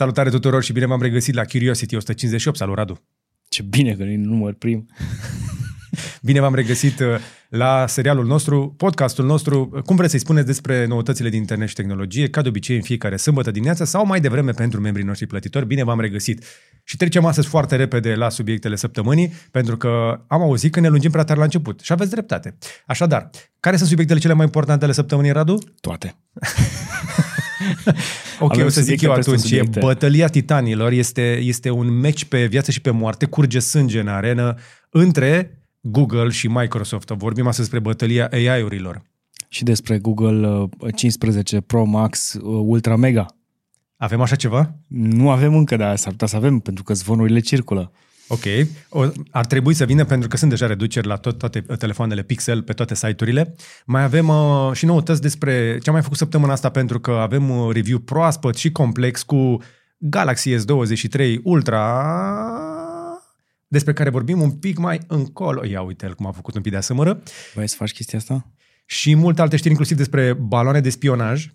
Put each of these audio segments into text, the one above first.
Salutare tuturor și bine v-am regăsit la Curiosity 158. Salut, Radu! Ce bine că e număr prim. Bine v-am regăsit uh, la serialul nostru, podcastul nostru, uh, cum vreți să-i spuneți despre noutățile din internet și tehnologie, ca de obicei în fiecare sâmbătă dimineața sau mai devreme pentru membrii noștri plătitori. Bine v-am regăsit! Și trecem astăzi foarte repede la subiectele săptămânii, pentru că am auzit că ne lungim prea tare la început și aveți dreptate. Așadar, care sunt subiectele cele mai importante ale săptămânii, Radu? Toate. Ok, Avem o să zic subiecte eu peste atunci, e subiecte. bătălia titanilor, este, este un meci pe viață și pe moarte, curge sânge în arenă între Google și Microsoft. Vorbim astăzi despre bătălia AI-urilor. Și despre Google uh, 15 Pro Max uh, Ultra Mega. Avem așa ceva? Nu avem încă, dar s-ar putea să avem, pentru că zvonurile circulă. Ok. O, ar trebui să vină pentru că sunt deja reduceri la tot, toate uh, telefoanele Pixel pe toate site-urile. Mai avem uh, și noutăți despre ce am mai făcut săptămâna asta pentru că avem uh, review proaspăt și complex cu Galaxy S23 Ultra despre care vorbim un pic mai încolo. Ia uite cum a făcut un pic de asămără. Vrei să faci chestia asta? Și multe alte știri, inclusiv despre baloane de spionaj,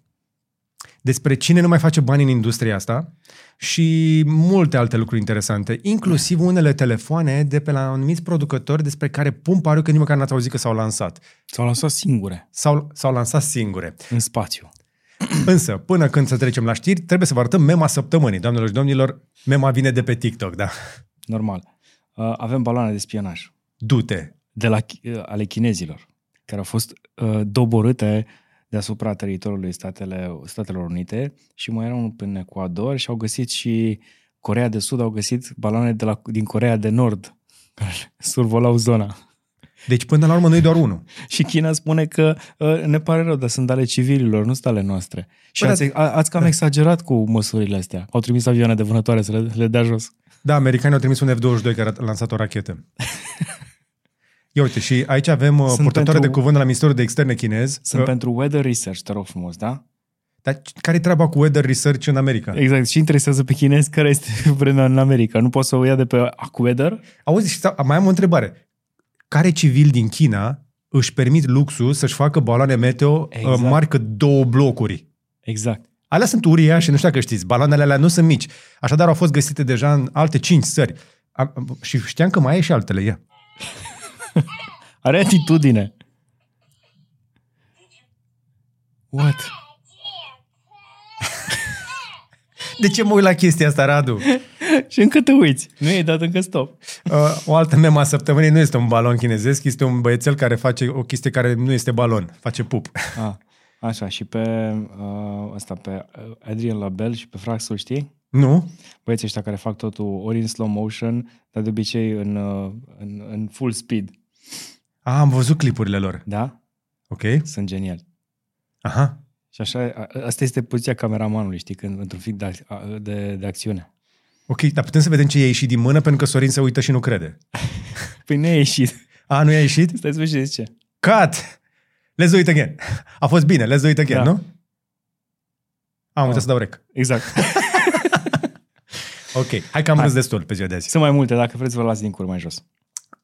despre cine nu mai face bani în industria asta și multe alte lucruri interesante, inclusiv unele telefoane de pe la anumiți producători despre care pun pariu că nici măcar n-ați auzit că s-au lansat. S-au lansat singure, S-au, s-au lansat singure. în spațiu. Însă, până când să trecem la știri, trebuie să vă arătăm mema săptămânii. Doamnelor și domnilor, mema vine de pe TikTok, da. Normal. Uh, avem baloane de spionaj Du-te. de la, chi- uh, ale chinezilor, care au fost uh, doborâte deasupra teritoriului Statele, Statelor Unite și mai era unul până Ecuador și au găsit și Corea de Sud, au găsit baloane de la, din Corea de Nord care survolau zona. Deci, până la urmă, nu e doar unul. Și China spune că uh, ne pare rău, dar sunt ale civililor, nu sunt ale noastre. Și Bă, ați, a, ați cam exagerat cu măsurile astea. Au trimis avioane de vânătoare să le, le dea jos. Da, americanii au trimis un F-22 care a lansat o rachetă. Ia uite, și aici avem Sunt Sunt purtătoare pentru- de cuvânt de la Ministerul de Externe chinez. Sunt Uh, pentru weather research, te rog frumos, da? Dar care-i treaba cu weather research în America? Exact. Și interesează pe chinezi care este vremea în America. Nu poți să o ia de pe AccuWeather? Auzi, și sta- mai am o întrebare. Care civil din China își permit luxul să-și facă baloane meteo exact. Exact. mari cât două blocuri? Exact. Alea sunt uriașe, nu știu dacă știți. Baloanele alea nu sunt mici. Așadar au fost găsite deja în alte cinci țări. Am, am- și știam că mai e și altele. Ia. Are atitudine. What? De ce mă uit la chestia asta, Radu? Și încă te uiți. Nu i-ai dat încă stop. Uh, o altă mema săptămânii nu este un balon chinezesc, este un băiețel care face o chestie care nu este balon, face pup. Ah, așa, și pe uh, ăsta, pe uh, Adrian Label și pe Fraxul, știi? Nu? Băieții ăștia care fac totul ori în slow motion, dar de obicei în, uh, în, în full speed. A, am văzut clipurile lor. Da? Ok. Sunt geniali. Aha. Și așa, a- asta este poziția cameramanului, știi, când, într-un film de, ac- a- de, de acțiune. Ok, dar putem să vedem ce e ieșit din mână pentru că Sorin se uită și nu crede. Păi nu e ieșit. A, nu i-a ieșit? Stai să vezi ce zice. Cut! Let's do it again. A fost bine, let's do it again, Da. nu? Am uitat să dau rec. Exact. Ok, hai că am Hai. râs destul pe ziua de azi. Sunt mai multe, dacă vreți vă las din cur mai jos.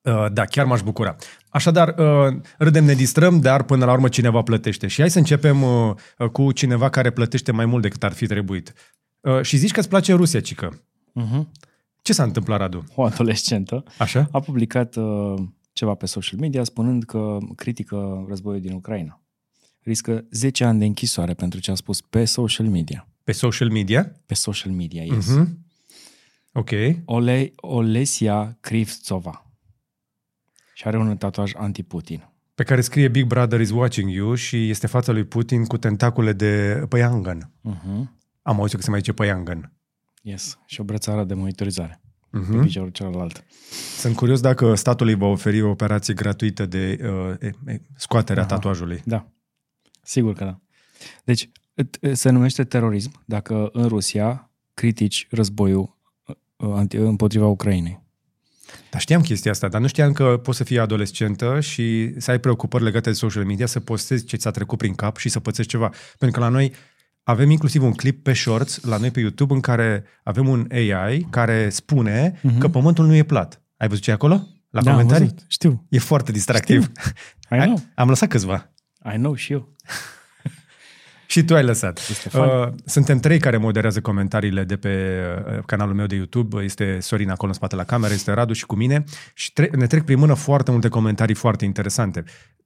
Uh, da, chiar m-aș bucura. Așadar, uh, râdem, ne distrăm, dar până la urmă cineva plătește. Și hai să începem uh, uh, cu cineva care plătește mai mult decât ar fi trebuit. Uh, și zici că îți place Rusia, cică. Uh-huh. Ce s-a întâmplat, Radu? O adolescentă Așa? a publicat uh, ceva pe social media spunând că critică războiul din Ucraina. Riscă 10 ani de închisoare pentru ce a spus pe social media. Pe social media? Pe social media, yes. Mhm. Ok. Ole, Olesia Krivtsova. Și are un tatuaj anti-Putin. Pe care scrie Big Brother is watching you și este fața lui Putin cu tentacule de păiangan. Uh-huh. Am auzit că se mai zice păiangan. Yes. Și o brățară de monitorizare. Pe Mhm. piciorul celălalt. Sunt curios dacă statul îi va oferi o operație gratuită de uh, e, e, scoatere a Aha. tatuajului. Da. Sigur că da. Deci, t- se numește terorism dacă în Rusia critici războiul uh, anti- împotriva Ucrainei. Dar știam chestia asta, dar nu știam că poți să fii adolescentă și să ai preocupări legate de social media, să postezi ce ți-a trecut prin cap și să pățești ceva. Pentru că la noi avem inclusiv un clip pe shorts, la noi pe YouTube, în care avem un AI care spune Mhm. că pământul nu e plat. Ai văzut ce e acolo? La Da, am comentarii? văzut. Știu. E foarte distractiv. I know. Am lăsat câțiva. I know și eu. Și tu ai lăsat. Este fain. Uh, suntem trei care moderează comentariile de pe uh, canalul meu de YouTube. Este Sorin acolo în spate la cameră, este Radu și cu mine. Și tre- ne trec prin mână foarte multe comentarii foarte interesante.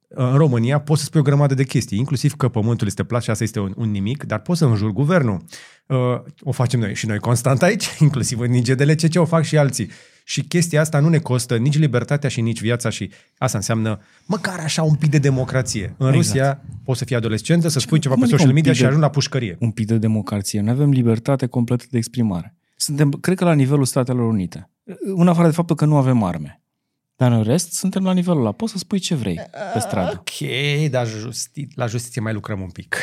În România poți să spui o grămadă de chestii, inclusiv că pământul este plat și asta este un, un nimic, dar poți să înjuri guvernul. Uh, o facem noi și noi constant aici, inclusiv în IGDLCC o fac și alții. Și chestia asta nu ne costă nici libertatea și nici viața și asta înseamnă măcar așa un pic de democrație. În Exact. Rusia poți să fii adolescentă, să spui ceva cum pe adică social un media pic și de- ajungi la pușcărie. un pic de democrație. Noi avem libertate completă de exprimare. Suntem, cred că, la nivelul Statelor Unite. În afară de faptul că nu avem arme. Dar în rest, suntem la nivelul ăla. Poți să spui ce vrei pe stradă. Ok, dar justi- la justiție mai lucrăm un pic.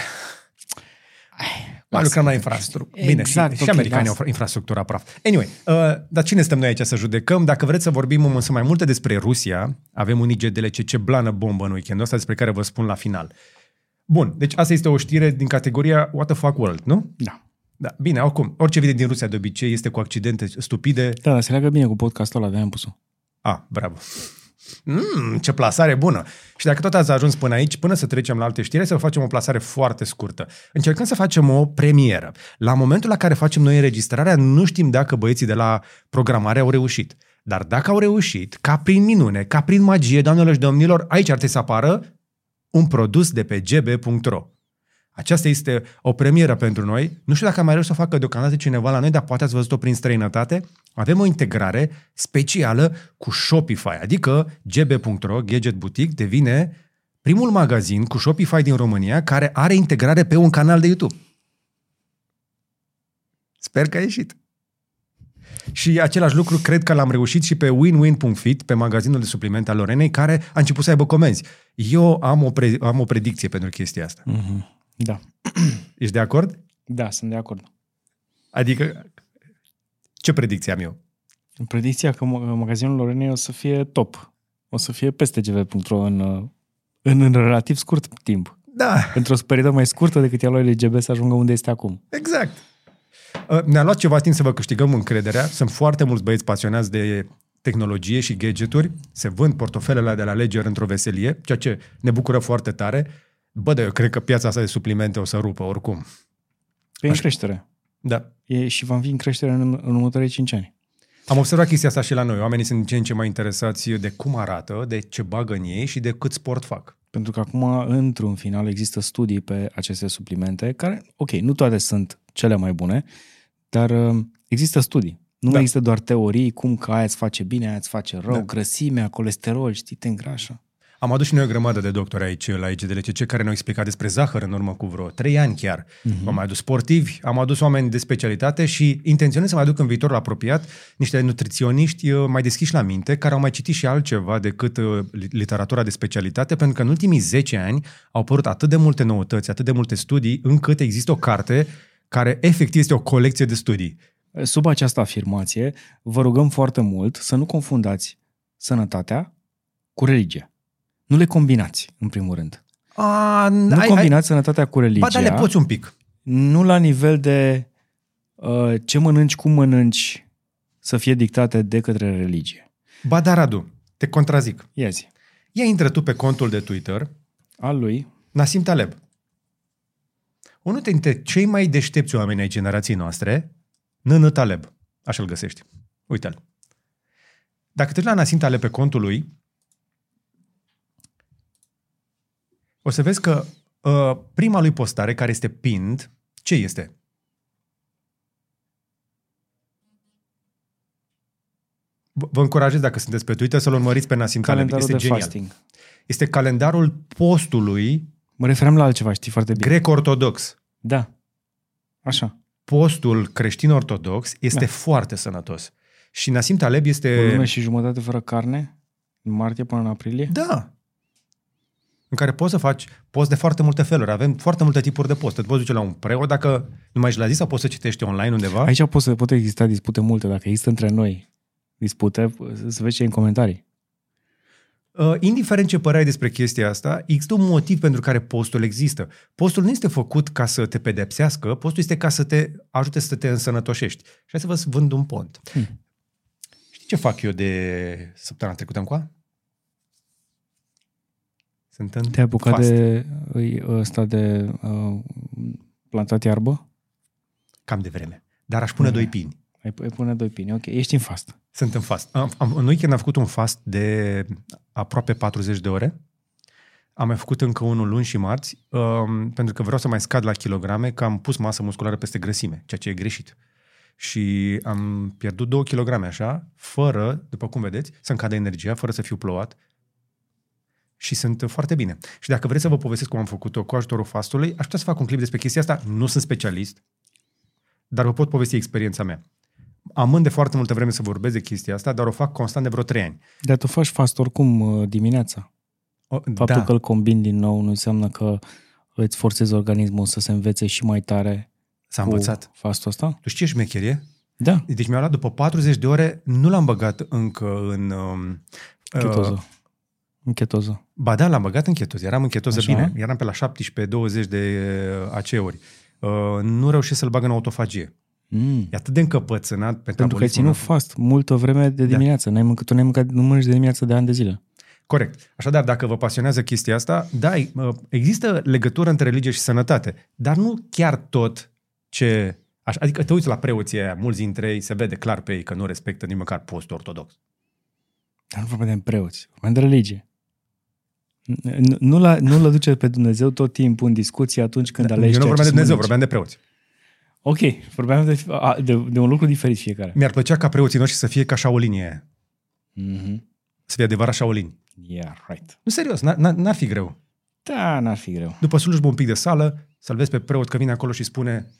Mai lasă. lucrăm la infrastructură. Bine, Exact, și, și ok, americanii lasă. au infrastructura praf. Anyway, uh, dar cine suntem noi aici să judecăm? Dacă vreți să vorbim însă mai multe despre Rusia, avem un IGDLC ce blană bombă în weekendul ăsta despre care vă spun la final. Bun, deci asta este o știre din categoria What the fuck world, nu? Da. Da, bine, oricum, orice video din Rusia de obicei este cu accidente stupide. Da, dar se leagă bine cu podcastul ăla, de-aia am pus-o. Ah, bravo. Mm, ce plasare bună! Și dacă tot ați ajuns până aici, până să trecem la alte știri, hai să vă facem o plasare foarte scurtă. Încercăm să facem o premieră. La momentul la care facem noi înregistrarea, nu știm dacă băieții de la programare au reușit. Dar dacă au reușit, ca prin minune, ca prin magie, doamnelor și domnilor, aici ar trebui să apară un produs de pe gb.ro. Aceasta este o premieră pentru noi. Nu știu dacă a mai reușit să o facă deocamdată cineva la noi, dar poate ați văzut-o prin străinătate. Avem o integrare specială cu Shopify, adică gb.ro, Gadget Boutique, devine primul magazin cu Shopify din România care are integrare pe un canal de YouTube. Sper că a ieșit. Și același lucru cred că l-am reușit și pe winwin.fit, pe magazinul de suplimente al Lorenei, care a început să aibă comenzi. Eu am o, pre- am o predicție pentru chestia asta. Mm-hmm. Da. Ești de acord? Da, sunt de acord. Adică, ce predicție am eu? Predicția că ma- magazinul Lorenei o să fie top. O să fie peste gv.ro în, uh, în, în relativ scurt timp. Da, Într-o perioadă mai scurtă decât ea lui GB să ajungă unde este acum. exact. Uh, Ne-a luat ceva timp să vă câștigăm încrederea. Sunt foarte mulți băieți pasionați de tehnologie și gadgeturi. Se vând portofelele de la Ledger într-o veselie, ceea ce ne bucură foarte tare. Bă, dar eu cred că piața asta de suplimente o să rupă oricum. Pe în creștere. Da. E, și va fi în creștere în, în următorii 5 ani. Am observat chestia asta și la noi. Oamenii sunt din ce în ce mai interesați de cum arată, de ce bagă în ei și de cât sport fac. Pentru că acum, într-un final, există studii pe aceste suplimente, care, ok, nu toate sunt cele mai bune, dar uh, există studii. Nu Da. da. există doar teorii, cum că aia îți face bine, aia îți face rău, Da. da. grăsimea, colesterol, știi, te îngrașă. Am adus și noi o grămadă de doctori aici la IGDLCC care ne-au explicat despre zahăr în urmă cu vreo trei ani chiar. Mm-hmm. Am mai adus sportivi, am adus oameni de specialitate și intenționez să mai aduc în viitorul apropiat niște nutriționiști uh, mai deschiși la minte, care au mai citit și altceva decât uh, li- literatura de specialitate, pentru că în ultimii 10 ani au apărut atât de multe noutăți, atât de multe studii, încât există o carte care efectiv este o colecție de studii. Sub această afirmație, vă rugăm foarte mult să nu confundați sănătatea cu religia. Nu le combinați, în primul rând. A, Nu ai, combinați sănătatea cu Ai, religia. ba, dar le poți un pic. nu la nivel de uh, ce mănânci, cum mănânci, să fie dictate de către religie. Ba, dar Radu, te contrazic. Ia zi. Ia intră tu pe contul de Twitter, Al lui, Nasim Taleb. Unul dintre cei mai deștepți oameni ai generației noastre, Nână Taleb. Așa îl găsești. Uite-l. Dacă te duci la Nasim Taleb pe contul lui, o să vezi că uh, prima lui postare, care este pinned, ce este? V- Vă încurajez, dacă sunteți pe Twitter, să-l urmăriți pe Nasim Taleb. calendarul Este de genial. fasting. Este calendarul postului Mă referam la altceva, știi foarte bine. grec-ortodox. Da. Așa. Postul creștin-ortodox este Da. foarte sănătos. Și Nasim Taleb O este... lună și jumătate fără carne, în martie până în aprilie. Da. În care poți să faci post de foarte multe feluri. Avem foarte multe tipuri de post. Te poți duce la un preot dacă nu mai ești la zi sau poți să citești online undeva. Aici pot, să, pot exista dispute multe. Dacă există între noi dispute, să vezi ce e în comentarii. Uh, indiferent ce păreai despre chestia asta, există un motiv pentru care postul există. Postul nu este făcut ca să te pedepsească, postul este ca să te ajute să te însănătoșești. Și hai să vă vând un pont. Hmm. Știi ce fac eu de săptămâna trecută încoa? Sunt în Te-ai apucat fast. de îi, ăsta de uh, plantat iarbă? Cam de vreme. Dar aș pune Mhm. doi pini. Ai, ai pune doi pini. Ok, ești în fast. Sunt în fast. Am, am, în weekend am făcut un fast de aproape 40 de ore. Am mai făcut încă unul luni și marți, um, pentru că vreau să mai scad la kilograme, că am pus masă musculară peste grăsime, ceea ce e greșit. Și am pierdut 2 kilograme așa, fără, după cum vedeți, să-mi cadă energia, fără să fiu plouat. Și sunt foarte bine. Și dacă vreți să vă povestesc cum am făcut-o cu ajutorul fastului, aș putea să fac un clip despre chestia asta. Nu sunt specialist, dar vă pot povesti experiența mea. Amând de foarte multă vreme să vorbesc de chestia asta, dar o fac constant de vreo 3 ani. Dar tu faci fast oricum uh, dimineața. O, Faptul da, că îl combini din nou nu înseamnă că îți forțezi organismul să se învețe și mai tare s-a cu învățat. fastul ăsta? Tu știi ce șmecherie? Da, Deci mi-a luat după 40 de ore, nu l-am băgat încă în... Um, chetoză. Uh, În chetoză. ba da, l-am băgat în chetoză. Eram în chetoză Așa? bine. Eram pe la 17-20 de uh, AC-uri. Uh, nu reușesc să-l bag în autofagie. Mm. E atât de încăpățânat pe Pentru că ai ținut fast multă vreme de Da. dimineață. N-ai mâncat, tu n-ai mâncat, nu mănânci de dimineață de ani de zile. Corect. Așadar, dacă vă pasionează chestia asta, da, există legătură între religie și sănătate, dar nu chiar tot ce... Așa, adică te uiți la preoții aia, mulți dintre ei se vede clar pe ei că nu respectă nici măcar postul ortodox. Dar nu vorbim de preoți, vorbim de religie. Nu, nu, la, nu-L aduce pe Dumnezeu tot timpul în discuție atunci când Eu alegi nu ceea vorbeam ce de să Dumnezeu, mănânci. vorbeam de preoți. Ok, vorbeam de, a, de, de un lucru diferit fiecare. Mi-ar plăcea ca preoții noștri să fie ca șaolinie aia. Mm-hmm. Să fie adevărat șaolini. Yeah, right. Nu, serios, n- n- n-ar fi greu. Da, n-ar fi greu. După slujbă un pic de sală, să-l vezi pe preot că vine acolo și spune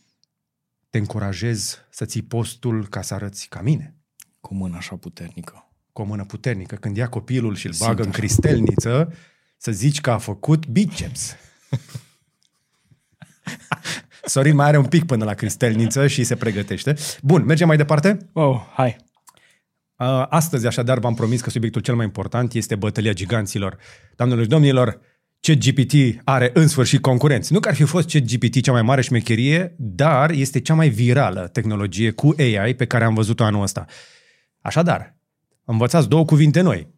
te încurajez să ții postul ca să arăți ca mine. Cu mâna așa puternică. Cu o mână puternică. Când ia copilul și îl Simt bagă în așa. Cristelniță, să zici că a făcut biceps. Sorin mai are un pic până la cristelniță și se pregătește. Bun, mergem mai departe? Oh, hai. Uh, Astăzi, așadar, v-am promis că subiectul cel mai important este bătălia giganților. Doamnelor și domnilor, ChatGPT are în sfârșit concurenți. Nu că ar fi fost ChatGPT cea mai mare șmecherie, dar este cea mai virală tehnologie cu AI pe care am văzut-o anul ăsta. Așadar, învățați două cuvinte noi.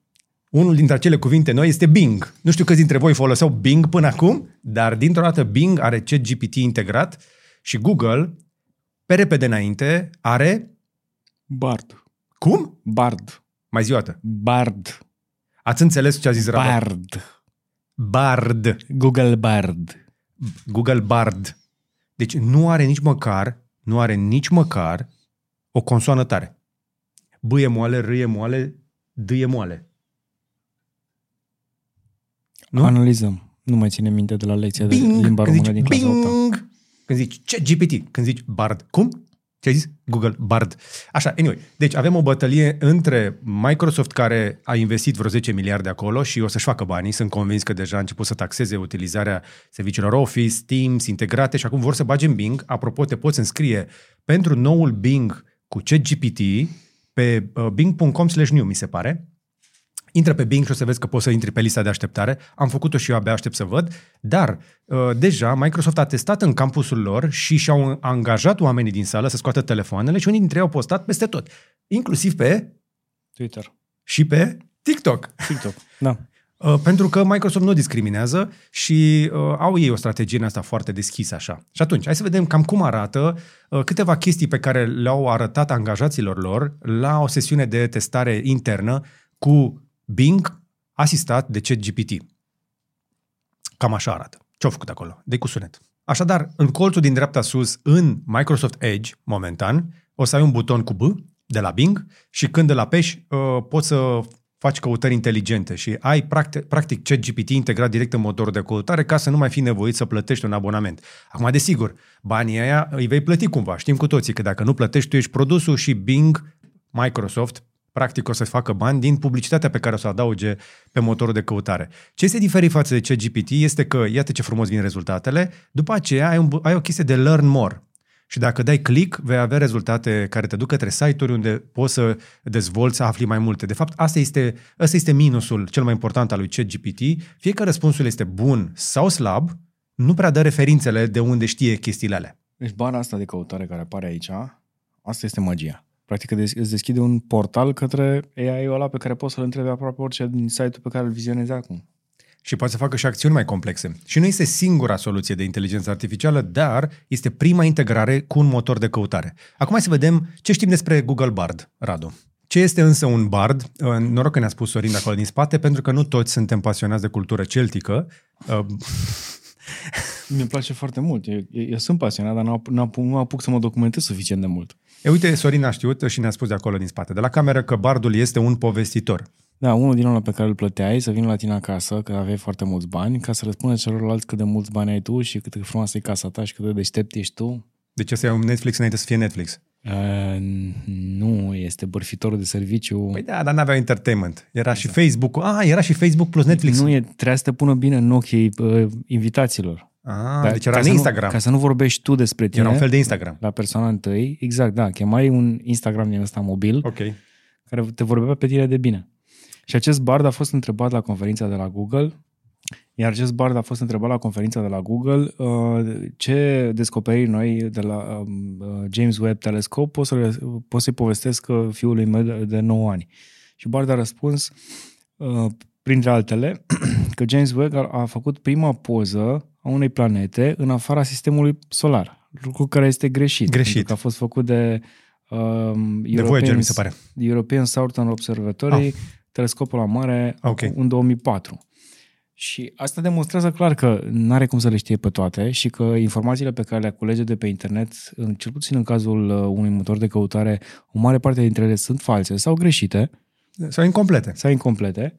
Unul dintre acele cuvinte noi este Bing. Nu știu câți dintre voi foloseau Bing până acum, dar dintr-o dată Bing are ChatGPT integrat și Google, pe repede înainte, are... Bard. Cum? Bard. Mai zi o dată. Bard. Ați înțeles ce a zis Rafa? Bard. Bard. Google Bard. Google Bard. Deci nu are nici măcar, nu are nici măcar o consoană tare. B e moale, R e moale, D e moale. Nu? Nu? Analizăm. Nu mai ține minte de la lecția de Bing, limba când română zici din clasa 8 Bing, când zici ce GPT, când zici Bard. Cum? Ce ai zis? Google Bard. Așa, anyway. Deci avem o bătălie între Microsoft care a investit vreo 10 miliarde acolo și o să-și facă banii. Sunt convins că deja a început să taxeze utilizarea serviciilor Office, Teams, integrate și acum vor să bage în Bing. Apropo, te poți înscrie pentru noul Bing cu ChatGPT pe uh, bing.com slash new, mi se pare. Intră pe Bing și o să vezi că poți să intri pe lista de așteptare. Am făcut-o și eu, abia aștept să văd. Dar uh, deja Microsoft a testat în campusul lor și și-au angajat oamenii din sală să scoată telefoanele și unii dintre ei au postat peste tot. Inclusiv pe Twitter. și pe TikTok. TikTok. Da. Uh, pentru că Microsoft nu discriminează și uh, au ei o strategie în asta foarte deschisă așa. Și atunci, hai să vedem cam cum arată uh, câteva chestii pe care le-au arătat angajaților lor la o sesiune de testare internă cu Bing asistat de ChatGPT. Cam așa arată. Ce-au făcut acolo? de cu sunet. Așadar, în colțul din dreapta sus, în Microsoft Edge, momentan, o să ai un buton cu B de la Bing și când îl apeși, uh, poți să faci căutări inteligente și ai practic, practic ChatGPT integrat direct în motorul de căutare ca să nu mai fi nevoit să plătești un abonament. Acum, desigur, banii aia îi vei plăti cumva. Știm cu toții că dacă nu plătești, tu ești produsul și Bing, Microsoft, practic o să facă bani din publicitatea pe care o să o adauge pe motorul de căutare. Ce este diferit față de ChatGPT este că, iată ce frumos vin rezultatele, după aceea ai, un, ai o chestie de learn more. Și dacă dai click, vei avea rezultate care te duc către site-uri unde poți să dezvolți, să afli mai multe. De fapt, asta este, asta este minusul cel mai important al lui ChatGPT. Fie că răspunsul este bun sau slab, nu prea dă referințele de unde știe chestiile alea. Deci bara asta de căutare care apare aici, asta este magia. Practic îți deschide un portal către AI-ul ăla pe care poți să-l întrebi aproape orice din site-ul pe care îl vizionezi acum. Și poate să facă și acțiuni mai complexe. Și nu este singura soluție de inteligență artificială, dar este prima integrare cu un motor de căutare. Acum hai să vedem ce știm despre Google Bard, Radu. Ce este însă un bard? Uh, noroc că ne-a spus Sorin de acolo din spate, pentru că nu toți suntem pasionați de cultură celtică. Uh, Mi-e place foarte mult. Eu, eu sunt pasionat, dar nu, nu, nu apuc să mă documentez suficient de mult. E, uite, Sorin a știut și ne-a spus de acolo din spate, de la cameră, că bardul este un povestitor. Da, unul din ăla pe care îl plăteai să vină la tine acasă, că aveai foarte mulți bani, ca să răspundă celorlalți cât de mulți bani ai tu și cât de frumoasă e casa ta și cât de deștept ești tu. Deci ăsta e un Netflix înainte să fie Netflix. Uh, nu, este bărfitorul de serviciu. Păi da, dar n-avea entertainment. Era exact. și Facebook. Ah, era și Facebook plus Netflix. Nu, e, trebuia să te pună bine în ochii uh, invitaților. Ah, Dar deci era în Instagram. Nu, ca să nu vorbești tu despre tine. Era un fel de Instagram. La persoana întâi. Exact, da. Chemai un Instagram din ăsta mobil. Ok. Care te vorbea pe tine de bine. Și acest bard a fost întrebat la conferința de la Google, iar acest bard a fost întrebat la conferința de la Google uh, ce descoperiri noi de la um, uh, James Webb Telescope pot, să, pot să-i povestesc uh, fiului meu de, de 9 ani. Și Bard a răspuns, uh, printre altele, că James Webb a, a făcut prima poză a unei planete în afara sistemului solar, lucru care este greșit. Greșit. Că a fost făcut de um, de Voyager, mi se pare. European Southern Observatory, ah. telescopul la mare, okay. în 2004. Și asta demonstrează clar că nu are cum să le știe pe toate și că informațiile pe care le culege de pe internet, cel puțin în cazul uh, unui motor de căutare, o mare parte dintre ele sunt false sau greșite. Sau incomplete. Sau incomplete.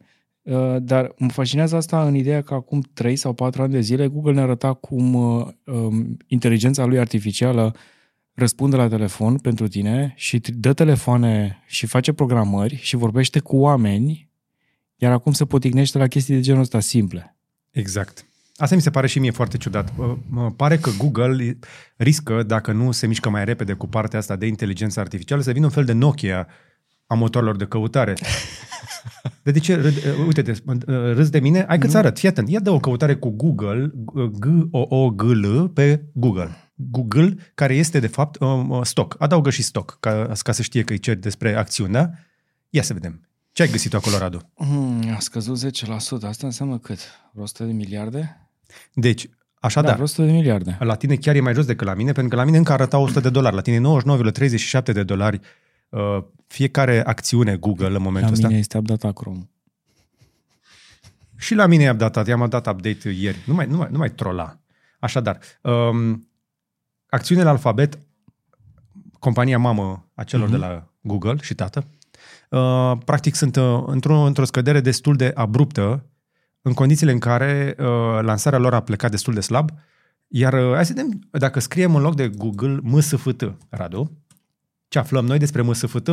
Uh, dar mă fascinează asta în ideea că acum 3 sau 4 ani de zile Google ne arăta cum uh, um, inteligența lui artificială răspunde la telefon pentru tine și dă telefoane și face programări și vorbește cu oameni, iar acum se potignește la chestii de genul ăsta simple. Exact. Asta mi se pare și mie foarte ciudat. Mă pare că Google riscă, dacă nu se mișcă mai repede cu partea asta de inteligență artificială, să vină un fel de Nokia a motorilor de căutare. De, de ce? Râd, uite-te, râzi de mine? Hai că-ți arăt. Fii atent. Ia dă o căutare cu Google, G-O-O-G-L, pe Google. Google, care este, de fapt, um, stock. Adaugă și stock, ca, ca să știe că îi ceri despre acțiunea. Ia să vedem. Ce ai găsit acolo, Radu? Mm, a scăzut 10%. Asta înseamnă cât? 100 de miliarde? Deci, Așa da, da. 100 de miliarde. La tine chiar e mai jos decât la mine, pentru că la mine încă arăta 100 de dolari. La tine 99,37 de dolari uh, fiecare acțiune Google în momentul ăsta. La mine este updatat Chrome. Și la mine e updatat. I-am dat update ieri. Nu mai, nu mai, nu mai trola. Așadar, um, acțiunile Alphabet, compania mamă a celor uh-huh. de la Google și tată, uh, practic sunt uh, într-o, într-o scădere destul de abruptă în condițiile în care uh, lansarea lor a plecat destul de slab, iar uh, hai să vedem, dacă scriem în loc de Google MSFT, Radu, ce aflăm noi despre MSFT?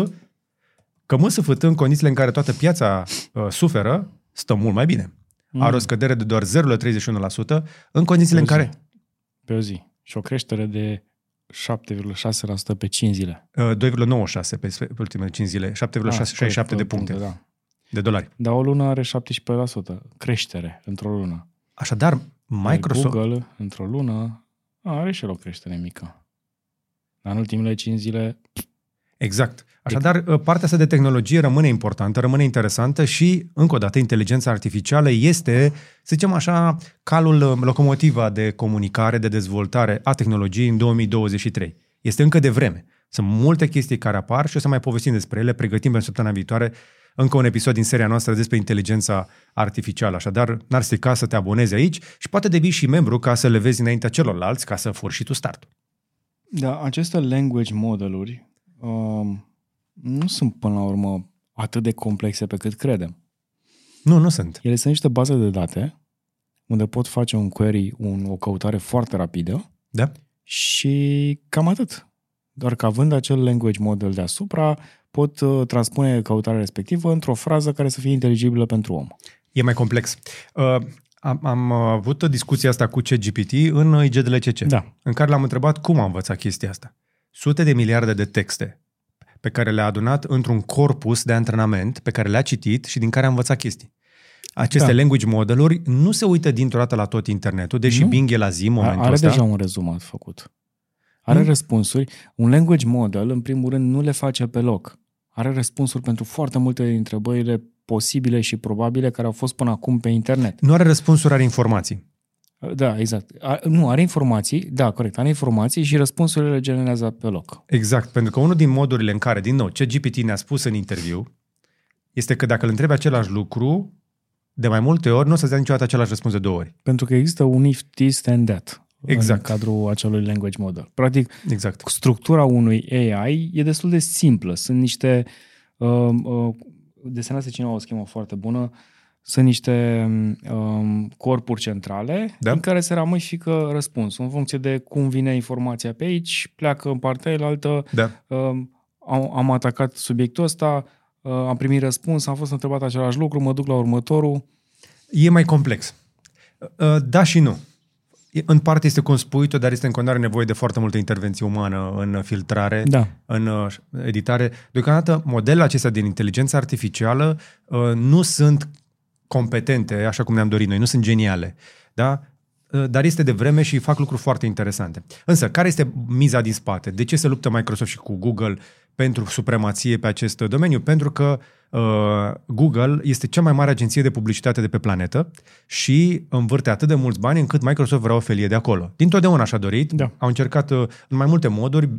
Că MSFT, în condițiile în care toată piața uh, suferă, stă mult mai bine. Mm. Are o scădere de doar 0,31% în condițiile în care... Pe o zi. Și o creștere de 7,6% pe 5 zile. Uh, 2,96 pe, pe ultimele 5 zile. 7,67 ah, de puncte. Da. De dolari. Dar o lună are 17% creștere într-o lună. Așadar, Microsoft... Google, într-o lună, are și el o creștere mică. În ultimele 5 zile... Exact. Așadar, partea asta de tehnologie rămâne importantă, rămâne interesantă și, încă o dată, inteligența artificială este, să zicem așa, calul, locomotiva de comunicare, de dezvoltare a tehnologiei în 2023. Este încă de vreme. Sunt multe chestii care apar și o să mai povestim despre ele, pregătim pentru săptămâna viitoare încă un episod din seria noastră despre inteligența artificială. Așadar, n-ar strica să te abonezi aici și poate devii și membru ca să le vezi înaintea celorlalți, ca să furi și tu startul. Da, aceste language modeluri um, nu sunt până la urmă atât de complexe pe cât credem. Nu, nu sunt. Ele sunt niște baze de date unde pot face un query, un, o căutare foarte rapidă da. și cam atât. Doar că având acel language model deasupra, pot uh, transpune căutarea respectivă într-o frază care să fie inteligibilă pentru om. E mai complex. Uh, am, am avut discuția asta cu CGPT în IGDLCC, da. în care l-am întrebat cum a învățat chestia asta. Sute de miliarde de texte pe care le-a adunat într-un corpus de antrenament pe care le-a citit și din care a învățat chestii. Aceste da. language modeluri nu se uită dintr-o dată la tot internetul, deși nu. Bing e la zi în momentul Are ăsta. deja un rezumat făcut. Are nu? răspunsuri. Un language model, în primul rând, nu le face pe loc. Are răspunsuri pentru foarte multe dintre întrebările posibile și probabile care au fost până acum pe internet. Nu are răspunsuri, are informații. Da, exact. A, nu, are informații, da, corect, are informații și răspunsurile le generează pe loc. Exact, pentru că unul din modurile în care, din nou, ce GPT ne-a spus în interviu, este că dacă îl întrebi același lucru, de mai multe ori, nu o să-ți dea niciodată același răspuns de două ori. Pentru că există un if this and that Exact. în cadrul acelui language model. Practic, Exact. structura unui AI e destul de simplă. Sunt niște... Uh, uh, desenase cineva o schemă foarte bună. Sunt niște um, corpuri centrale Da. în care se ramifică răspunsul. În funcție de cum vine informația pe aici, pleacă în partea altă. Da. Um, am, am atacat subiectul ăsta, uh, am primit răspuns, am fost întrebat același lucru, mă duc la următorul. E mai complex. Uh, Da și nu. E- În parte este cum spui tu, dar este în continuare nevoie de foarte multă intervenție umană în filtrare, Da. în uh, editare. Deocamdată, modelele acestea din inteligență artificială uh, nu sunt competente, așa cum ne-am dorit noi, nu sunt geniale. Da? Uh, Dar este de vreme și fac lucruri foarte interesante. Însă, care este miza din spate? De ce se luptă Microsoft și cu Google pentru supremație pe acest domeniu? Pentru că uh, Google este cea mai mare agenție de publicitate de pe planetă și învârte atât de mulți bani încât Microsoft vrea o felie de acolo. Din totdeauna și-a dorit. Da. Au încercat uh, în mai multe moduri, uh,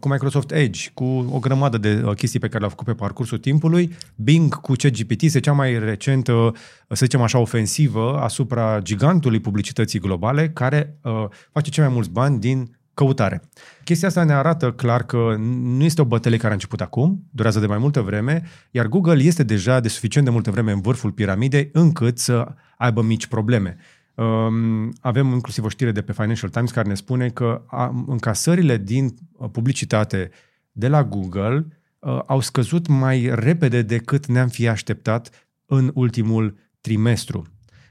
cu Microsoft Edge, cu o grămadă de uh, chestii pe care le-au făcut pe parcursul timpului. Bing cu ChatGPT este cea mai recentă, să zicem așa, ofensivă asupra gigantului publicității globale, care uh, face cei mai mulți bani din căutare. Chestia asta ne arată clar că nu este o bătălie care a început acum, durează de mai multă vreme, iar Google este deja de suficient de multă vreme în vârful piramidei încât să aibă mici probleme. Um, avem inclusiv o știre de pe Financial Times care ne spune că a, încasările din uh, publicitate de la Google uh, au scăzut mai repede decât ne-am fi așteptat în ultimul trimestru.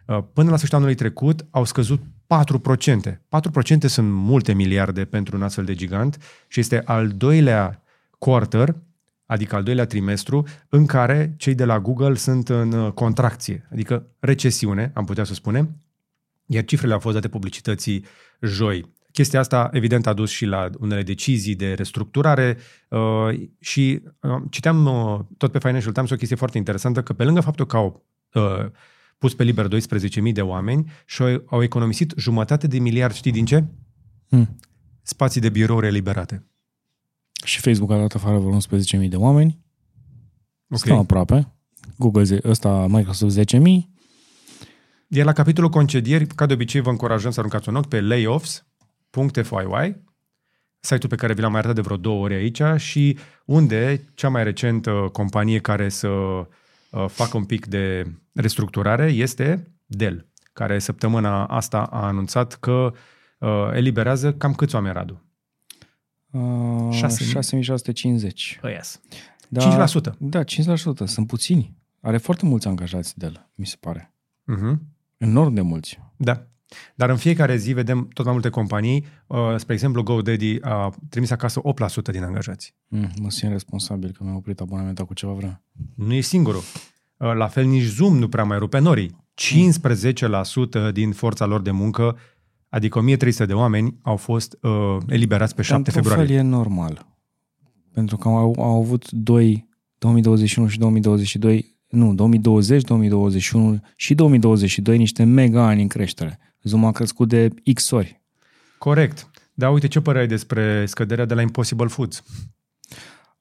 Uh, Până la sfârșitul anului trecut au scăzut 4%. 4% sunt multe miliarde pentru un astfel de gigant și este al doilea quarter, adică al doilea trimestru, în care cei de la Google sunt în uh, contracție, adică recesiune, am putea să spunem, iar cifrele au fost date publicității joi. Chestia asta, evident, a dus și la unele decizii de restructurare uh, și uh, citeam uh, tot pe Financial Times o chestie foarte interesantă, că pe lângă faptul că au uh, pus pe liber 12.000 de oameni și au, au economisit jumătate de miliard, știi din ce? Hmm. Spații de birouri eliberate. Și Facebook a dat afară vreo 11.000 de oameni. Ok. Stăm aproape. Google, ze- ăsta, Microsoft 10.000. Iar la capitolul concedieri, ca de obicei, vă încurajăm să aruncați un ochi pe layoffs.fyi, site-ul pe care vi l-am arătat de vreo două ori aici și unde cea mai recentă companie care să uh, facă un pic de restructurare este Dell, care săptămâna asta a anunțat că uh, eliberează cam câți oameni, Radu? Uh, 6.000. 6650. Oh, yes. Da, 5%. Da, 5%. Sunt puțini. Are foarte mulți angajați de el, mi se pare. Uh-huh. Enorm de mulți. Da. Dar în fiecare zi vedem tot mai multe companii, uh, spre exemplu GoDaddy a trimis acasă 8% din angajați. Mm, mă simt responsabil că mi-a oprit abonamentul cu ceva vreme. Nu e singurul. Uh, La fel nici Zoom nu prea mai rupe norii. 15% din forța lor de muncă, adică 1300 de oameni, au fost uh, eliberați pe 7 Într-un februarie. fel e normal. Pentru că au, au avut doi, 2021 și 2022, nu, 2020, 2021 și 2022 niște mega ani în creștere. Zoom a crescut de X ori. Corect. Dar uite ce părere ai despre scăderea de la Impossible Foods.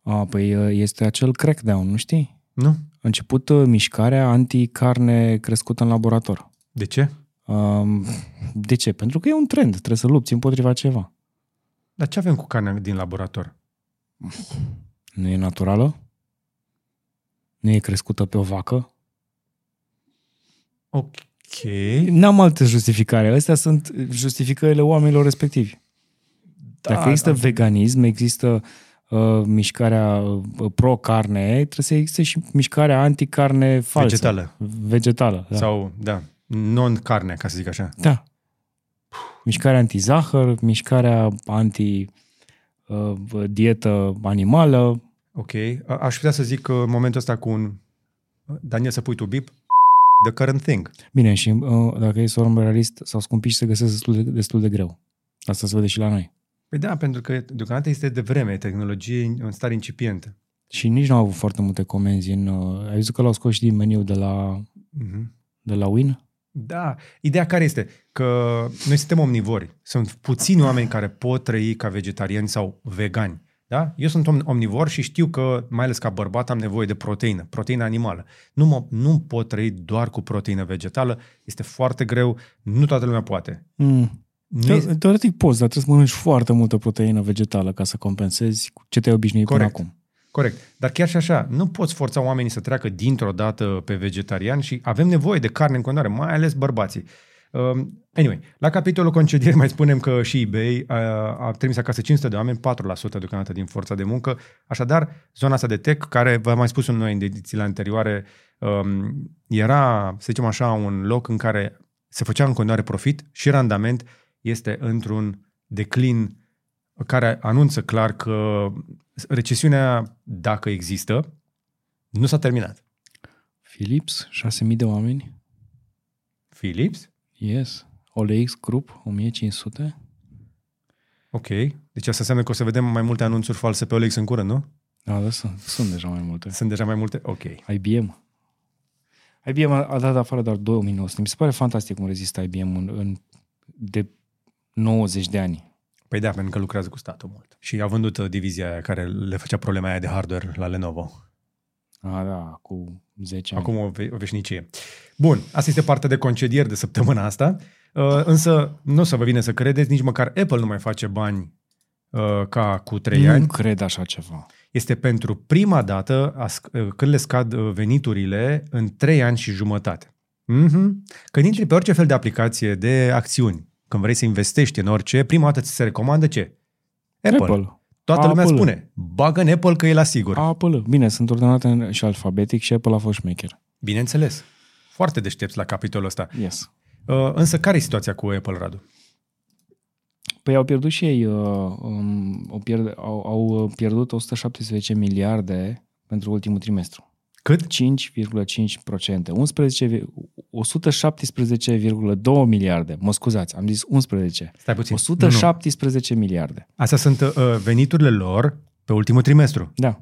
A, păi este acel crackdown, nu știi? Nu? A început uh, mișcarea anti-carne crescută în laborator. De ce? Um, de ce? Pentru că e un trend, trebuie să lupți împotriva ceva. Dar ce avem cu carnea din laborator? Nu e naturală? Nu e crescută pe o vacă? Ok. N-am altă justificare. Astea sunt justificările oamenilor respectivi. Da, Dacă există da. veganism, există uh, mișcarea uh, pro-carne, trebuie să existe și mișcarea anti-carne falsă. Vegetală. Vegetală, da. Sau, da, non-carne, ca să zic așa. Da. Mișcarea anti-zahăr, mișcarea anti-dietă animală. Ok. A- Aș putea să zic uh, în momentul ăsta cu un... Daniel, să pui tu bip. The current thing. Bine, și uh, dacă e să o luăm realist, s-au scumpit și se găsesc destul de, destul de greu. Asta se vede și la noi. Păi da, pentru că deocamdată este de vreme, tehnologie în stare incipientă. Și nici nu au avut foarte multe comenzi. În, uh, ai văzut că l-au scos și din meniu de la, Mhm. de la Win? Da. Ideea care este? Că noi suntem omnivori. Sunt puțini oameni care pot trăi ca vegetariani sau vegani. Da? Eu sunt om- omnivor și știu că, mai ales ca bărbat, am nevoie de proteină, proteină animală. Nu, mă, nu pot trăi doar cu proteină vegetală, este foarte greu, nu toată lumea poate. Mm. Nu e- Te- Teoretic poți, dar trebuie să mănânci foarte multă proteină vegetală ca să compensezi cu ce te-ai obișnuit Corect. până acum. Corect. Dar chiar și așa, nu poți forța oamenii să treacă dintr-o dată pe vegetarian și avem nevoie de carne în continuare, mai ales bărbații. Um, anyway, la capitolul concedieri mai spunem că și eBay a, a trimis acasă 500 de oameni, 4% deocamdată din forța de muncă. Așadar, zona asta de tech, care v-am mai spus în noi în edițiile anterioare, um, era, să zicem așa, un loc în care se făcea în continuare profit și randament este într-un declin care anunță clar că recesiunea, dacă există, nu s-a terminat. Philips, 6.000 de oameni. Philips? Yes. OLX Group, 1500. Ok. Deci asta înseamnă că o să vedem mai multe anunțuri false pe OLX în curând, nu? Da, da, sunt, sunt deja mai multe. Sunt deja mai multe? Ok. IBM. IBM a, a dat afară doar 2900. Mi se pare fantastic cum rezistă IBM în, în de 90 de ani. Păi da, pentru că lucrează cu statul mult. Și a vândut uh, divizia aia care le făcea problema aia de hardware la Lenovo. A, da, cu 10 ani. Acum o, ve- o veșnicie. Bun, asta este partea de concedieri de săptămâna asta, uh, însă nu o să vă vine să credeți, nici măcar Apple nu mai face bani uh, ca cu 3 nu ani. cred așa ceva. Este pentru prima dată a sc- uh, când le scad uh, veniturile în 3 ani și jumătate. Mm-hmm. Când intri pe orice fel de aplicație de acțiuni, când vrei să investești în orice, prima dată ți se recomandă ce? Apple. Apple. Apple. Toată lumea Apple. spune, bagă în Apple că e la sigur. Apple. Bine, sunt ordonate în- și alfabetic și Apple a fost șmecher. Bineînțeles. Foarte deștepți la capitolul ăsta. Yes. Uh, însă care e situația cu Apple, Radu? Păi au pierdut și ei, uh, um, au, pierd, au, au pierdut 117 miliarde pentru ultimul trimestru. Cât? 5,5%. 11, 117,2 miliarde. Mă scuzați, am zis 11. Stai puțin. Nu, nu. 117 miliarde. Astea sunt uh, veniturile lor pe ultimul trimestru. Da.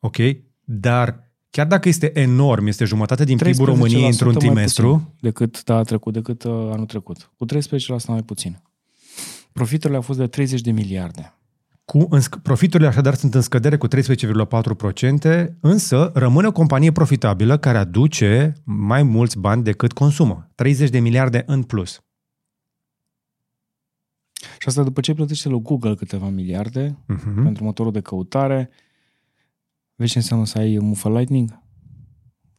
Ok? Dar chiar dacă este enorm, este jumătate din PIB-ul 13% României într-un mai trimestru, puțin decât da, trecut, decât uh, anul trecut. Cu 13% mai puțin. Profiturile au fost de 30 de miliarde. Cu în, sc- profiturile așadar sunt în scădere cu 13,4%, însă rămâne o companie profitabilă care aduce mai mulți bani decât consumă. 30 de miliarde în plus. Și asta după ce plătește lui Google câteva miliarde Uh-huh. pentru motorul de căutare. Vezi ce înseamnă să ai mufă Lightning?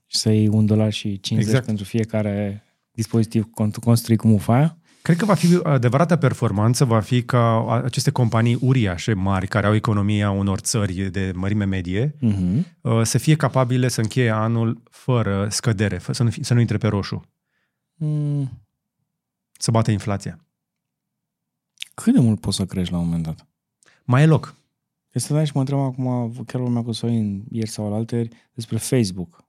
Și să iei un dolar și 50 Exact. exact. pentru fiecare dispozitiv con- construit cu mufa aia? Cred că va fi adevărata performanță, va fi ca aceste companii uriașe, mari, care au economia unor țări de mărime medie, Uh-huh. uh, să fie capabile să încheie anul fără scădere, fă- să nu, fi- să nu intre pe roșu, Mm, să bată inflația. cât de mult poți să crești la un moment dat? Mai e loc. Este da și mă întreb acum, chiar vorbeam cu Sorin ieri sau alaltăieri, despre Facebook.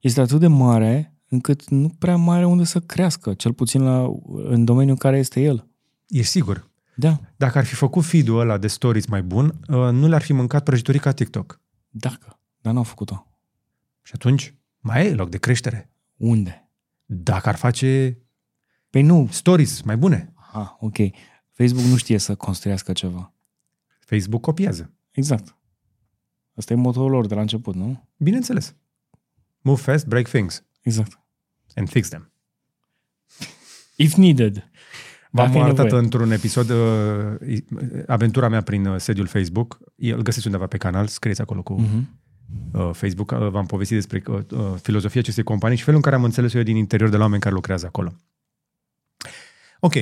Este atât de mare încât nu prea mai are unde să crească, cel puțin la, în domeniul în care este el. Ești sigur? Da, Dacă ar fi făcut feed-ul ăla de stories mai bun, uh, nu le-ar fi mâncat prăjiturii ca TikTok. dacă. Dar n-au făcut-o. Și atunci mai e loc de creștere. Unde? Dacă ar face Păi nu. stories mai bune, Ah, ok. Facebook nu știe să construiască ceva. Facebook copiază. Exact. Asta e motorul lor de la început, nu? Bineînțeles. Move fast, break things Exact. and fix them. If needed. V-am Dacă e arătat nevoie. într-un episod uh, aventura mea prin uh, sediul Facebook. Îl găsiți undeva pe canal, scrieți acolo cu Mhm. uh, Facebook. Uh, v-am povestit despre uh, uh, filozofia acestei companii și felul în care am înțeles eu din interior de la oameni care lucrează acolo. Ok.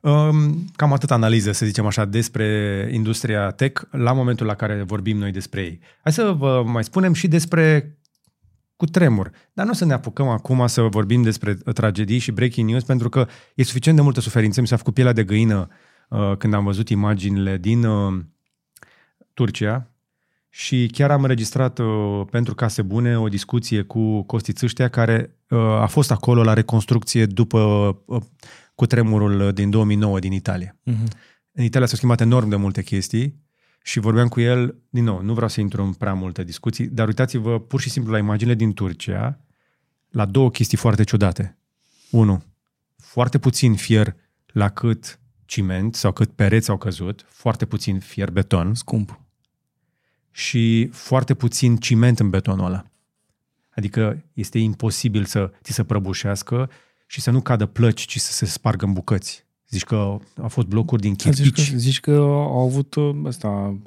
Um, cam atât analiză, să zicem așa, despre industria tech la momentul la care vorbim noi despre ei. Hai să vă mai spunem și despre cu tremur. Dar nu o să ne apucăm acum să vorbim despre uh, tragedii și breaking news, pentru că e suficient de multă suferință. Mi s-a făcut pielea de găină uh, când am văzut imaginile din uh, Turcia și chiar am înregistrat uh, pentru Case Bune o discuție cu Costi Țâștea, care uh, a fost acolo la reconstrucție după uh, cutremurul din 2009 din Italia. Mhm. În Italia s-au schimbat enorm de multe chestii și vorbeam cu el, din nou, nu vreau să intru în prea multe discuții, dar uitați-vă pur și simplu la imaginile din Turcia, la două chestii foarte ciudate. Unu, foarte puțin fier la cât ciment sau cât pereți au căzut, foarte puțin fier beton. Scump. Și foarte puțin ciment în betonul ăla. Adică este imposibil să ți se prăbușească și să nu cadă plăci, ci să se spargă în bucăți. Zici că au fost blocuri din chirpici. Zici că, zici că au avut asta,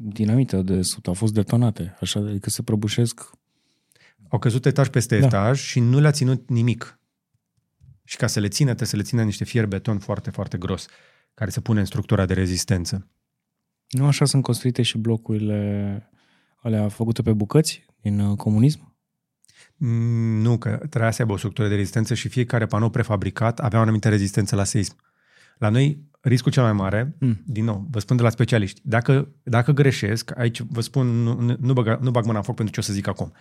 dinamită de sut, au fost detonate, așa, adică se prăbușesc. Au căzut etaj peste da. etaj și nu le-a ținut nimic. Și ca să le țină, trebuie să le țină niște fier beton foarte, foarte gros, care se pune în structura de rezistență. Nu așa sunt construite și blocurile alea făcute pe bucăți din uh, comunism? Mm, nu, că trebuia să aibă o structură de rezistență și fiecare panou prefabricat avea o anumită rezistență la seism. La noi, riscul cel mai mare, mm. din nou, vă spun de la specialiști, dacă, dacă greșesc, aici vă spun, nu, nu, bag, nu bag mâna în foc pentru ce o să zic acum.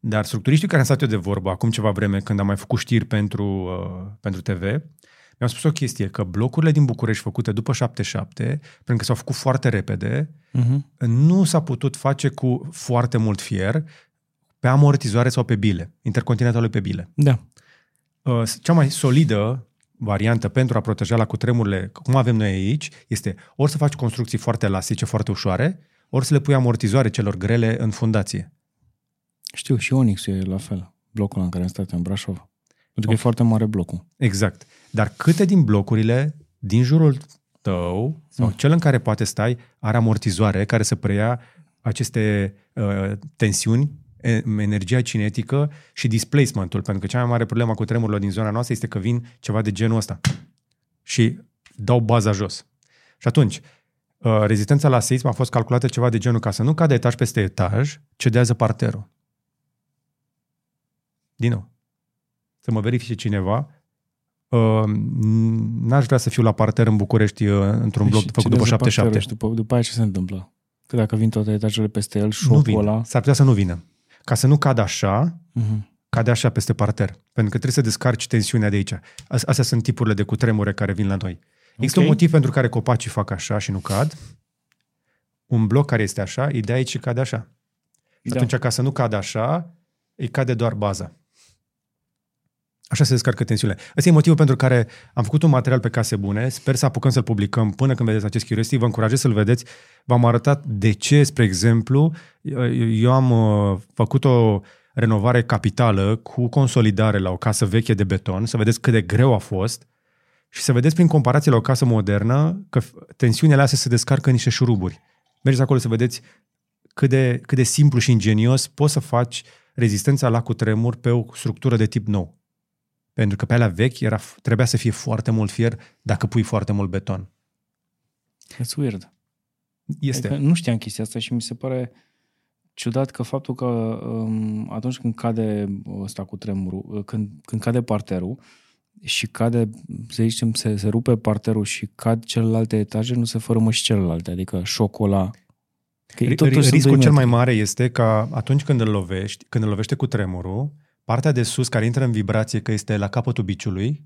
Dar structuriștii care am stat eu de vorbă acum ceva vreme, când am mai făcut știri pentru, uh, pentru TV, mi-au spus o chestie, că blocurile din București făcute după 77, pentru că s-au făcut foarte repede, uh-huh. nu s-a putut face cu foarte mult fier pe amortizoare sau pe bile, intercontinentalul pe bile. Da. Uh, cea mai solidă variantă pentru a proteja la cutremurile, cum avem noi aici, este ori să faci construcții foarte elastice, foarte ușoare, ori să le pui amortizoare celor grele în fundație. Știu, și Onyx e la fel, blocul în care am stat în Brașov. Pentru că okay. e foarte mare blocul. Exact. Dar câte din blocurile din jurul tău, sau mm. cel în care poate stai, are amortizoare care să preia aceste uh, tensiuni energia cinetică și displacementul, pentru că cea mai mare problemă cu tremurile din zona noastră este că vin ceva de genul ăsta și dau baza jos. Și atunci, uh, rezistența la seism a fost calculată ceva de genul ca să nu cadă etaj peste etaj, cedează parterul. Din nou, să mă verifice cineva, uh, n-aș vrea să fiu la parter în București uh, într-un bloc făcut după 77. După, după aia ce se întâmplă? Că dacă vin toate etajele peste el, șocul ăla... S-ar putea să nu vină ca să nu cadă așa, uh-huh. cade așa peste parter. Pentru că trebuie să descarci tensiunea de aici. Astea sunt tipurile de cutremure care vin la noi. Okay. Există un motiv pentru care copacii fac așa și nu cad. Un bloc care este așa, îi dai aici și cade așa. Da. Atunci, ca să nu cadă așa, îi cade doar baza. Așa se descarcă tensiunile. Ăsta e motivul pentru care am făcut un material pe case bune. Sper să apucăm să-l publicăm până când vedeți acest Curiosity. Vă încurajez să-l vedeți. V-am arătat de ce, spre exemplu, eu am uh, făcut o renovare capitală cu consolidare la o casă veche de beton, să vedeți cât de greu a fost și să vedeți prin comparație la o casă modernă că tensiunile astea se descarcă în niște șuruburi. Mergeți acolo să vedeți cât de, cât de simplu și ingenios poți să faci rezistența la cutremur pe o structură de tip nou. Pentru că pe alea vechi era, trebuia să fie foarte mult fier dacă pui foarte mult beton. It's weird. Este. Adică nu știam chestia asta și mi se pare ciudat că faptul că um, atunci când cade ăsta cu tremurul, uh, când, când cade parterul și cade, să zicem, se, se rupe parterul și cad celelalte etaje, nu se fărâmă și celelalte. Adică șocul ăla Că Riscul cel mai mare este că atunci când îl lovești, când îl lovește cu tremurul, partea de sus care intră în vibrație, că este la capătul biciului,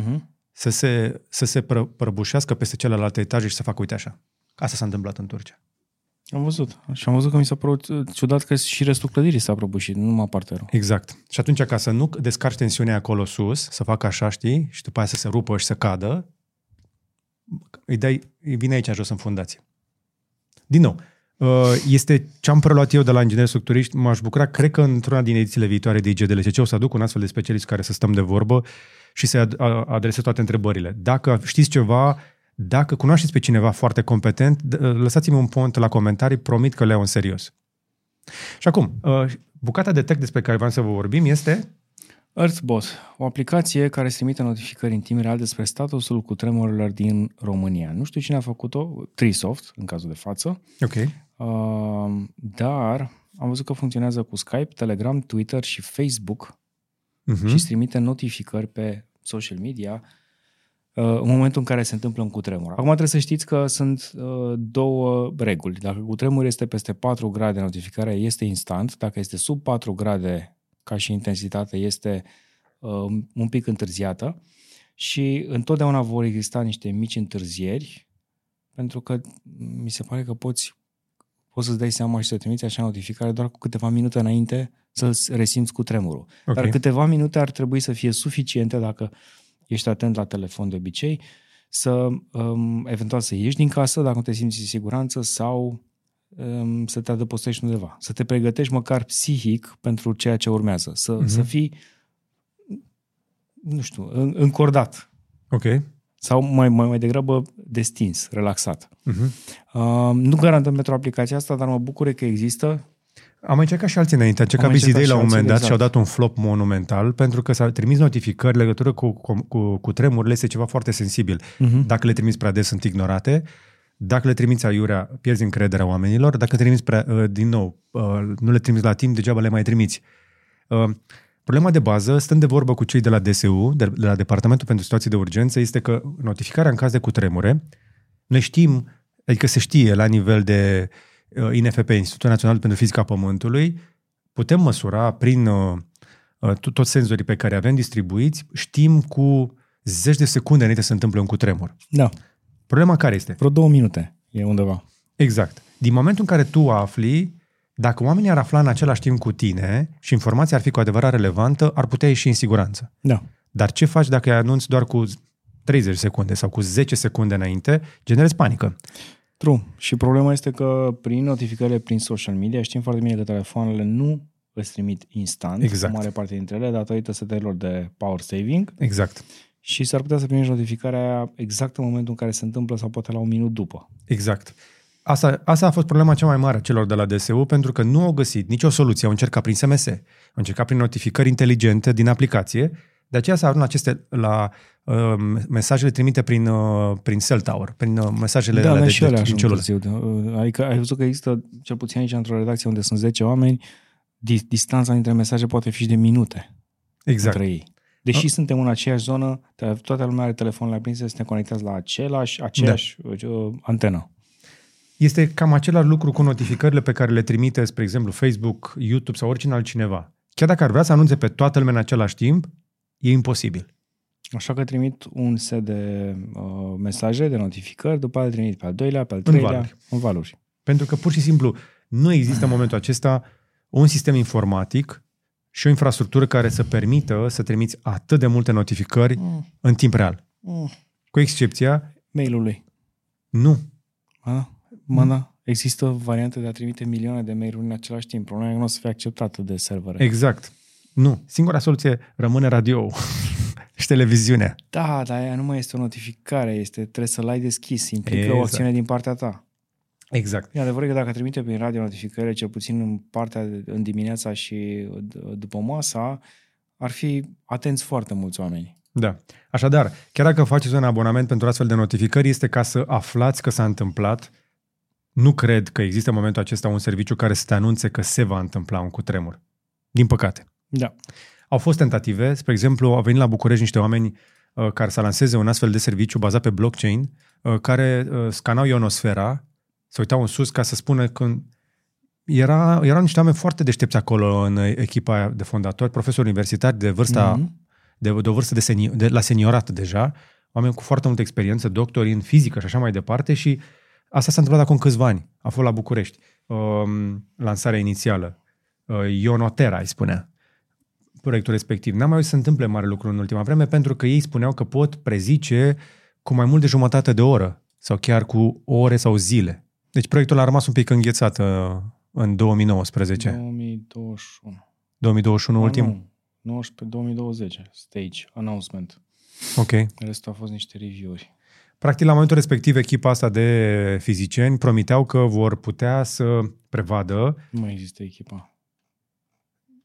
uh-huh. să se, să se pră, prăbușească peste celelalte etaje și să facă, uite așa. Asta s-a întâmplat în Turcia. Am văzut. Și am văzut că mi s-a părut uh, ciudat că și restul clădirii s-a prăbușit, nu numai parterul. Exact. Și atunci, ca să nu descarci tensiunea acolo sus, să facă așa, știi, și după aia să se rupă și să cadă, îi dai, îi vine aici jos în fundație. Din nou, Uh, este ce am preluat eu de la ingineri structuriști. M-aș bucura, cred că într-una din edițiile viitoare de IGDLCC o să aduc un astfel de specialist care să stăm de vorbă și să adresez toate întrebările. Dacă știți ceva, dacă cunoașteți pe cineva foarte competent, lăsați-mi un pont la comentarii, promit că le iau în serios. Și acum, uh, bucata de tech despre care vreau să vă vorbim este EarthBot, o aplicație care se trimite notificări în timp real despre statusul cutremurilor din România. Nu știu cine a făcut-o, Trisoft, în cazul de față. Ok. Uh, dar am văzut că funcționează cu Skype, Telegram, Twitter și Facebook uh-huh. și îți trimite notificări pe social media uh, în momentul în care se întâmplă un cutremur. Acum trebuie să știți că sunt uh, două reguli. Dacă cutremur este peste 4 grade, notificarea este instant. Dacă este sub 4 grade, ca și intensitate este uh, un pic întârziată și întotdeauna vor exista niște mici întârzieri pentru că mi se pare că poți poți să-ți dai seama și să trimiți așa notificare doar cu câteva minute înainte să-l resimți cu tremurul. Ok. Dar câteva minute ar trebui să fie suficiente dacă ești atent la telefon de obicei, să um, eventual să ieși din casă dacă nu te simți în siguranță sau um, să te adăpostești undeva. Să te pregătești măcar psihic pentru ceea ce urmează. Să, Mhm. uh-huh. să fii, nu știu, în, încordat. Ok. Sau mai, mai, mai degrabă destins, relaxat. Uh-huh. Uh, nu garantăm pentru aplicația asta, dar mă bucur că există. Am încercat și alții înainte. Am încercat Am Busy încercat Day la și un moment dat alții, și au exact. dat un flop monumental pentru că s-au trimis notificări legătură cu, cu, cu, cu tremurile, este ceva foarte sensibil. Uh-huh. Dacă le trimiți prea des, sunt ignorate. Dacă le trimiți aiurea, pierzi încrederea oamenilor. Dacă le trimiți prea, uh, din nou, uh, nu le trimiți la timp, degeaba le mai trimiți. Uh, Problema de bază, stând de vorbă cu cei de la DSU, de de la Departamentul pentru Situații de Urgență, este că notificarea în caz de cutremure, noi știm, adică se știe la nivel de uh, INFP, Institutul Național pentru Fizica Pământului, putem măsura prin uh, uh, to- toți senzorii pe care avem distribuiți, știm cu zeci de secunde înainte să se întâmple un cutremur. Da, Problema care este? vreo două minute e undeva. Exact. Din momentul în care tu afli, dacă oamenii ar afla în același timp cu tine și informația ar fi cu adevărat relevantă, ar putea ieși în siguranță. Da. Dar ce faci dacă îi anunți doar cu 30 secunde sau cu 10 secunde înainte? Generezi panică. True. Și problema este că prin notificările prin social media știm foarte bine că telefoanele nu îți trimit instant, Exact. o mare parte dintre ele, datorită setărilor de power saving Exact. și s-ar putea să primești notificarea aia exact în momentul în care se întâmplă sau poate la un minut după. Exact. Asta, asta a fost problema cea mai mare a celor de la DSU, pentru că nu au găsit nicio soluție. Au încercat prin SMS, au încercat prin notificări inteligente din aplicație, de aceea s-a ajuns la aceste, la uh, mesajele trimite prin, uh, prin cell tower, prin uh, mesajele da, alea dar de, și de, ele din ajung celulă. târziu. Adică ai văzut că există, cel puțin aici, într-o redacție unde sunt 10 oameni, di- distanța dintre mesaje poate fi și de minute Exact. între ei. Deși Ah. suntem în aceeași zonă, te- toată lumea are telefonul aprinse, suntem conectați la același, aceeași Da. uh, antenă. Este cam același lucru cu notificările pe care le trimite, spre exemplu, Facebook, YouTube sau oricine altcineva. Chiar dacă ar vrea să anunțe pe toată lumea în același timp, e imposibil. Așa că trimit un set de uh, mesaje, de notificări, după aceea trimit pe al doilea, pe al În treilea, valuri. în valuri. Pentru că pur și simplu nu există în momentul acesta un sistem informatic și o infrastructură care să permită să trimiți atât de multe notificări Mm. în timp real. Mm. Cu excepția, Mailului. nu. Mă, da? Mă, da. Există variante de a trimite milioane de mail-uri în același timp. Problema e că nu o să fie acceptată de servere. Exact. Nu. Singura soluție rămâne radio și televiziunea. Da, dar aia nu mai este o notificare, este, trebuie să-l ai deschis, implică Exact. o acțiune din partea ta. Exact. E adevărat că dacă trimite prin radio notificările, cel puțin în partea de- în dimineața și d- după masa, ar fi atenți foarte mulți oameni. Da. Așadar, chiar dacă faceți un abonament pentru astfel de notificări, este ca să aflați că s-a întâmplat. Nu cred că există în momentul acesta un serviciu care să te anunțe că se va întâmpla un cutremur. Din păcate. Da. Au fost tentative, spre exemplu, au venit la București niște oameni uh, care să lanseze un astfel de serviciu bazat pe blockchain, uh, care uh, scanau ionosfera, se uitau în sus ca să spună când era, erau niște oameni foarte deștepți acolo în echipa aia de fondatori, profesori universitari de vârsta Mhm. de, de o vârstă de, seni, de la seniorat deja, oameni cu foarte multă experiență, doctori în fizică și așa mai departe și asta s-a întâmplat acum câțiva ani. A fost la București. Um, lansarea inițială. Uh, Ionotera, îi spunea proiectul respectiv. N-am mai auzit să se întâmple mare lucru în ultima vreme pentru că ei spuneau că pot prezice cu mai mult de jumătate de oră sau chiar cu ore sau zile. Deci proiectul a rămas un pic înghețat uh, în 2019. 2021. 2021 Ah, ultim. Nu, 19, 2020, stage, announcement. Ok. Restul a fost niște review-uri. Practic, la momentul respectiv, echipa asta de fizicieni promiteau că vor putea să prevadă, Nu mai există echipa.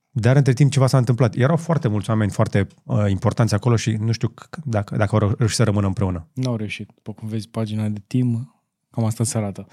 dar între timp ceva s-a întâmplat. Erau foarte mulți oameni foarte uh, importanți acolo și nu știu c- dacă, dacă au reușit să rămână împreună. Nu au reușit. După cum vezi, pagina de team, cam asta se arată.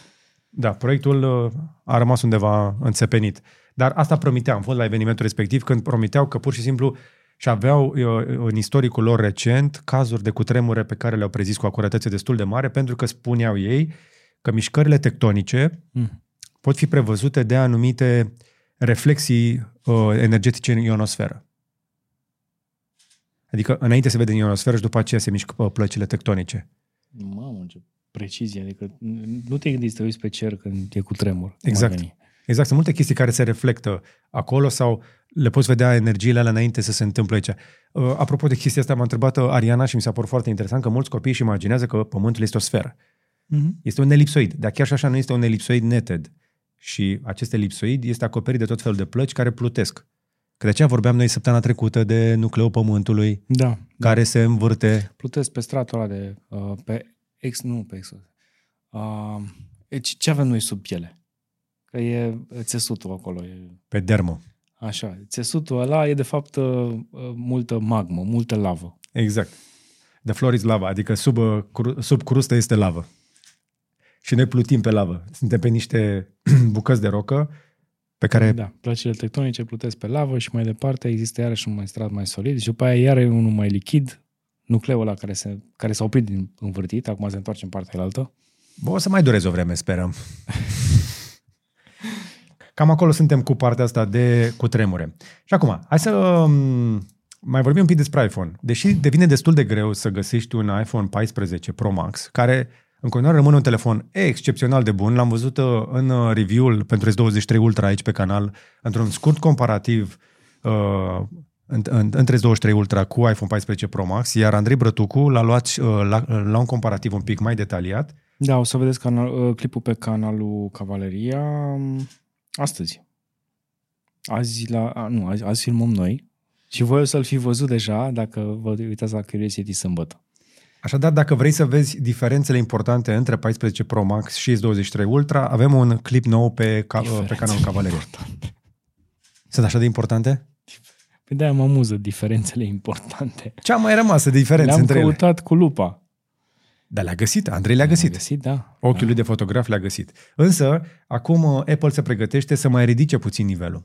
Da, proiectul uh, a rămas undeva înțepenit. Dar asta promitea. Am fost la evenimentul respectiv când promiteau că pur și simplu și aveau uh, în istoricul lor recent cazuri de cutremure pe care le-au prezis cu acuratețe destul de mare pentru că spuneau ei că mișcările tectonice Mm. pot fi prevăzute de anumite reflexii uh, energetice în ionosferă. Adică înainte se vede în ionosferă și după aceea se mișcă uh, plăcile tectonice. Mamă, ce precizie, adică nu te gândești să te uiți pe cer când e cu tremur. cum ar Exact. veni. Exact, sunt multe chestii care se reflectă acolo sau le poți vedea energiile alea înainte să se întâmple aici. Uh, apropo de chestia asta, m-a întrebat uh, Ariana și mi s-a părut foarte interesant că mulți copii își imaginează că Pământul este o sferă. Mhm. Este un elipsoid, dar chiar și așa nu este un elipsoid neted. Și acest elipsoid este acoperit de tot felul de plăci care plutesc. Că de aceea vorbeam noi săptămâna trecută de nucleul Pământului, Da, care se învârte. plutesc pe stratul ăla de, uh, pe ex, nu pe ex, uh, e, ce ce avem noi sub piele? Că e țesutul acolo, e pe dermă. Așa. Țesutul ăla e de fapt uh, uh, multă magmă, multă lavă. Exact. The floor is lava, adică sub, uh, cru, sub crustă este lavă. Și noi plutim pe lavă. Suntem pe niște bucăți de rocă pe care Da, plăcile tectonice plutesc pe lavă și mai departe există iarăși un mai strat mai solid și după aia iar e unul mai lichid, nucleul ăla care, se, care s-a oprit din învârtit, acum se întoarce în partea altă. Bă, o să mai dureze o vreme, sperăm. Cam acolo suntem cu partea asta de cu tremure. Și acum, hai să um, mai vorbim un pic despre iPhone. Deși devine destul de greu să găsești un iPhone 14 Pro Max, care în continuare rămâne un telefon excepțional de bun. L-am văzut uh, în uh, review-ul pentru S23 Ultra aici pe canal, într-un scurt comparativ uh, în- în- între S23 Ultra cu iPhone 14 Pro Max, iar Andrei Brătucu l-a luat uh, la, la un comparativ un pic mai detaliat Da, o să vedeți canal, uh, clipul pe canalul Cavaleria um, astăzi. Azi, la, a, nu, azi, azi filmăm noi și voi o să-l fi văzut deja dacă vă uitați la Curiosity sâmbătă. Așadar, dacă vrei să vezi diferențele importante între 14 Pro Max și S23 Ultra, avem un clip nou pe, ca, pe canalul Cavalerie. Sunt așa de importante? Păi de-aia mă amuză diferențele importante. Ce a mai rămas de diferențe Le-am între ele? căutat cu lupa. Dar le-a găsit, Andrei le-a Le-am găsit. găsit, da. Ochiul lui de fotograf le-a găsit. Însă, acum uh, Apple se pregătește să mai ridice puțin nivelul.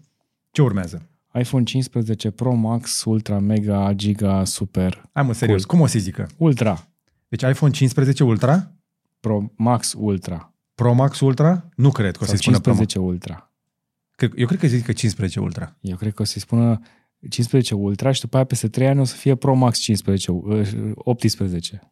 Ce urmează? iPhone 15 Pro Max Ultra Mega Giga Super Hai mă, serios, cum o să zică? Ultra Deci iPhone 15 Ultra? Pro Max Ultra Pro Max Ultra? Nu cred că o sau să-i spună Pro Max. 15 Ultra. Cred- Eu cred că zic că 15 Ultra. Eu cred că o să-i spună 15 Ultra și după aia peste 3 ani o să fie Pro Max 15, uh, 18.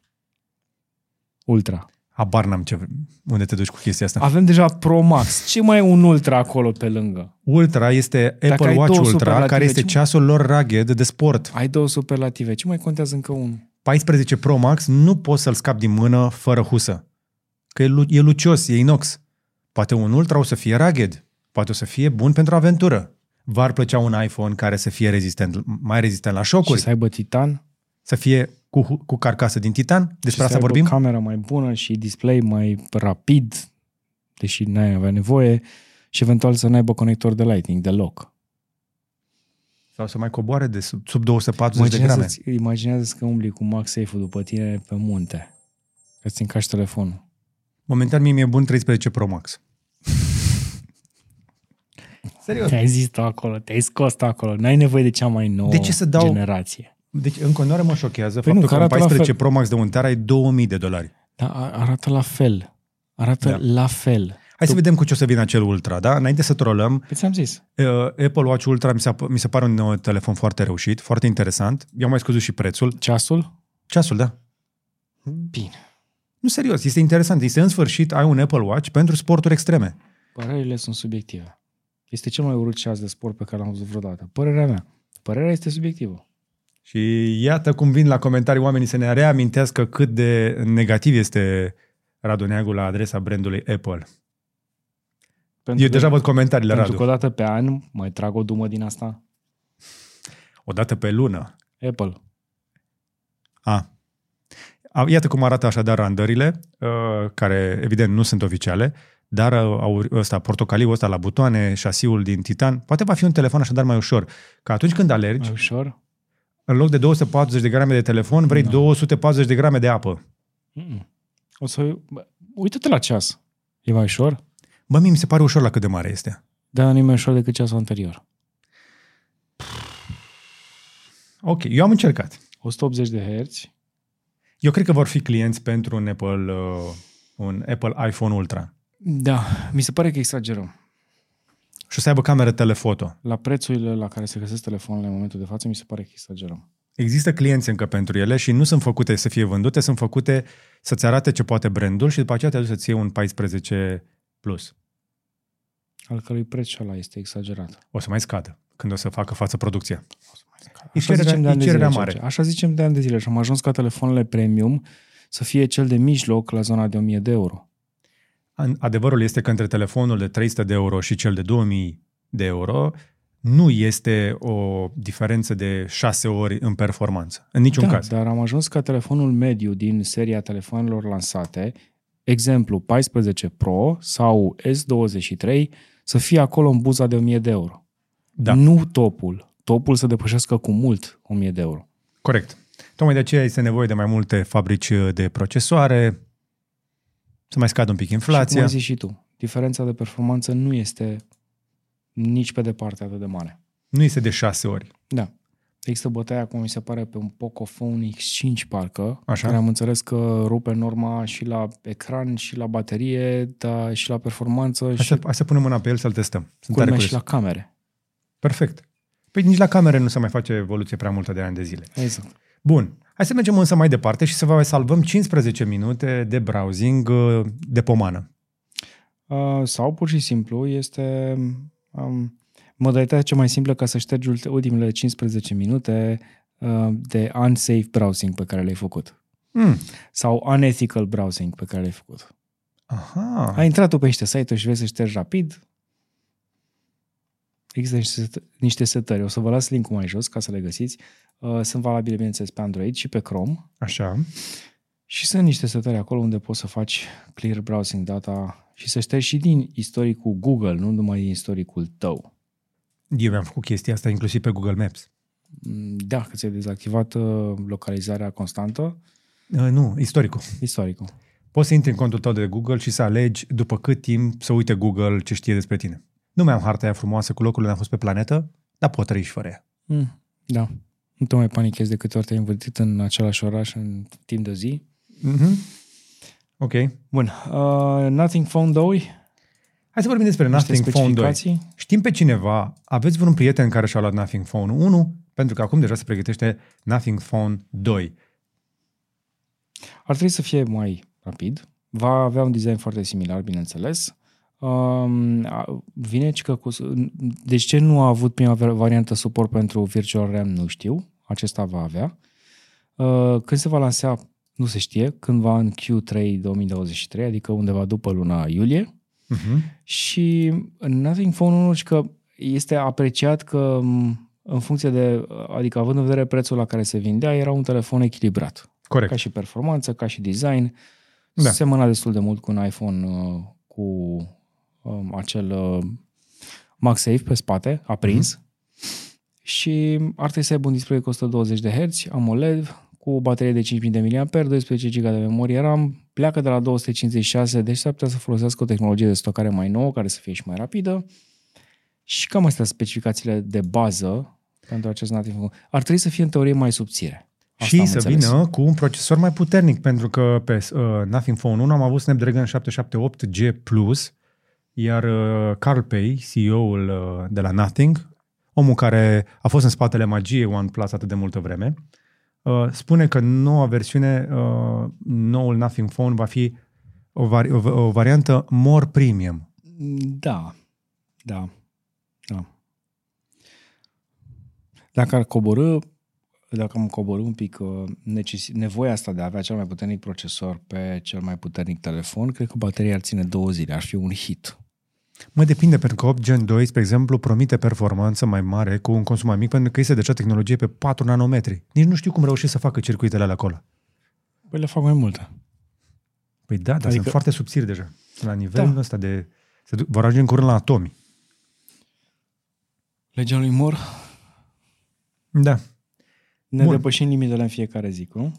Ultra. Habar n-am ce, unde te duci cu chestia asta. Avem deja Pro Max. Ce mai e un Ultra acolo pe lângă? Ultra este Apple ai Watch două Ultra, superlative, care este ce- ceasul lor rugged de sport. Ai două superlative. Ce mai contează încă unul? 14 Pro Max nu poți să-l scapi din mână fără husă. Că e, lu- e lucios, e inox. Poate un Ultra o să fie rugged. Poate o să fie bun pentru aventură. V-ar plăcea un iPhone care să fie rezistent, mai rezistent la Și șocuri, să aibă titan. să fie cu, hu- cu carcasă din titan? și Despre să asta aibă vorbim? cameră mai bună și display mai rapid, deși n-ai avea nevoie, și eventual să n-aibă conector de Lightning deloc. Sau să mai coboare de sub, sub 240 de grame. Imaginează-ți, imaginează că umbli cu MagSafe-ul după tine pe munte. Că ți încași telefonul. Momentan mie mi-e bun 13 Pro Max. Serios. Te-ai zis tu acolo, te-ai scos tu acolo. N-ai nevoie de cea mai nouă De ce să dau- generație. Deci în continuare mă șochează Păi faptul nu, că că un arată la 14 fel. Pro Max de un tera ai 2000 de dolari. Dar a- arată la fel. Arată Da. la fel. Hai să vedem cu ce o să vină acel Ultra, da? Înainte să trolăm, Păi ți-am zis. uh, Apple Watch Ultra mi, s-a, mi se pare un uh, telefon foarte reușit, foarte interesant. I-au mai scăzut și prețul. Ceasul? Ceasul, da. Bine. Nu, serios, este interesant. Este în sfârșit, ai un Apple Watch pentru sporturi extreme. Părerile sunt subiective. Este cel mai urât ceas de sport pe care l-am văzut vreodată. Părerea mea. Părerea este subiectivă. Și iată cum vin la comentarii oamenii să ne reamintească cât de negativ este Radoneagul la adresa brandului Apple. Pentru Eu că- deja văd comentariile, Pentru că Radu. o dată pe an mai trag o dumă din asta. O dată pe lună. Apple. A. A, Iată cum arată așadar randările, uh, care evident nu sunt oficiale, dar uh, au ăsta, portocaliu ăsta la butoane, șasiul din titan, poate va fi un telefon așadar mai ușor. Că atunci când alergi, Mai ușor? În loc de 240 de grame de telefon, vrei Da. 240 de grame de apă. Mm-mm. O să... bă, Uită-te la ceas. E mai ușor? Bă, mie mi se pare ușor la cât de mare este. Da, nu e mai ușor decât ceasul anterior. Ok, eu am încercat. 180 de Hz. Eu cred că vor fi clienți pentru un Apple, uh, un Apple iPhone Ultra. Da, mi se pare că exagerăm. Și o să aibă cameră telefoto. La prețurile la care se găsesc telefoanele în momentul de față, mi se pare că exagerăm. Există clienți încă pentru ele și nu sunt făcute să fie vândute, sunt făcute să-ți arate ce poate brandul și după aceea te aduci să-ți iei un 14 plus. Al cărui preț și ăla este exagerat. O să mai scadă când o să facă față producția. E Așa cererea, zicem de e ani de cererea zile, mare. George. Așa zicem de ani de zile și am ajuns ca telefoanele premium să fie cel de mijloc la zona de 1000 de euro. An- Adevărul este că între telefonul de 300 de euro și cel de 2000 de euro nu este o diferență de 6 ori în performanță. În niciun da, caz. dar am ajuns ca telefonul mediu din seria telefonelor lansate, exemplu 14 Pro sau S23, să fie acolo în buza de 1000 de euro. Da. Nu topul. Topul să depășească cu mult 1000 de euro. Corect. Tocmai de aceea este nevoie de mai multe fabrici de procesoare, să mai scadă un pic Și cum inflația. ai zis și tu, diferența de performanță nu este nici pe departe atât de mare. Nu este de 6 ori. Da. Există bătaia, cum mi se pare, pe un Pocophone X5 parcă, Așa. care am înțeles că rupe norma și la ecran, și la baterie, dar și la performanță, Hai și să, hai să punem mâna pe el să-l testăm. Sunt tare culmea curios. și la camere. Perfect. Păi nici la camere nu se mai face evoluție prea multă de ani de zile. Exact. Bun. Hai să mergem însă mai departe și să vă salvăm 15 minute de browsing uh, de pomană. Uh, sau pur și simplu este um, modalitatea cea mai simplă ca să ștergi ulte- ultimele 15 minute uh, de unsafe browsing pe care le-ai făcut. Mm. Sau unethical browsing pe care le-ai făcut. Aha. Ai intrat tu pe niște site-uri și vrei să ștergi rapid, există niște, set- niște setări. O să vă las link-ul mai jos ca să le găsiți. Uh, Sunt valabile, bineînțeles, pe Android și pe Chrome. Așa. Și sunt niște setări acolo unde poți să faci clear browsing data și să ștergi și din istoricul Google, nu numai din istoricul tău. Eu mi-am făcut chestia asta inclusiv pe Google Maps. Mm, Da, că ți-ai dezactivat uh, localizarea constantă, Uh, nu, istoricul. istoricul. Poți să intri în contul tău de Google și să alegi după cât timp să uite Google ce știe despre tine. Nu mai am harta aia frumoasă cu locurile unde am fost pe planetă, dar pot trăi și fără ea. Mm, da. Nu te mai panichezi de câte ori te-ai învârtit în același oraș în timp de o zi. Mm-hmm. Ok. Bun. Uh, Nothing Phone 2. Hai să vorbim despre Niște Nothing Phone 2. specificații. Știm pe cineva, aveți vreun prieten care și-a luat Nothing Phone 1? Pentru că acum deja se pregătește Nothing Phone 2. Ar trebui să fie mai rapid. Va avea un design foarte similar, bineînțeles. Um, a- vine și că cu... Deci ce nu a avut prima var- variantă suport pentru Virtual RAM, nu știu. Acesta va avea. Uh, când se va lansa, nu se știe. Cândva în Q3 2023, adică undeva după luna iulie. Uh-huh. Și în Nothing Phone 1 și că este apreciat că m, în funcție de, adică având în vedere prețul la care se vindea, era un telefon echilibrat. Corect. Ca și performanță, ca și design. Da. Da. Semăna destul de mult cu un iPhone uh, cu um, acel uh, MagSafe pe spate, aprins. Mm-hmm. Și ar trebui să aibă un display cu 120 de Hz, AMOLED, cu o baterie de 5000 de mAh, 12 GB de memorie RAM, pleacă de la 256, deci s-ar putea să folosească o tehnologie de stocare mai nouă, care să fie și mai rapidă. Și cam astea sunt specificațiile de bază pentru acest nativ. Ar trebui să fie în teorie mai subțire. Asta și am să înțeles. vină cu un procesor mai puternic, pentru că pe uh, Nothing Phone 1 am avut Snapdragon 778G+, iar uh, Carl Pei, CEO-ul uh, de la Nothing, omul care a fost în spatele magiei OnePlus atât de multă vreme, uh, spune că noua versiune, uh, noul Nothing Phone va fi o, vari- o, o variantă more premium. Da, da, da. Dacă ar coborâ, dacă am coborâ un pic uh, necesi- nevoia asta de a avea cel mai puternic procesor pe cel mai puternic telefon, cred că bateria ar ține două zile, ar fi un hit. Mă depinde, pentru că 8 Gen 2, spre exemplu, promite performanță mai mare cu un consum mai mic, pentru că este deja tehnologie pe 4 nanometri. Nici nu știu cum reușesc să facă circuitele alea acolo. Păi le fac mai multe. Păi da, dar adică... Adică- sunt foarte subțiri deja. La nivelul Da. ăsta de... Se duc, vor ajunge în curând la atomi. Legea lui Moore, Da. ne Bun. depășim limitele în fiecare zi, nu?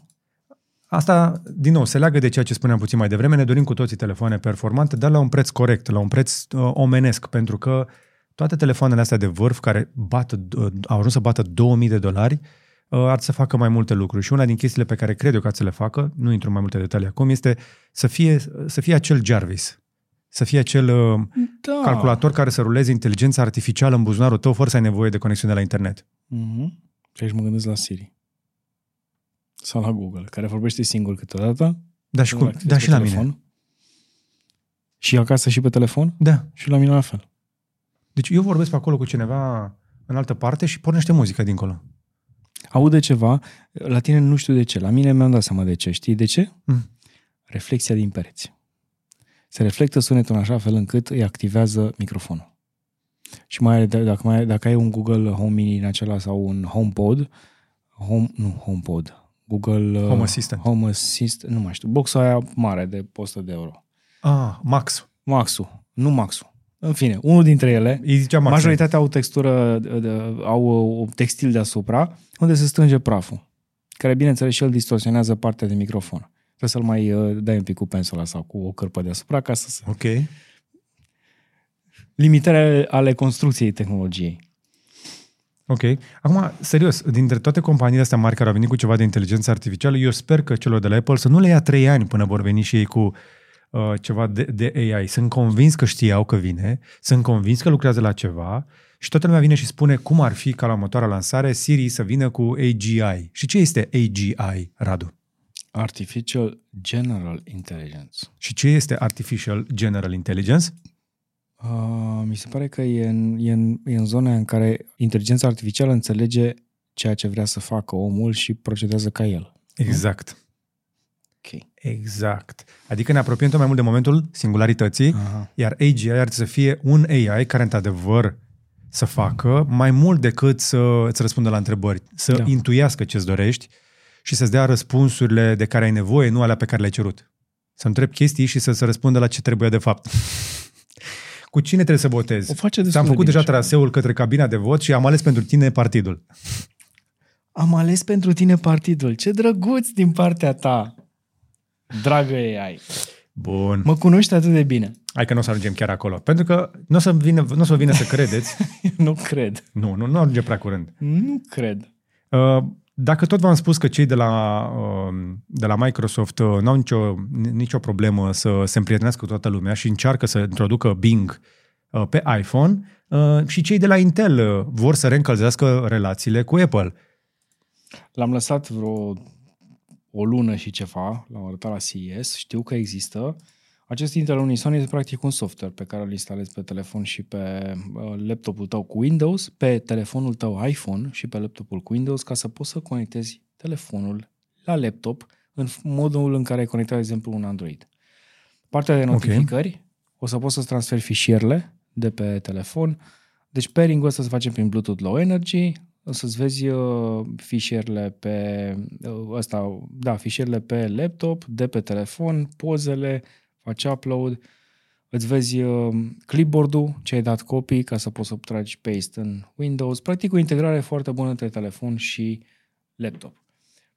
Asta, din nou, se leagă de ceea ce spuneam puțin mai devreme. Ne dorim cu toții telefoane performante, dar la un preț corect, la un preț uh, omenesc, pentru că toate telefoanele astea de vârf, care bat, uh, au ajuns să bată 2000 de dolari, uh, ar să facă mai multe lucruri. Și una din chestiile pe care cred eu că ar să le facă, nu intru în mai multe detalii acum, este să fie, să fie acel Jarvis. Să fie acel uh, Da. calculator care să ruleze inteligența artificială în buzunarul tău fără să ai nevoie de conexiune la internet. Mm-hmm. Și aici mă gândesc la Siri. Sau la Google, care vorbește singur câteodată. Da, și, îl cum, activezi da, pe și la telefon. mine. Și acasă și pe telefon? Da. Și la mine la fel. Deci eu vorbesc pe acolo cu cineva în altă parte și pornește muzica dincolo. Aude ceva, la tine nu știu de ce, la mine mi-am dat seama de ce. Știi de ce? Mm. Reflexia din pereți. Se reflectă sunetul în așa fel încât îi activează microfonul. Și mai, d- dacă, mai, dacă ai un Google Home Mini în acela sau un HomePod, home, nu HomePod, Google uh, Home Assistant. Home Assistant, nu mai știu, boxa aia mare de 100 de euro. Ah, Max. Maxul, nu Maxul. În fine, unul dintre ele, Îi zicea Max. Majoritatea au textură, de- de- au uh, textil deasupra, unde se strânge praful, care, bineînțeles, și el distorsionează partea de microfon. Trebuie să-l mai uh, dai un pic cu pensula sau cu o cârpă deasupra ca să se... Ok. Limitările ale construcției tehnologiei. Ok. Acum, serios, dintre toate companiile astea mari care au venit cu ceva de inteligență artificială, eu sper că celor de la Apple să nu le ia trei ani până vor veni și ei cu uh, ceva de, de AI. Sunt convins că știau că vine, sunt convins că lucrează la ceva și toată lumea vine și spune cum ar fi ca la următoarea lansare Siri să vină cu AGI. Și ce este AGI, Radu? Artificial General Intelligence. Și ce este Artificial General Intelligence? Uh, mi se pare că e în, e, în, e în zona în care inteligența artificială înțelege ceea ce vrea să facă omul și procedează ca el. Exact. Ok. Exact. Adică ne apropiem tot mai mult de momentul singularității, Aha. iar AGI ar trebui să fie un AI care, într-adevăr, să facă mai mult decât să îți răspundă la întrebări, să Da. da. intuiască ce-ți dorești și să-ți dea răspunsurile de care ai nevoie, nu alea pe care le-ai cerut. Să întrebi chestii și să se răspundă la ce trebuie de fapt. Cu cine trebuie să votezi? O face destul Ți-am de făcut bine deja așa. traseul către cabina de vot și am ales pentru tine partidul. Am ales pentru tine partidul. Ce drăguț din partea ta, dragă AI. Bun. Mă cunoști atât de bine. Hai că nu o să ajungem chiar acolo. Pentru că nu o să, vină, nu o să vă vină să credeți. nu cred. nu, nu, nu ajunge prea curând. Nu cred. Uh, Dacă tot v-am spus că cei de la, uh, de la Microsoft uh, n-au nicio, nicio problemă să se împrietenească cu toată lumea și încearcă să introducă Bing uh, pe iPhone, uh, și cei de la Intel uh, vor să reîncălzească relațiile cu Apple. L-am lăsat vreo o lună și ceva, l-am arătat la CES, știu că există. Acest Intel Unison este practic un software pe care îl instalezi pe telefon și pe uh, laptopul tău cu Windows, pe telefonul tău iPhone și pe laptopul cu Windows ca să poți să conectezi telefonul la laptop în modul în care ai conectat, de exemplu, un Android. Partea de notificări, okay. o să poți să-ți transferi fișierele de pe telefon. Deci pairing-ul ăsta se face prin Bluetooth Low Energy, o să-ți vezi uh, fișierele pe uh, ăsta, da, fișierele pe laptop, de pe telefon, pozele, faci upload, îți vezi uh, clipboard-ul, ce ai dat copii ca să poți să tragi paste în Windows. Practic o integrare foarte bună între telefon și laptop.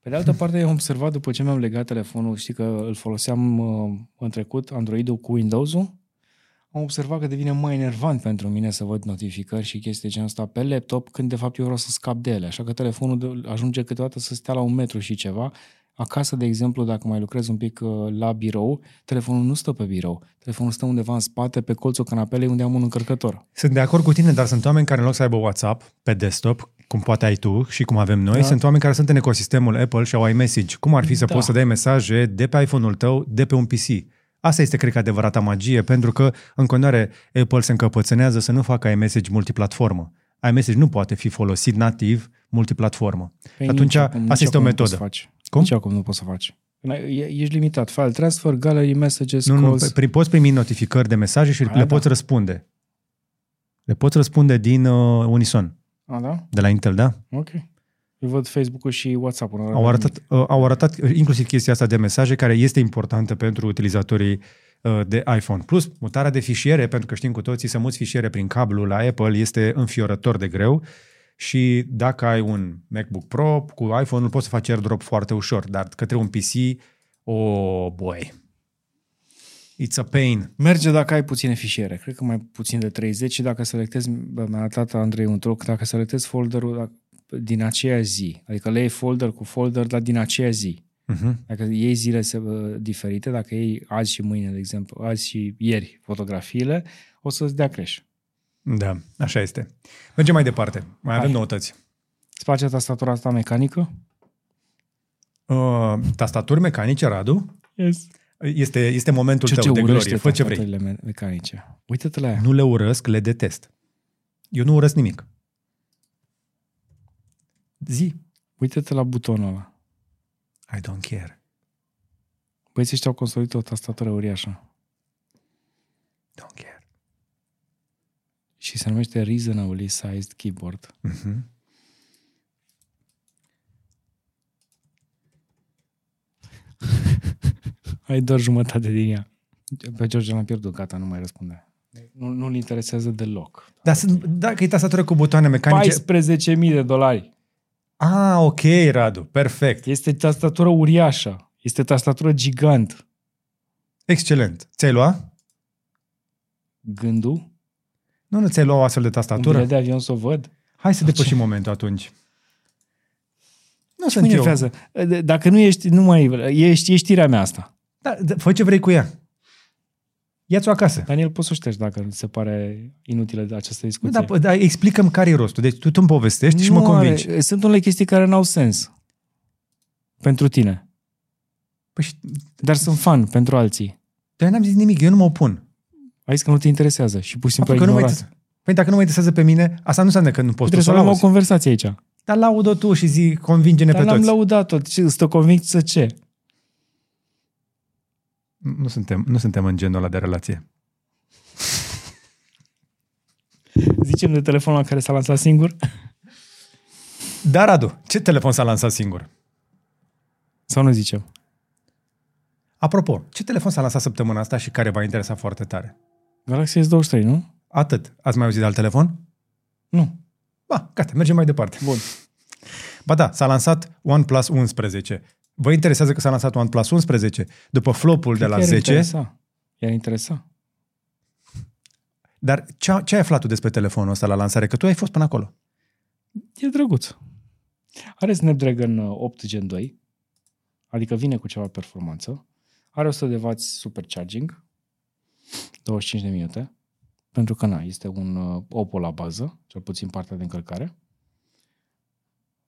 Pe de altă parte, am observat după ce mi-am legat telefonul, știi că îl foloseam uh, în trecut, Android-ul cu Windows-ul, am observat că devine mai enervant pentru mine să văd notificări și chestii de genul ăsta pe laptop, când de fapt eu vreau să scap de ele. Așa că telefonul de- ajunge câteodată să stea la un metru și ceva. Acasă, de exemplu, dacă mai lucrez un pic uh, la birou, telefonul nu stă pe birou. Telefonul stă undeva în spate, pe colțul canapelei, unde am un încărcător. Sunt de acord cu tine, dar sunt oameni care în loc să aibă WhatsApp pe desktop, cum poate ai tu și cum avem noi, Da. da. sunt oameni care sunt în ecosistemul Apple și au iMessage. Cum ar fi să Da. poți să dai mesaje de pe iPhone-ul tău, de pe un PC? Asta este, cred că, adevărata magie, pentru că, în continuare, Apple se încăpățânează să nu facă iMessage multiplatformă. iMessage nu poate fi folosit nativ multiplatformă. Păi Atunci, nici acum- asta nici este o acum nu poți metodă. să faci. Cum? Nici acum nu poți să faci. E- Ești limitat. File transfer, gallery, messages, Nu, nu, calls. pri- poți primi notificări de mesaje și Aia le da. poți răspunde. Le poți răspunde din uh, Unison, A, da? de la Intel, da? Ok. Eu văd Facebook-ul și WhatsApp-ul. nu Au avem arătat, uh, au arătat inclusiv chestia asta de mesaje care este importantă pentru utilizatorii uh, de iPhone. Plus, mutarea de fișiere, pentru că știm cu toții, să muți fișiere prin cablu la Apple este înfiorător de greu și dacă ai un MacBook Pro cu iPhone-ul poți să faci airdrop foarte ușor, dar către un PC, oh boy, it's a pain. Merge dacă ai puține fișiere, cred că mai puțin de 30 și dacă selectezi, bă, mi-a arătat Andrei un truc, dacă selectezi folderul dacă- din aceea zi, adică le iei folder cu folder, dar din aceea zi. Uh-huh. Dacă iei zile se- bă, diferite, dacă iei azi și mâine, de exemplu, azi și ieri fotografiile, o să-ți dea crash. Da, așa este. Mergem mai departe. Mai avem Hai. noutăți. Îți place tastatura asta mecanică? Uh, tastaturi mecanice, Radu? Yes. Este, este momentul Ce tău ce de urăște glorie. Fă ce vrei. tastaturile me- mecanice. Uită-te la ea. Nu le urăsc, le detest. Eu nu urăsc nimic. Zi. Uită-te la butonul ăla. I don't care. Băieții ăștia au construit o tastatură uriașă. Don't care. Și se numește Reasonably Sized Keyboard. Uh-huh. Ai doar jumătate din ea. Pe George l-am pierdut, gata, nu mai răspunde. Nu, nu-l interesează deloc. Dar sunt, dacă e tastatură cu butoane mecanice... 14.000 de dolari. Ah, ok, Radu, perfect. Este tastatură uriașă. Este tastatură gigant. Excelent. Ți-ai luat? Gândul? Nu, nu ți-ai luat o astfel de Un tastatură? bilet de avion să o văd? Hai să Ce? depășim momentul atunci. Nu Ce sunt mă eu. enervează? Dacă nu ești, nu mai ești, e știrea mea asta. Da, da, fă ce vrei cu ea. Ia-ți-o acasă. Daniel, poți să o ștergi dacă ți se pare inutilă de această Nu, discuție. da, da, explicăm care e rostul. Deci tu îmi povestești și mă Nu convingi. Are, sunt unele chestii care n-au sens. Pentru tine. Păi, și- Dar sunt fan pentru alții. dar eu n-am zis nimic, eu nu mă opun. Ai zis că nu te interesează și pur și simplu ai Faptul că nu mă ignorat. interesează. Păi dacă nu mă interesează pe mine, asta nu înseamnă că nu poți tu Trebuie să să o avem o lauzi. conversație aici. Dar laudă tu și zi, convinge-ne Dar pe l-am toți. laudat-o. Ce, Să te convingi să ce? Nu suntem, nu suntem în genul ăla de relație. Zicem de telefonul la care s-a lansat singur? Dar, Radu, ce telefon s-a lansat singur? Sau nu zicem? Apropo, ce telefon s-a lansat săptămâna asta și care v-a interesat foarte tare? Galaxy S23, nu? Atât. Ați mai auzit de alt telefon? Nu. Ba, gata, mergem mai departe. Bun. Ba da, s-a lansat OnePlus 11. Vă interesează că s-a lansat OnePlus 11? După flopul de la Cred că 10? I-ar interesa. I-ar interesa. Dar ce, ce ai aflat tu despre telefonul ăsta la lansare? Că tu ai fost până acolo. E drăguț. Are Snapdragon 8 Gen 2, adică vine cu ceva performanță. Are 100 de W supercharging, 25 de minute, pentru că na, este un uh, Oppo la bază, cel puțin partea de încărcare.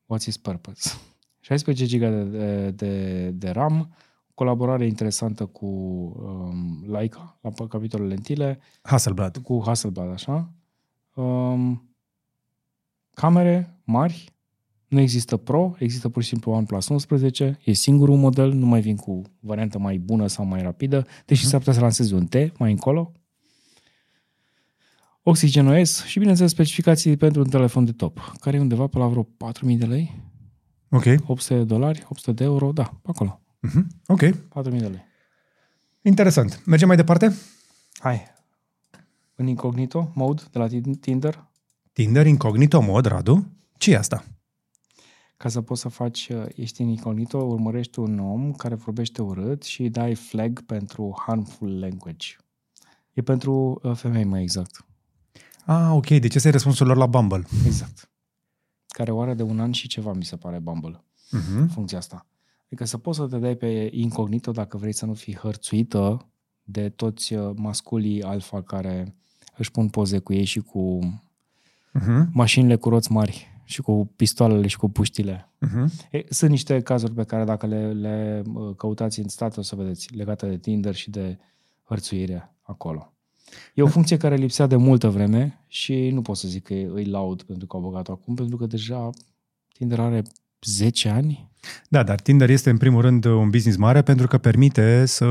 What's his purpose? 16 GB de, de, de, de RAM, colaborare interesantă cu um, Leica la capitolul lentile, Hasselblad. cu Hasselblad, așa. Um, camere mari, nu există Pro, există pur și simplu OnePlus 11, e singurul model, nu mai vin cu variantă mai bună sau mai rapidă, deși Mhm. s-ar putea să lanseze un T mai încolo. Oxygen OS și, bineînțeles, specificații pentru un telefon de top, care e undeva pe la vreo 4.000 de lei, Ok. 800 de dolari, 800 de euro, da, pe acolo, Mhm. Ok. 4.000 de lei. Interesant. Mergem mai departe? Hai, în incognito mode de la Tinder, Tinder Incognito Mod, Radu. ce e asta? Ca să poți să faci, uh, ești în incognito, urmărești un om care vorbește urât și îi dai flag pentru harmful language. E pentru uh, femei mai exact. Ah, ok. Deci ăsta e răspunsul lor la Bumble. Exact. Care o are de un an și ceva, mi se pare, Bumble, Mhm. funcția asta. Adică să poți să te dai pe incognito dacă vrei să nu fii hărțuită de toți uh, masculii alfa care își pun poze cu ei și cu Mhm. mașinile cu roți mari și cu pistoalele și cu puștile. Mhm. E, sunt niște cazuri pe care dacă le, le uh, căutați în stat o să vedeți legate de Tinder și de hărțuire acolo. E o funcție care lipsea de multă vreme și nu pot să zic că îi laud pentru că au băgat acum, pentru că deja Tinder are 10 ani. Da, dar Tinder este în primul rând un business mare pentru că permite să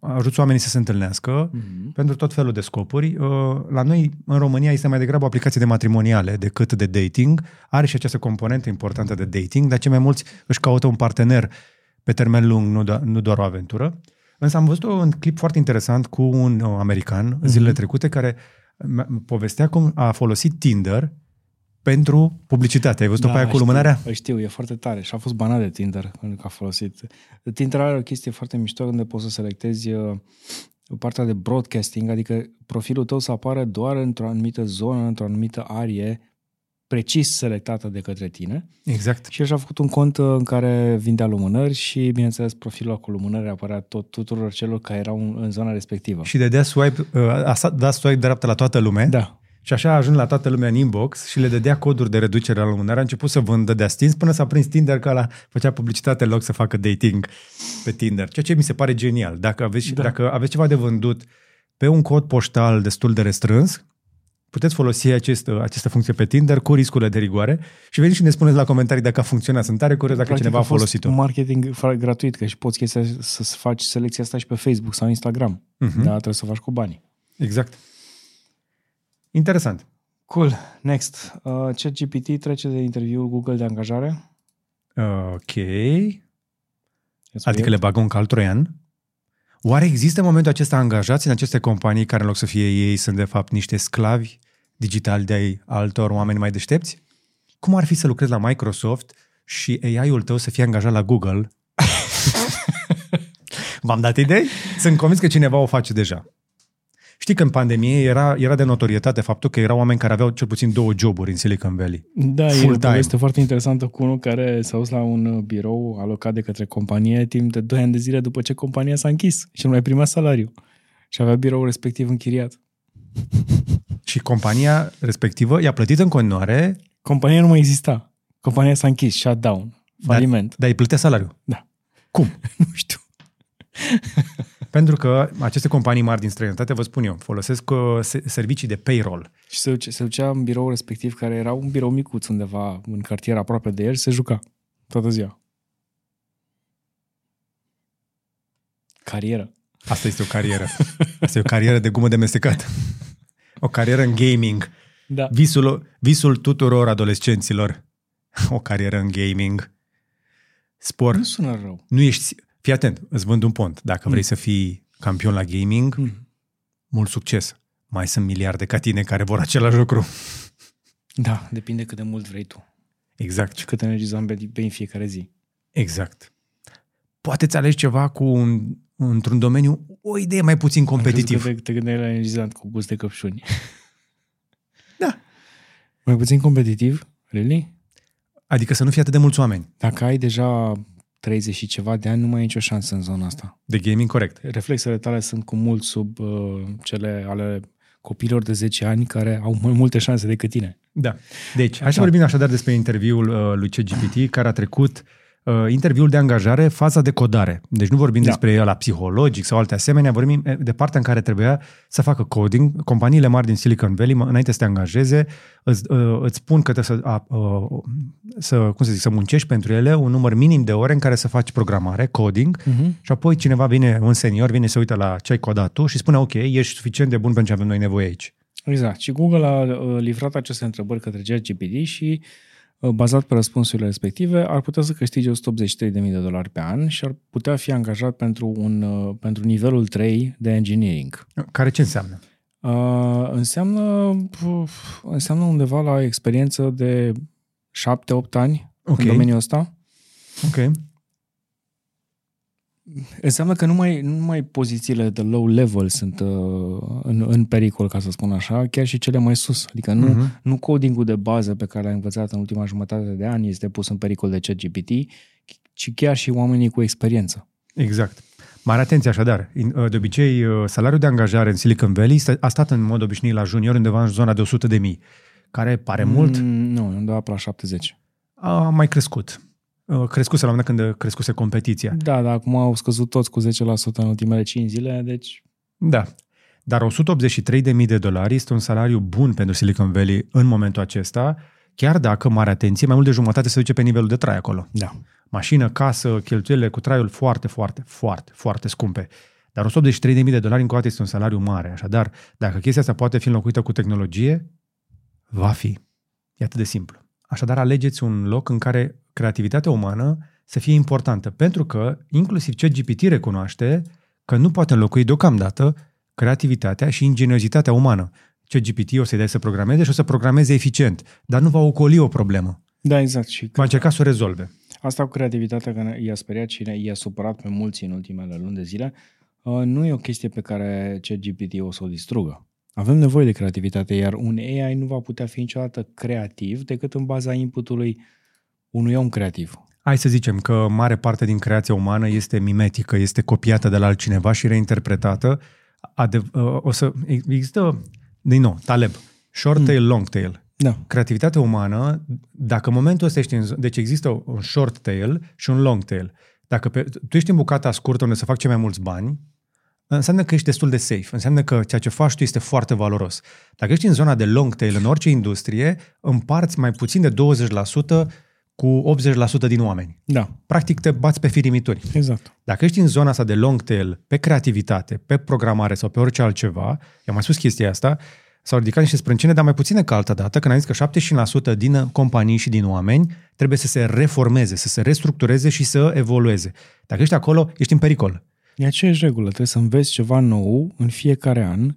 ajuți oamenii să se întâlnească Mm-hmm. pentru tot felul de scopuri. Uh, La noi, în România, este mai degrabă o aplicație de matrimoniale decât de dating. Are și această componentă importantă de dating, dar cei mai mulți își caută un partener pe termen lung, nu, do- nu doar o aventură. Însă am văzut un clip foarte interesant cu un uh, american zilele trecute care m- povestea cum a folosit Tinder pentru publicitate. Ai văzut-o pe aia cu lumânarea? Știu, știu, e foarte tare și a fost banat de Tinder pentru că a folosit. Tinder are o chestie foarte mișto unde poți să selectezi uh, partea de broadcasting, adică profilul tău să apară doar într-o anumită zonă, într-o anumită arie precis selectată de către tine. Exact. Și el și-a făcut un cont uh, în care vindea lumânări și, bineînțeles, profilul cu lumânări apărea tot tuturor celor care erau în, în zona respectivă. Și de dea swipe, uh, a sa- dat swipe dreapta la toată lumea Da. Și așa ajung la toată lumea în inbox și le dădea coduri de reducere la un moment dat. A început să vândă de stins până s-a prins Tinder că ăla făcea publicitate în loc să facă dating pe Tinder. Ceea ce mi se pare genial. Dacă aveți, da. dacă aveți ceva de vândut pe un cod poștal destul de restrâns, puteți folosi acest, această funcție pe Tinder cu riscurile de rigoare și veniți și ne spuneți la comentarii dacă a funcționat. Sunt tare curios dacă Practic cineva a fost folosit-o. marketing fa- gratuit, că și poți chestia să să faci selecția asta și pe Facebook sau Instagram. Mhm. Dar trebuie să o faci cu banii. Exact. Interesant. Cool. Next. Uh, ChatGPT trece de interviul Google de angajare. Ok. Yes, Adică le bagă un cal troian. Oare există în momentul acesta angajați în aceste companii care în loc să fie ei sunt de fapt niște sclavi digitali de ai altor oameni mai deștepți? Cum ar fi să lucrezi la Microsoft și AI-ul tău să fie angajat la Google? V-am dat idei? Sunt convins că cineva o face deja. Știi că în pandemie era, era de notorietate faptul că erau oameni care aveau cel puțin două joburi în Silicon Valley. Da, Full e time. este foarte interesantă cu unul care s-a dus la un uh, birou alocat de către companie timp de 2 ani de zile după ce compania s-a închis și nu mai primea salariu. Și avea biroul respectiv închiriat. Și compania respectivă i-a plătit în continuare, Compania nu mai exista. Compania s-a închis, shutdown, faliment. dar îi plătea salariu. Da. Cum? Nu știu. Pentru că aceste companii mari din străinătate, vă spun eu, folosesc uh, se- servicii de payroll. Și se, duce, se ducea în birou respectiv, care era un birou micuț undeva în cartier aproape de el și se juca toată ziua. Carieră. Asta este o carieră. Asta e o carieră de gumă de mestecat. O carieră în gaming. Da. Visul, visul tuturor adolescenților. O carieră în gaming. Spor. Nu sună rău. Nu ești... Fii atent, îți vând un pont. Dacă vrei să fii campion la gaming, Mm. mult succes. Mai sunt miliarde ca tine care vor același lucru. Da, depinde cât de mult vrei tu. Exact. Și cât energie zambeni bei în fiecare zi. Exact. Poate ți alegi ceva cu un, într-un domeniu o idee mai puțin competitiv. Am crezut că te, te gândeai la energizant cu gust de căpșuni. Da. Mai puțin competitiv? Really? Adică să nu fie atât de mulți oameni. Dacă ai deja 30 și ceva de ani, nu mai ai nicio șansă în zona asta. De gaming corect. Reflexele tale sunt cu mult sub uh, cele ale copiilor de 10 ani care au mai multe șanse decât tine. Da. Deci, hai să Așa. vorbim așadar despre interviul uh, lui CGPT care a trecut uh, interviul de angajare, faza de codare. Deci nu vorbim Da. despre la psihologic sau alte asemenea, vorbim eh, de partea în care trebuia să facă coding. Companiile mari din Silicon Valley, mă- înainte să te angajeze, îți, uh, îți spun că trebuie să, a, uh, să, cum să zic, să muncești pentru ele un număr minim de ore în care să faci programare, coding, Uh-huh. și apoi cineva vine, un senior, vine să uită la ce ai codat tu și spune, ok, ești suficient de bun pentru ce avem noi nevoie aici. Exact. Și Google a uh, livrat aceste întrebări către ChatGPT și uh, bazat pe răspunsurile respective, ar putea să câștige 183.000 de dolari pe an și ar putea fi angajat pentru, un, uh, pentru nivelul 3 de engineering. Care ce înseamnă? Uh, înseamnă, puf, înseamnă undeva la experiență de 7-8 ani Ok. în domeniul ăsta. Ok. Înseamnă că numai, numai pozițiile de low level sunt uh, în, în pericol, ca să spun așa, chiar și cele mai sus. Adică nu, Mhm. uh-huh. nu codingul de bază pe care l-ai învățat în ultima jumătate de ani este pus în pericol de ChatGPT, ci chiar și oamenii cu experiență. Exact. Mare atenție așadar. In- De obicei, uh, salariul de angajare în Silicon Valley sta- a stat în mod obișnuit la junior undeva în zona de 100 de mii, care pare mult, Mm, nu, undeva pe la 70. a mai crescut. Uh, Crescuse la un moment dat când crescuse competiția. Da, dar acum au scăzut toți cu 10% în ultimele 5 zile, deci Da. Dar 183 de mii de dolari este un salariu bun pentru Silicon Valley în momentul acesta, chiar dacă, mare atenție, mai mult de jumătate se duce pe nivelul de trai acolo. da. Mașină, casă, cheltuielile cu traiul foarte, foarte, foarte, foarte scumpe. Dar 183.000 de dolari încă o dată este un salariu mare. Așadar, dacă chestia asta poate fi înlocuită cu tehnologie, va fi. E atât de simplu. Așadar, alegeți un loc în care creativitatea umană să fie importantă. Pentru că, inclusiv ChatGPT recunoaște că nu poate înlocui deocamdată creativitatea și ingeniozitatea umană. ChatGPT o să-i dai să programeze și o să programeze eficient, dar nu va ocoli o problemă. Da, exact. Și Va încerca să o rezolve. Asta cu creativitatea, că ne- i-a speriat și ne- i-a supărat pe mulți în ultimele luni de zile, uh, nu e o chestie pe care ChatGPT o să o distrugă. Avem nevoie de creativitate, iar un AI nu va putea fi niciodată creativ decât în baza inputului unui om creativ. Hai să zicem că mare parte din creația umană este mimetică, este copiată de la altcineva și reinterpretată. Adev- uh, o să există, din nou, Taleb. Short tail, long tail. Da. Creativitatea umană, dacă în momentul ăsta ești în... zo- Deci există un short tail și un long tail. Dacă pe, tu ești în bucata scurtă unde să fac cei mai mulți bani, înseamnă că ești destul de safe. Înseamnă că ceea ce faci tu este foarte valoros. Dacă ești în zona de long tail în orice industrie, împarți mai puțin de 20% cu 80% din oameni. Da, Practic te bați pe firimituri. exact. Dacă ești în zona asta de long tail, pe creativitate, pe programare sau pe orice altceva, i-am mai spus chestia asta, s-au ridicat niște sprâncene, dar mai puține ca altă dată, când am zis că 75% din companii și din oameni trebuie să se reformeze, să se restructureze și să evolueze. Dacă ești acolo, ești în pericol. E aceeași regulă, trebuie să înveți ceva nou în fiecare an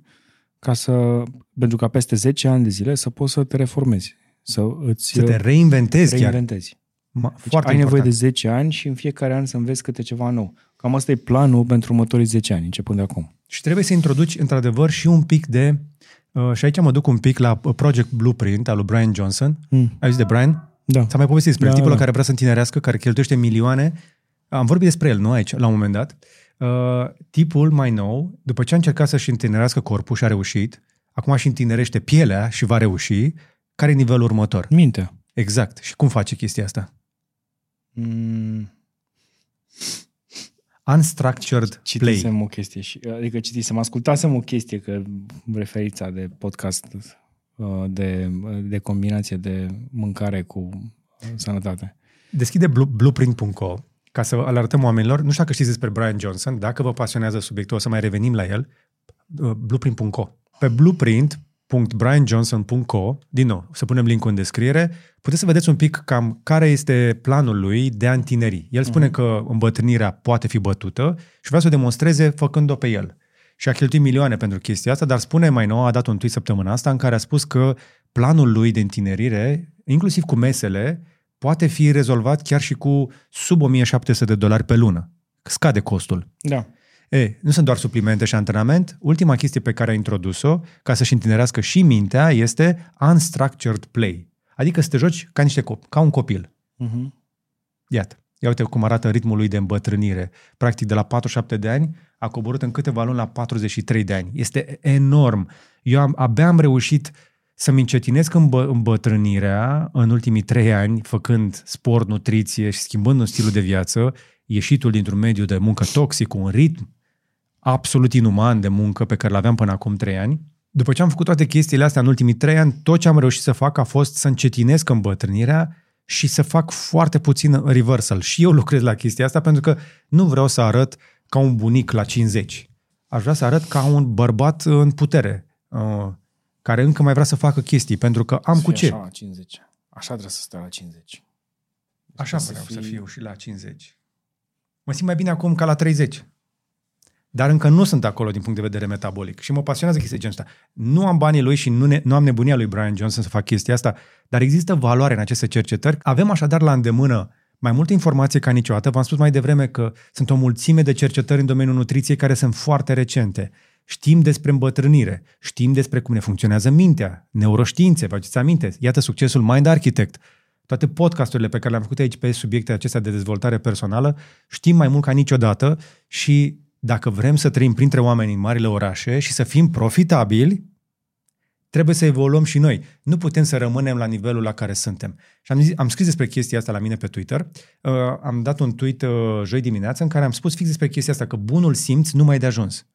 ca să, pentru ca peste 10 ani de zile să poți să te reformezi, să îți Să te reinventezi chiar. reinventezi. Ma, Deci foarte ai nevoie important. de 10 ani și în fiecare an să înveți câte ceva nou. Cam asta e planul pentru următorii 10 ani, începând de acum. Și trebuie să introduci, într-adevăr, și un pic de... Uh, și aici mă duc un pic la uh, Project Blueprint al lui Brian Johnson. Mm. Ai zis de Brian? Da. Ți-am mai povestit despre Da, tipul da. ăla care vrea să întinerească, care cheltuiește milioane. Am vorbit despre el, nu aici, la un moment dat. Uh, tipul mai nou, după ce a încercat să-și întinerească corpul și a reușit, acum și întinerește pielea și va reuși, care e nivelul următor? Mintea. Exact. Și cum face chestia asta? Mm, Unstructured play. citisem o chestie, și, adică citisem, ascultasem o chestie că referița de podcast uh, de, de combinație de mâncare cu uh, sănătate. Deschide blu- blueprint.co ca să îl arătăm oamenilor. Nu știu dacă știți despre Brian Johnson. Dacă vă pasionează subiectul, o să mai revenim la el. Uh, Blueprint.co. Pe blueprint.brianjohnson.co, din nou, să punem link în descriere, puteți să vedeți un pic cam care este planul lui de a întineri. El spune uh-huh. că îmbătrânirea poate fi bătută și vrea să o demonstreze făcând-o pe el. Și a cheltuit milioane pentru chestia asta, dar spune mai nou, a dat un tweet săptămâna asta în care a spus că planul lui de întinerire, inclusiv cu mesele, poate fi rezolvat chiar și cu sub 1700 de dolari pe lună. Scade costul. Da. E, nu sunt doar suplimente și antrenament. Ultima chestie pe care a introdus-o, ca să-și întinerească și mintea, este unstructured play. Adică să te joci ca niște copii, ca un copil. Uh-huh. Iată. Ia uite cum arată ritmul lui de îmbătrânire. Practic, de la 47 de ani a coborât în câteva luni la 43 de ani. Este enorm. Eu am, abia am reușit să-mi încetinesc îmbă, îmbătrânirea în ultimii trei ani, făcând sport, nutriție și schimbând un stilul de viață, ieșitul dintr-un mediu de muncă toxic, cu un ritm absolut inuman de muncă pe care l-aveam până acum trei ani. După ce am făcut toate chestiile astea în ultimii trei ani, tot ce am reușit să fac a fost să încetinesc îmbătrânirea și să fac foarte puțin reversal. Și eu lucrez la chestia asta pentru că nu vreau să arăt ca un bunic la 50. Aș vrea să arăt ca un bărbat în putere, uh, care încă mai vrea să facă chestii, pentru că am Să cu fie ce. Așa la 50. Așa trebuie să stai la 50. Așa să vreau să fii- fiu și la 50. Mă simt mai bine acum ca la 30. Dar încă nu sunt acolo din punct de vedere metabolic. Și mă pasionează chestia genul ăsta. Nu am banii lui și nu, ne, nu am nebunia lui Brian Johnson să fac chestia asta, dar există valoare în aceste cercetări. Avem așadar la îndemână mai multă informație ca niciodată. V-am spus mai devreme că sunt o mulțime de cercetări în domeniul nutriției care sunt foarte recente. Știm despre îmbătrânire, știm despre cum ne funcționează mintea, neuroștiințe, vă aduceți aminte? Iată succesul Mind Architect. Toate podcasturile pe care le-am făcut aici pe subiecte acestea de dezvoltare personală, știm mai mult ca niciodată și dacă vrem să trăim printre oameni în marile orașe și să fim profitabili, trebuie să evoluăm și noi. Nu putem să rămânem la nivelul la care suntem. Și am, zis, am scris despre chestia asta la mine pe Twitter. Uh, am dat un tweet uh, joi dimineață în care am spus fix despre chestia asta, că bunul simț nu mai e de ajuns.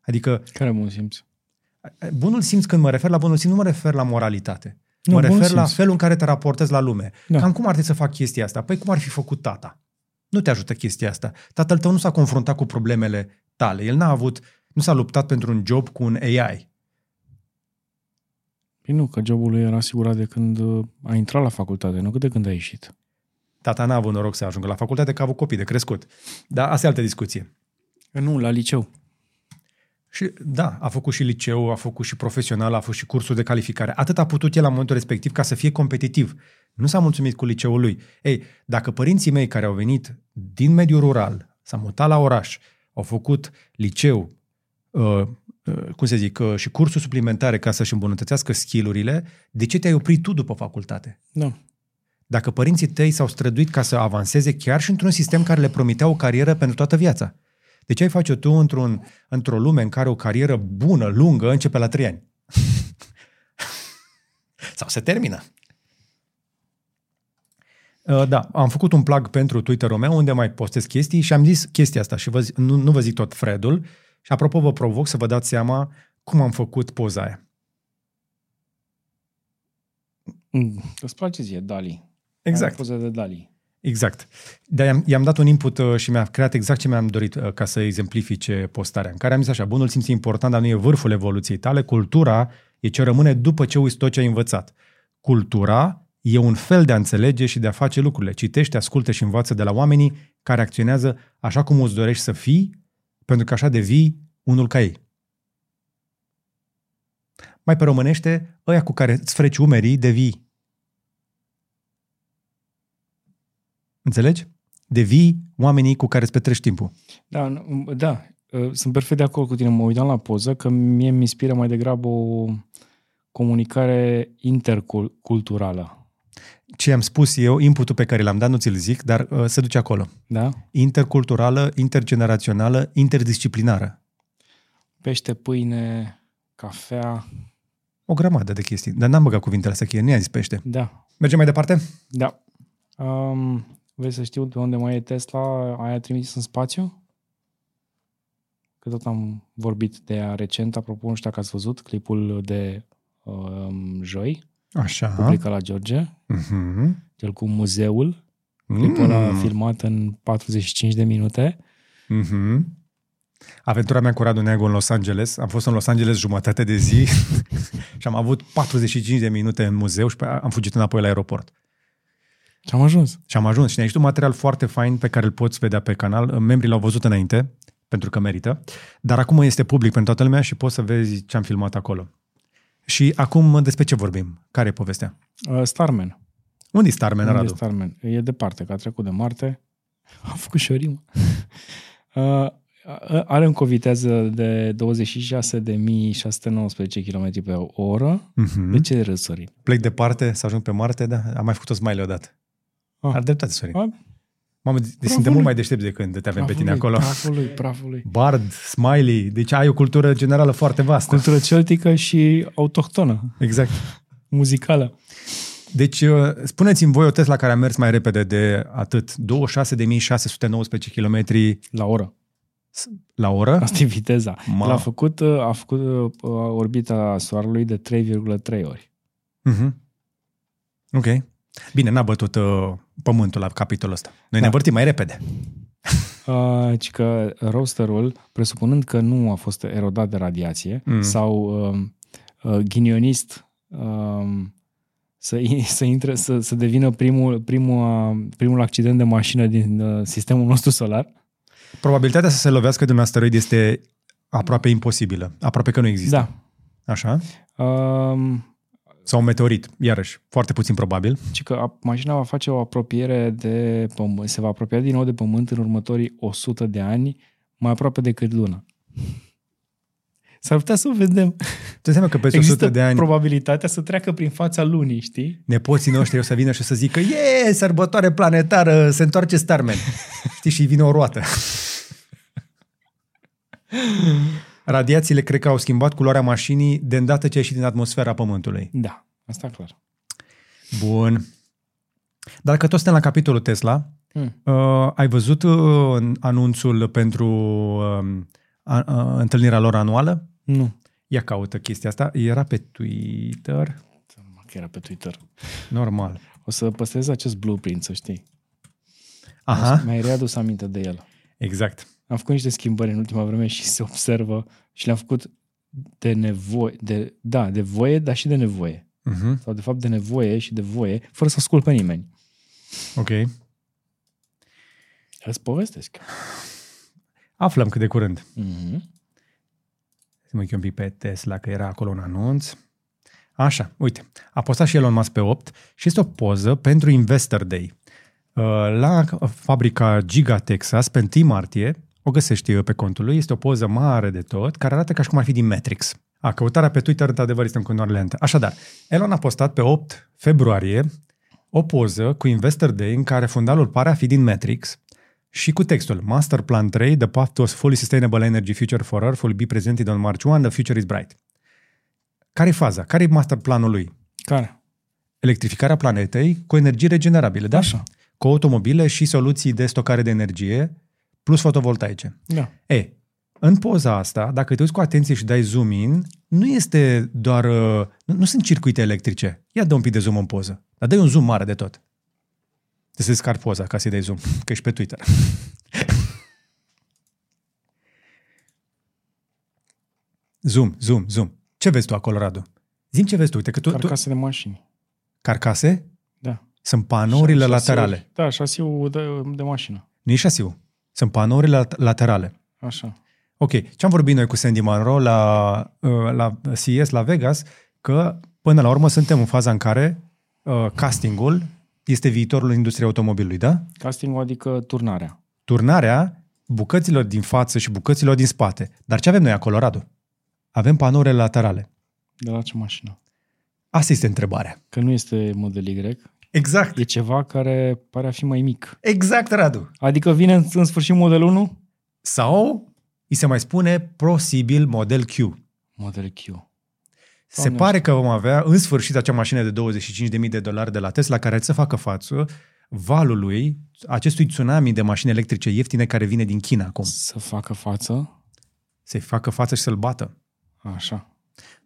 Adică Care bun simț? bunul simț, când mă refer la bunul simț, nu mă refer la moralitate. Nu, mă bunul refer la simț. felul în care te raportezi la lume. Da. Cam cum ar trebui să fac chestia asta? Păi cum ar fi făcut tata? Nu te ajută chestia asta. Tatăl tău nu s-a confruntat cu problemele tale. El n-a avut, nu s-a luptat pentru un job cu un AI. Păi nu, că jobul lui era asigurat de când uh, a intrat la facultate, nu de când a ieșit. Tata n-a avut noroc să ajungă la facultate, că a avut copii de crescut. Dar asta e altă discuție. Nu, la liceu. Și da, a făcut și liceu, a făcut și profesional, a făcut și cursuri de calificare. Atât a putut el la momentul respectiv ca să fie competitiv. Nu s-a mulțumit cu liceul lui. Ei, dacă părinții mei care au venit din mediul rural, s-au mutat la oraș, au făcut liceu, uh, uh, cum să zic, uh, și cursuri suplimentare ca să-și îmbunătățească skillurile, de ce te-ai oprit tu după facultate? Da. Dacă părinții tăi s-au străduit ca să avanseze chiar și într-un sistem care le promitea o carieră pentru toată viața. De ce ai face tu într-un, într-o lume în care o carieră bună, lungă, începe la trei ani? Sau se termină. Uh, Da, am făcut un plug pentru Twitter-ul meu unde mai postez chestii și am zis chestia asta și vă, zi- nu, nu vă zic tot Fredul și apropo vă provoc să vă dați seama cum am făcut poza aia. Mm, Îți place ție, Dali. Exact. Ai poze de Dali. Exact. Dar i-am, i-am dat un input uh, și mi-a creat exact ce mi-am dorit uh, ca să exemplifice postarea, în care am zis așa, bunul simț e important, dar nu e vârful evoluției tale, cultura e ce rămâne după ce uiți tot ce ai învățat. Cultura e un fel de a înțelege și de a face lucrurile. Citește, ascultă și învață de la oamenii care acționează așa cum îți dorești să fii, pentru că așa devii unul ca ei. Mai pe românește, ăia cu care îți freci umerii devii. Înțelegi? Devii oamenii cu care îți petrești timpul. Da, nu- da, uh, sunt perfect de acord cu tine. Mă uitam la poză că mie mi inspiră mai degrabă o comunicare interculturală. Ce am spus eu, inputul pe care l-am dat, nu ți-l zic, dar uh, se duce acolo. Da? Interculturală, intergenerațională, interdisciplinară. Pește, pâine, cafea. O grămadă de chestii. Dar n-am băgat cuvintele astea, că nu i-a zis pește. Da, Mergem mai departe? da. Um, vrei să știu pe unde mai e Tesla? Aia trimis în spațiu? Că tot am vorbit de ea recent. Apropo, nu știu dacă ați văzut clipul de um, joi, Așa. publicat la George, Uh-huh. cel cu muzeul. Clipul ăla filmat în 45 de minute. Uh-huh. Aventura mea cu Radu Neagu în Los Angeles. Am fost în Los Angeles jumătate de zi și am avut 45 de minute în muzeu și pe aia am fugit înapoi la aeroport. Și am ajuns. Și am ajuns și ne-a ieșit un material foarte fain pe care îl poți vedea pe canal. Membrii l-au văzut înainte, pentru că merită, dar acum este public pentru toată lumea și poți să vezi ce am filmat acolo. Și acum despre ce vorbim? Care e povestea? Uh, Starman. Unde e Starman, Unde e Radu? Starman? E departe, că a trecut de Marte. A făcut și o rimă. Uh, are încă o viteză de 26.619 km pe oră. Mhm. De ce râzi, Sorin? Plec departe să ajung pe Marte, da? Am mai făcut o smile odată. Ah. Ar dreptate, Sorin. Ah, Mamă, deci suntem Prafului. mult mai deștepți de când te avem pe tine prafului, acolo. Prafului, prafului. Bard, smiley, deci ai o cultură generală foarte vastă. Cultură celtică și autohtonă, Exact. muzicală. Deci, uh, spuneți-mi voi o Tesla care a mers mai repede de atât, 26.619 km La oră. la oră. Asta e viteza. Ma. El a făcut, uh, a făcut uh, orbita Soarelui de 3,3 ori. Uh-huh. Ok. Bine, n-a bătut uh, pământul la capitolul ăsta. Noi Da. ne învârtim mai repede. Uh, ci că rosterul, presupunând că nu a fost erodat de radiație Mm. mm. sau um, uh, ghinionist um, să, i- să, intre, să, să devină primul, primul, uh, primul accident de mașină din uh, sistemul nostru solar, Probabilitatea să se lovească de un asteroid este aproape imposibilă. Aproape că nu există. da. Așa? Um, Sau un meteorit, iarăși, foarte puțin probabil. ci că a- mașina va face o apropiere de pământ, se va apropia din nou de pământ în următorii 100 de ani, mai aproape decât luna. S-ar putea să o vedem. Ce înseamnă că peste Există 100 de ani probabilitatea să treacă prin fața lunii, știi? nepoții noștri o să vină și o să zică e, sărbătoare planetară, se întoarce Starman. Știi, și vine o roată. Radiațiile cred că au schimbat culoarea mașinii de îndată ce a ieșit din atmosfera Pământului. Da, asta clar. Bun. Dar că tot suntem la capitolul Tesla, Hmm. uh, ai văzut uh, anunțul pentru uh, a, a, întâlnirea lor anuală? Nu. Ia caută chestia asta. Era pe Twitter. Normal că era pe Twitter. Normal. O să păstrez acest blueprint, să știi. Aha, Mi-ai readus aminte de el. exact. Am făcut niște schimbări în ultima vreme și se observă și le-am făcut de nevoie, de, da, de voie, dar și de nevoie. Uh-huh. Sau de fapt de nevoie și de voie, fără să ascult pe nimeni. Ok. Îți povestesc. Aflăm cât de curând. Mm-hmm. Să mă uit un pic pe Tesla, că era acolo un anunț. Așa, uite, a postat și Elon Musk pe 8 și este o poză pentru Investor Day. Uh, La fabrica Giga Texas, pe 1 martie, o găsești pe contul lui, este o poză mare de tot, care arată ca și cum ar fi din Matrix. A, căutarea pe Twitter, într-adevăr, este în continuare lentă. Așadar, Elon a postat pe 8 februarie o poză cu Investor Day în care fundalul pare a fi din Matrix și cu textul Master Plan 3, The Path to a Fully Sustainable Energy Future for Earth will be presented on March 1, the future is bright. Care e faza? Care e masterplanul lui? Care? Electrificarea planetei cu energii regenerabile, da? Așa. Cu automobile și soluții de stocare de energie plus fotovoltaice. Da. E, în poza asta, dacă te uiți cu atenție și dai zoom in, nu este doar... uh, Nu, nu sunt circuite electrice. Ia dă un pic de zoom în poză. Dar dă un zoom mare de tot. Trebuie să descarc poza ca să-i dai zoom, că ești pe Twitter. zoom, zoom, zoom. Ce vezi tu acolo, Radu? Zim ce vezi tu. Uite că tu... tu Carcase de mașini. carcase? Da. Sunt panourile Șa- laterale. șasiul- Da, șasiul de, de mașină. Nu e șasiu. Sunt panourile lat- laterale. Așa. Ok, ce am vorbit noi cu Sandy Monroe la, uh, la CES la Vegas, că până la urmă suntem în faza în care uh, castingul este viitorul industriei automobilului, da? Castingul adică turnarea. Turnarea bucăților din față și bucăților din spate. Dar ce avem noi acolo, Radu? Avem panourile laterale. De la ce mașină? Asta este întrebarea. Că nu este model Y. Exact. E ceva care pare a fi mai mic. Exact, Radu. Adică vine în, în sfârșit model 1? Sau îi se mai spune posibil model Q. Model Q. Se Doamne pare că vom avea în sfârșit acea mașină de 25.000 de dolari de la Tesla care să facă față valului acestui tsunami de mașini electrice ieftine care vine din China acum. Să facă față. Să-i facă față și să-l bată. Așa.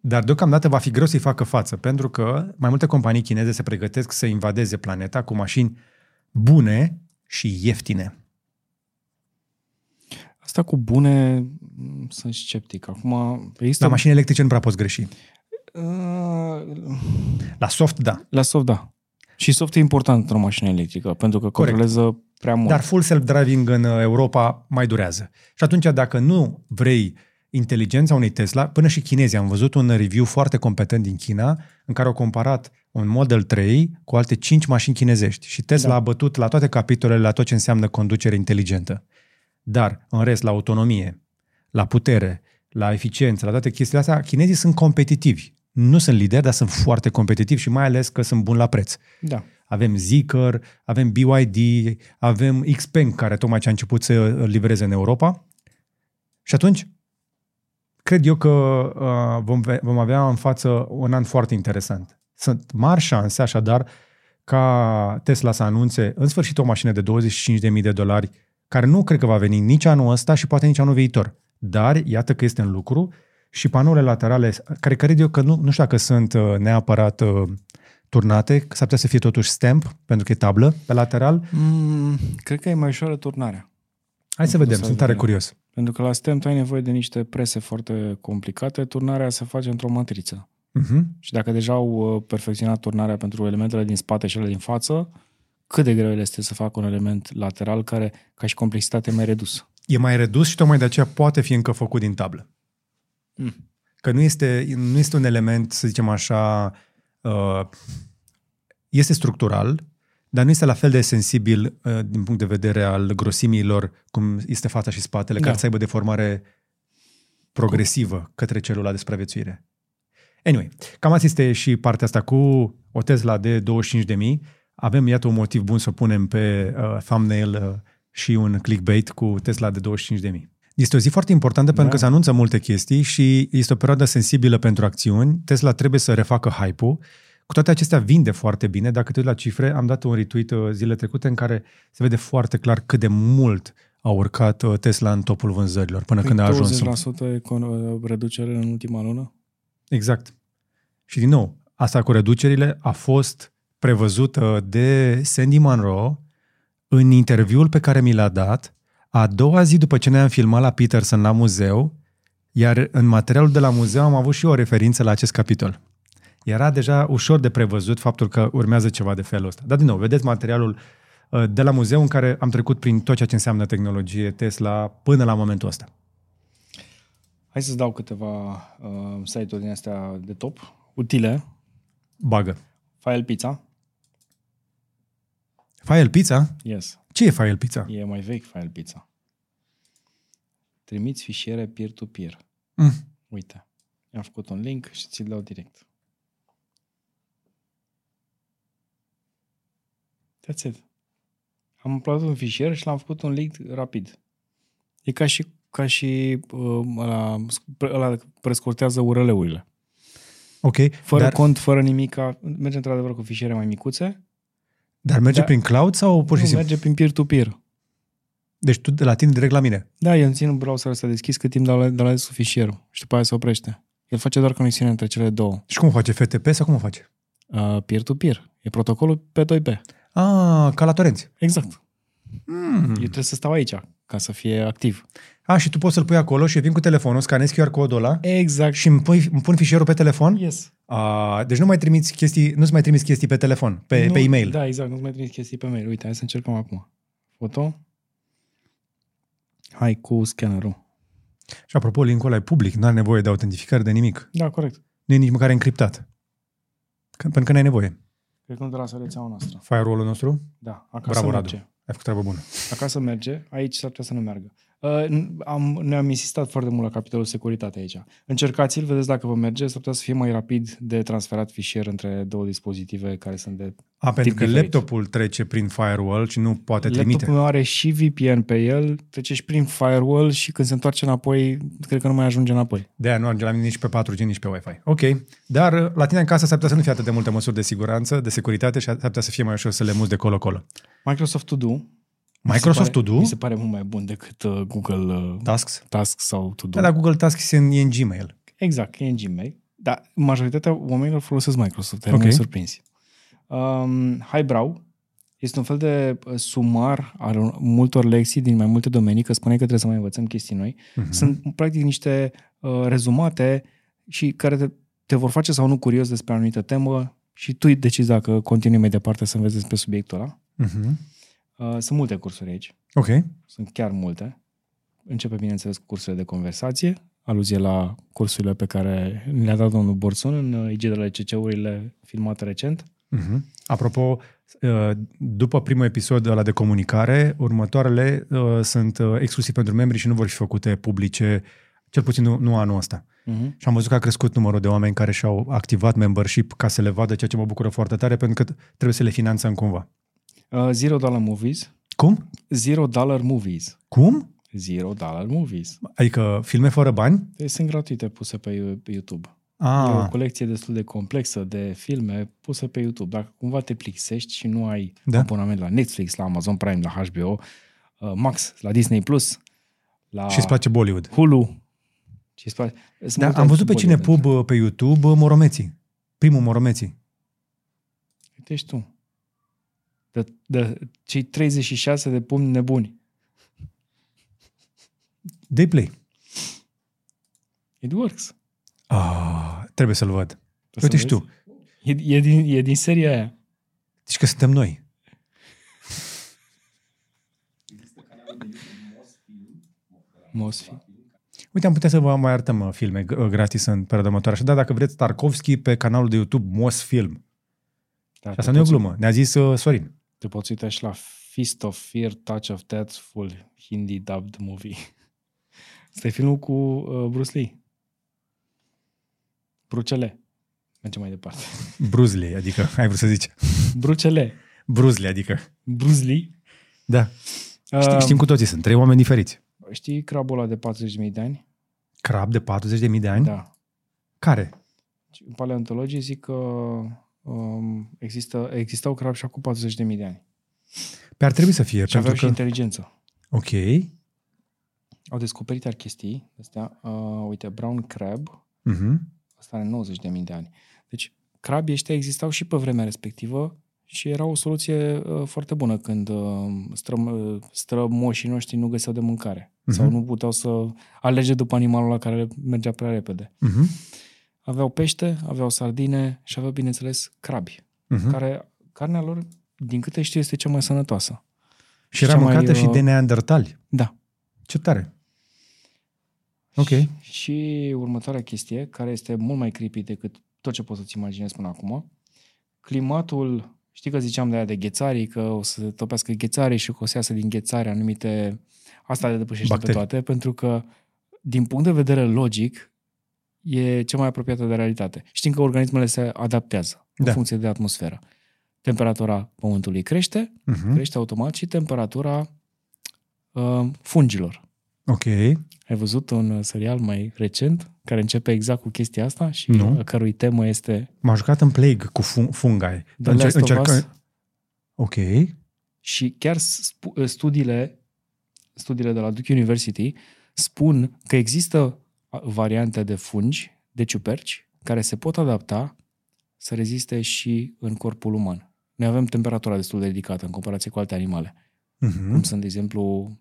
Dar deocamdată va fi greu să-i facă față, pentru că mai multe companii chineze se pregătesc să invadeze planeta cu mașini bune și ieftine. Asta cu bune, m, sunt sceptic. Acum, există... La mașini electrice nu prea poți greși. Uh, La soft, da. La soft, da. Și soft e important într-o mașină electrică, pentru că Corect. controlează prea mult. Dar full self-driving în uh, Europa mai durează. Și atunci, dacă nu vrei inteligența unei Tesla, până și chinezii, am văzut un review foarte competent din China, în care au comparat un Model 3 cu alte 5 mașini chinezești. Și Tesla Da. a bătut la toate capitolele, la tot ce înseamnă conducere inteligentă. Dar, în rest, la autonomie, la putere, la eficiență, la toate chestiile astea, chinezii sunt competitivi. Nu sunt lideri, dar sunt foarte competitivi și mai ales că sunt buni la preț. Da. Avem Zeekr, avem BYD, avem Xpeng, care tocmai ce a început să îl livreze în Europa. Și atunci, cred eu că uh, vom, ve- vom avea în față un an foarte interesant. Sunt mari șanse, așadar, ca Tesla să anunțe în sfârșit o mașină de 25.000 de dolari, care nu cred că va veni nici anul ăsta și poate nici anul viitor. Dar iată că este în lucru și panourile laterale, care cred eu că nu, nu știu dacă sunt uh, neapărat uh, turnate, că s-ar putea să fie totuși stamp, pentru că e tablă pe lateral. Mm, cred că e mai ușoară turnarea. Hai să Nu vedem, să sunt tare vedem. curios. Pentru că la stem tu ai nevoie de niște prese foarte complicate. Turnarea se face într-o matriță. Uh-huh. Și dacă deja au uh, perfecționat turnarea pentru elementele din spate și ele din față, cât de greu le este să facă un element lateral care, ca și complexitate, e mai redus. E mai redus și tocmai de aceea poate fi încă făcut din tablă. Mm. Că nu este, nu este un element, să zicem așa, uh, este structural, dar nu este la fel de sensibil uh, din punct de vedere al grosimilor, cum este fața și spatele, Da. care să aibă deformare progresivă către celula de supraviețuire. Anyway, cam asta este și partea asta cu o Tesla de 25.000. Avem, iată, un motiv bun să punem pe uh, thumbnail uh, și un clickbait cu Tesla de 25.000. Este o zi foarte importantă da. pentru că se anunță multe chestii și este o perioadă sensibilă pentru acțiuni. Tesla trebuie să refacă hype-ul. Cu toate acestea vinde foarte bine. Dacă te uiți la cifre, am dat un retweet uh, zile trecute în care se vede foarte clar cât de mult a urcat uh, Tesla în topul vânzărilor până când a ajuns. în- 20% econ- reducere în ultima lună? Exact. Și din nou, asta cu reducerile a fost prevăzută de Sandy Monroe în interviul pe care mi l-a dat a doua zi după ce ne-am filmat la Peterson la muzeu, iar în materialul de la muzeu am avut și eu o referință la acest capitol. Era deja ușor de prevăzut faptul că urmează ceva de felul ăsta. Dar din nou, vedeți materialul uh, de la muzeu în care am trecut prin tot ceea ce înseamnă tehnologie Tesla până la momentul ăsta. Hai să-ți dau câteva uh, site-uri din astea de top, utile. Bagă. File Pizza. File Pizza? Yes. Ce e File Pizza? E mai vechi File Pizza. Trimiți fișiere peer-to-peer. Mm. Uite. I-am făcut un link și ți-l dau direct. That's it. Am uploadat un fișier și l-am făcut un link rapid. E ca și, ca și uh, ăla, ăla prescurtează URL-urile. Ok, Fără dar, cont, fără nimic, merge într-adevăr cu fișiere mai micuțe. dar merge dar- prin cloud sau pur și nu, simplu? merge prin peer-to-peer. Deci tu de la tine direct la mine. Da, eu îmi țin browserul ăsta deschis cât timp de la, de la ales fișierul și după aia se oprește. El face doar conexiune între cele două. Și cum o face? FTP sau cum o face? Uh, peer-to-peer. E protocolul P2P. Ah, ca la torenți. Exact. Mm. Eu trebuie să stau aici ca să fie activ. A, și tu poți să-l pui acolo și eu vin cu telefonul, scanez QR codul ăla Exact. și îmi, pui, îmi pun fișierul pe telefon. Yes. A, deci nu mai trimiți chestii, nu-ți mai trimiți chestii pe telefon, pe, nu, pe e-mail. Da, exact. Nu-ți mai trimis chestii pe mail. Uite, hai să încercăm acum. Foto. Hai cu scannerul. Și apropo, linkul ăla e public, nu are nevoie de autentificare de nimic. Da, corect. Nu e nici măcar încriptat. Că, pentru că n-ai nevoie. Cred că nu de la rețeaua noastră. Firewall-ul nostru, Da, acasă Bravo, merge. Radu. ai făcut treabă bună. Acasă merge, aici s-ar putea să nu meargă. Uh, am, noi am insistat foarte mult la capitolul securitate aici. Încercați-l, vedeți dacă vă merge, s-ar putea să fie mai rapid de transferat fișier între două dispozitive care sunt de... A, pentru Tip că diferit. laptopul trece prin firewall și nu poate trimite. Laptopul meu are și VPN pe el, trece și prin firewall și când se întoarce înapoi, cred că nu mai ajunge înapoi. De aia nu ajunge la mine nici pe 4G, nici pe Wi-Fi. Ok. Dar uh, la tine în casă s-ar putea să nu fie atât de multe măsuri de siguranță, de securitate și s-ar putea să fie mai ușor să le muți de colo-colo. Microsoft To Do. Microsoft To To-Do? Mi se pare mult mai bun decât uh, Google uh, Tasks? Tasks sau To Do. Da, dar Google Tasks e în, e în Gmail. Exact, e în Gmail. Dar majoritatea oamenilor folosesc Microsoft, Ok. okay. nu surprinsi. Um, Highbrow este un fel de uh, sumar al un- multor lecții din mai multe domenii, că spune că trebuie să mai învățăm chestii noi. Mhm. Sunt practic niște uh, rezumate și care te, te vor face sau nu curios despre o anumită temă și tu decizi dacă continui mai departe să înveți despre subiectul ăla. Mhm. Uh, sunt multe cursuri aici. Ok. Sunt chiar multe. Începe, bineînțeles, cu cursurile de conversație, aluzie la cursurile pe care le-a dat domnul Borsun în uh, igidele CC-urile filmate recent. Mhm. Apropo, uh, după primul episod ăla de comunicare, următoarele uh, sunt uh, exclusiv pentru membri și nu vor fi făcute publice, cel puțin nu, nu anul ăsta. Uh-huh. Și am văzut că a crescut numărul de oameni care și-au activat membership ca să le vadă, ceea ce mă bucură foarte tare, pentru că trebuie să le finanțăm cumva. Uh, Zero Dollar Movies. Cum? Zero Dollar Movies. Cum? Zero Dollar Movies. Adică filme fără bani? Deci sunt gratuite puse pe pe YouTube. Ah, E o colecție destul de complexă de filme puse pe YouTube. Dacă cumva te plictisești și nu ai Da. da. abonament la Netflix, la Amazon Prime, la HBO, uh, Max, la Disney+, Plus, la și îți place Bollywood. Hulu. Și îți place... Sunt Da, multe am văzut pe Bollywood. Cinepub uh, pe YouTube uh, Moromeții. Primul Moromeții. Uite ești tu. De, de cei 36 de pumni nebuni. Dei play. It works. Ah, trebuie să-l văd. Trebuie Uite să și tu. vezi. E, e, din, e din seria aia. Deci că suntem noi. Mosfi. Uite, am putea să vă mai arătăm uh, filme g- uh, gratis în perioada următoare. Și da, dacă vreți Tarkovski pe canalul de YouTube Mosfilm. Da, Și asta nu e o glumă. Ne-a zis uh, Sorin. Te poți uita și la Fist of Fear, Touch of Death, full Hindi dubbed movie. Asta e filmul cu uh, Bruce Lee. Brucele. Mergem mai departe. Bruce Lee, adică, ai vrut să zici. Brucele. Bruce Lee, adică. Bruce Lee. Da. Știm, Uh, știm cu toții, sunt trei oameni diferiți. Știi crabul ăla de 40.000 de ani? Crab de 40.000 de ani? Da. Care? În paleontologii zic că um, există, existau crabi și acum 40.000 de ani. Pe ar trebui să fie, Și pentru aveau și că... inteligență. Ok. Au descoperit iar chestii astea. Uh, uite, brown crab, Uh-huh. asta are 90.000 de ani. Deci, crabii ăștia existau și pe vremea respectivă și era o soluție uh, foarte bună când uh, stră, uh, strămoșii noștri nu găseau de mâncare. Mhm. Sau nu puteau să alege după animalul la care mergea prea repede. Uh-huh. Aveau pește, aveau sardine și aveau, bineînțeles, crabi, Uh-huh. care carnea lor, din câte știu, este cea mai sănătoasă. Și era cea mai, mâncată și uh, de neandertali. Da. Ce tare. Ok. Și, și următoarea chestie, care este mult mai creepy decât tot ce poți să-ți imaginezi până acum, climatul, știi că ziceam de aia de ghețarii, că o să se topească ghețarii și că o să iasă din ghețare anumite... Asta le depășește Bacterii. pe toate, pentru că, din punct de vedere logic, e cea mai apropiată de realitate. Știm că organismele se adaptează în Da. funcție de atmosferă. Temperatura pământului crește, Uh-huh. crește automat și temperatura uh, fungilor. Ok. Ai văzut un uh, serial mai recent care începe exact cu chestia asta și Nu. a cărui temă este M-am jucat în Plague cu fun- fungi. The Last of Us. Ok. și chiar spu- uh, studiile, studiile de la Duke University spun că există uh, variante de fungi, de ciuperci, care se pot adapta să reziste și în corpul uman. Noi avem temperatura destul de ridicată în comparație cu alte animale, Mhm. cum sunt, de exemplu,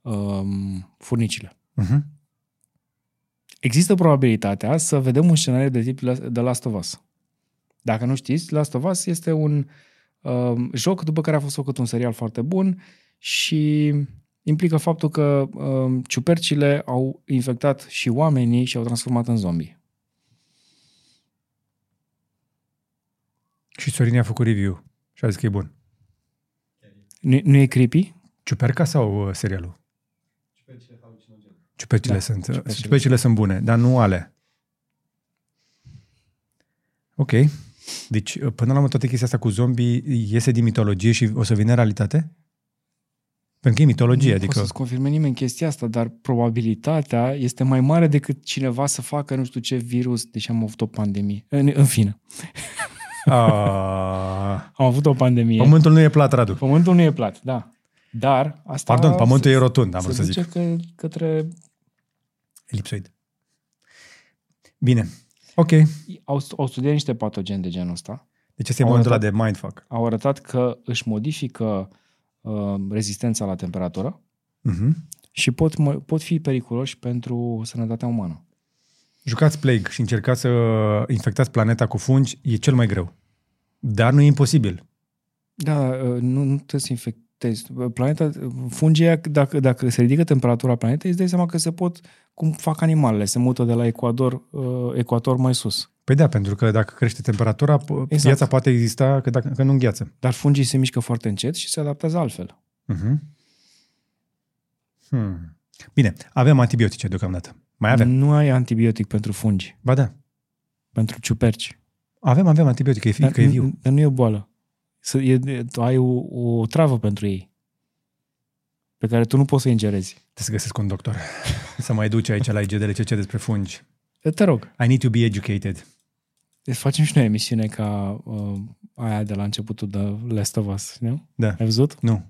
um, furnicile. Mhm. Există probabilitatea să vedem un scenariu de tip The Last of Us. Dacă nu știți, Last of Us este un um, joc după care a fost făcut un serial foarte bun și implică faptul că um, ciupercile au infectat și oamenii și au transformat în zombie. Și Sorin a făcut review și a zis că e bun. Nu, nu e creepy? Ciuperca sau uh, serialul? Ciupercile Da, sunt, ciupercile. ciupercile sunt bune, dar nu ale. Ok. Deci, uh, până la urmă, toată chestia asta cu zombie iese din mitologie și o să vină în realitate? Pentru că e mitologie, nu adică... poate să-ți confirme nimeni chestia asta, dar probabilitatea este mai mare decât cineva să facă nu știu ce virus, deși am avut o pandemie. În, în fine, A, am avut o pandemie. pământul nu e plat, Radu. Pământul nu e plat, da. Dar asta... Pardon, pământul se, e rotund, am vrut se să zic. duce că, către... Elipsoid. Bine. Ok. Au, au studiat niște patogeni de genul ăsta. Deci este e Au momentul ăla de arătat- mindfuck. Au arătat că își modifică uh, rezistența la temperatură Mhm. și pot, mă- pot fi periculoși pentru sănătatea umană. Jucați Plague și încercați să infectați planeta cu fungi, e cel mai greu. Dar nu e imposibil. Da, uh, nu, nu trebuie să infectezi. Planeta, fungii, aia, dacă, dacă se ridică temperatura planetei, îți dai seama că se pot, cum fac animalele, se mută de la ecuador, uh, ecuator mai sus. Păi da, pentru că dacă crește temperatura, p- Exact. viața poate exista că, dacă, că nu îngheață. Dar fungii se mișcă foarte încet și se adaptează altfel. Uh-huh. Hmm. Bine, avem antibiotice deocamdată. Mai avem? Nu ai antibiotic pentru fungi, Ba da. pentru ciuperci. Avem, avem antibiotic, că e, fi, că e viu. Dar nu e o boală. Să, e, tu ai o, o travă pentru ei pe care tu nu poți să o ingerezi. Trebuie să găsesc un doctor. să mai duce aici la IGDLCC despre fungi. Te rog, I need to be educated. deci facem și noi emisiune ca uh, aia de la începutul de Last of Us, nu? Da. Ai văzut? Nu.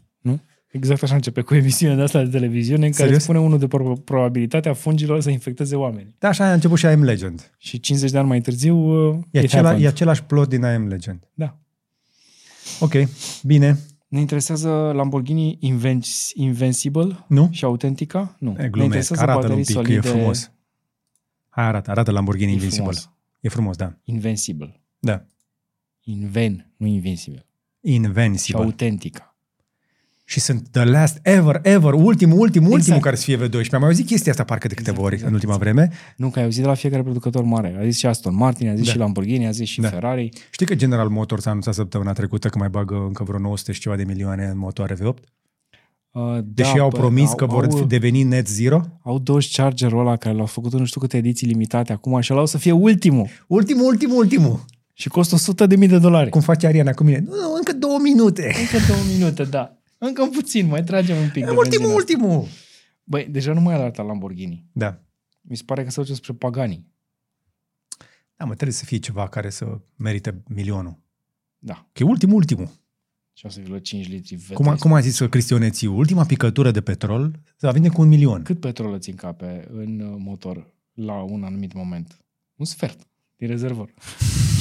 Exact așa începe cu emisiunea de asta de televiziune în care Serios? spune unul de pro- probabilitatea fungilor să infecteze oameni. Da, așa a început și I Am Legend. Și 50 de ani mai târziu uh, E, it acela, happened. e același plot din I Am Legend. Da. Ok, bine. Ne interesează Lamborghini Inven- Invincible Nu? și Autentica? Nu. E, ne glumesc. interesează Arată-l un baterii pic, solide. că e frumos. Hai, arată, arată Lamborghini E Invincible. frumos. E frumos, da. Invincible. Da. Inven, nu Invincible. Și Invincible. Autentica. Și sunt the last ever, ever, ultimul, ultimul, Exact. ultimul care să fie V12. Am mai auzit chestia asta parcă de câteva Exact, ori exact, în ultima exact. vreme. Nu, că ai auzit de la fiecare producător mare. A zis și Aston Martin, a zis Da. și Lamborghini, a zis și Da. Ferrari. Știi că General Motors a anunțat săptămâna trecută că mai bagă încă vreo 900 și ceva de milioane în motoare V8? Uh, Deși da, au bă, promis că vor au, deveni net zero? Au Dodge Charger-ul ăla care l-au făcut în nu știu câte ediții limitate acum și ăla o să fie ultimul. Ultimul, ultimul, ultimul. Și costă 100 de mii de dolari. Cum face Ariana cu mine? Nu, nu, încă două minute. Încă două minute, da. Încă puțin, mai tragem un pic de ultimul, benzină. ultimul. Băi, deja nu mai are arată Lamborghini. Da. Mi se pare că se duce spre Pagani. Da, mă, trebuie să fie ceva care să merite milionul. Da. Că e ultimul, ultimul. 6,5 litri V13. Cum a, cum a zis Cristionețiu, ultima picătură de petrol va vinde cu un milion. Cât petrol îți încape în uh, motor la un anumit moment? Un sfert din rezervor.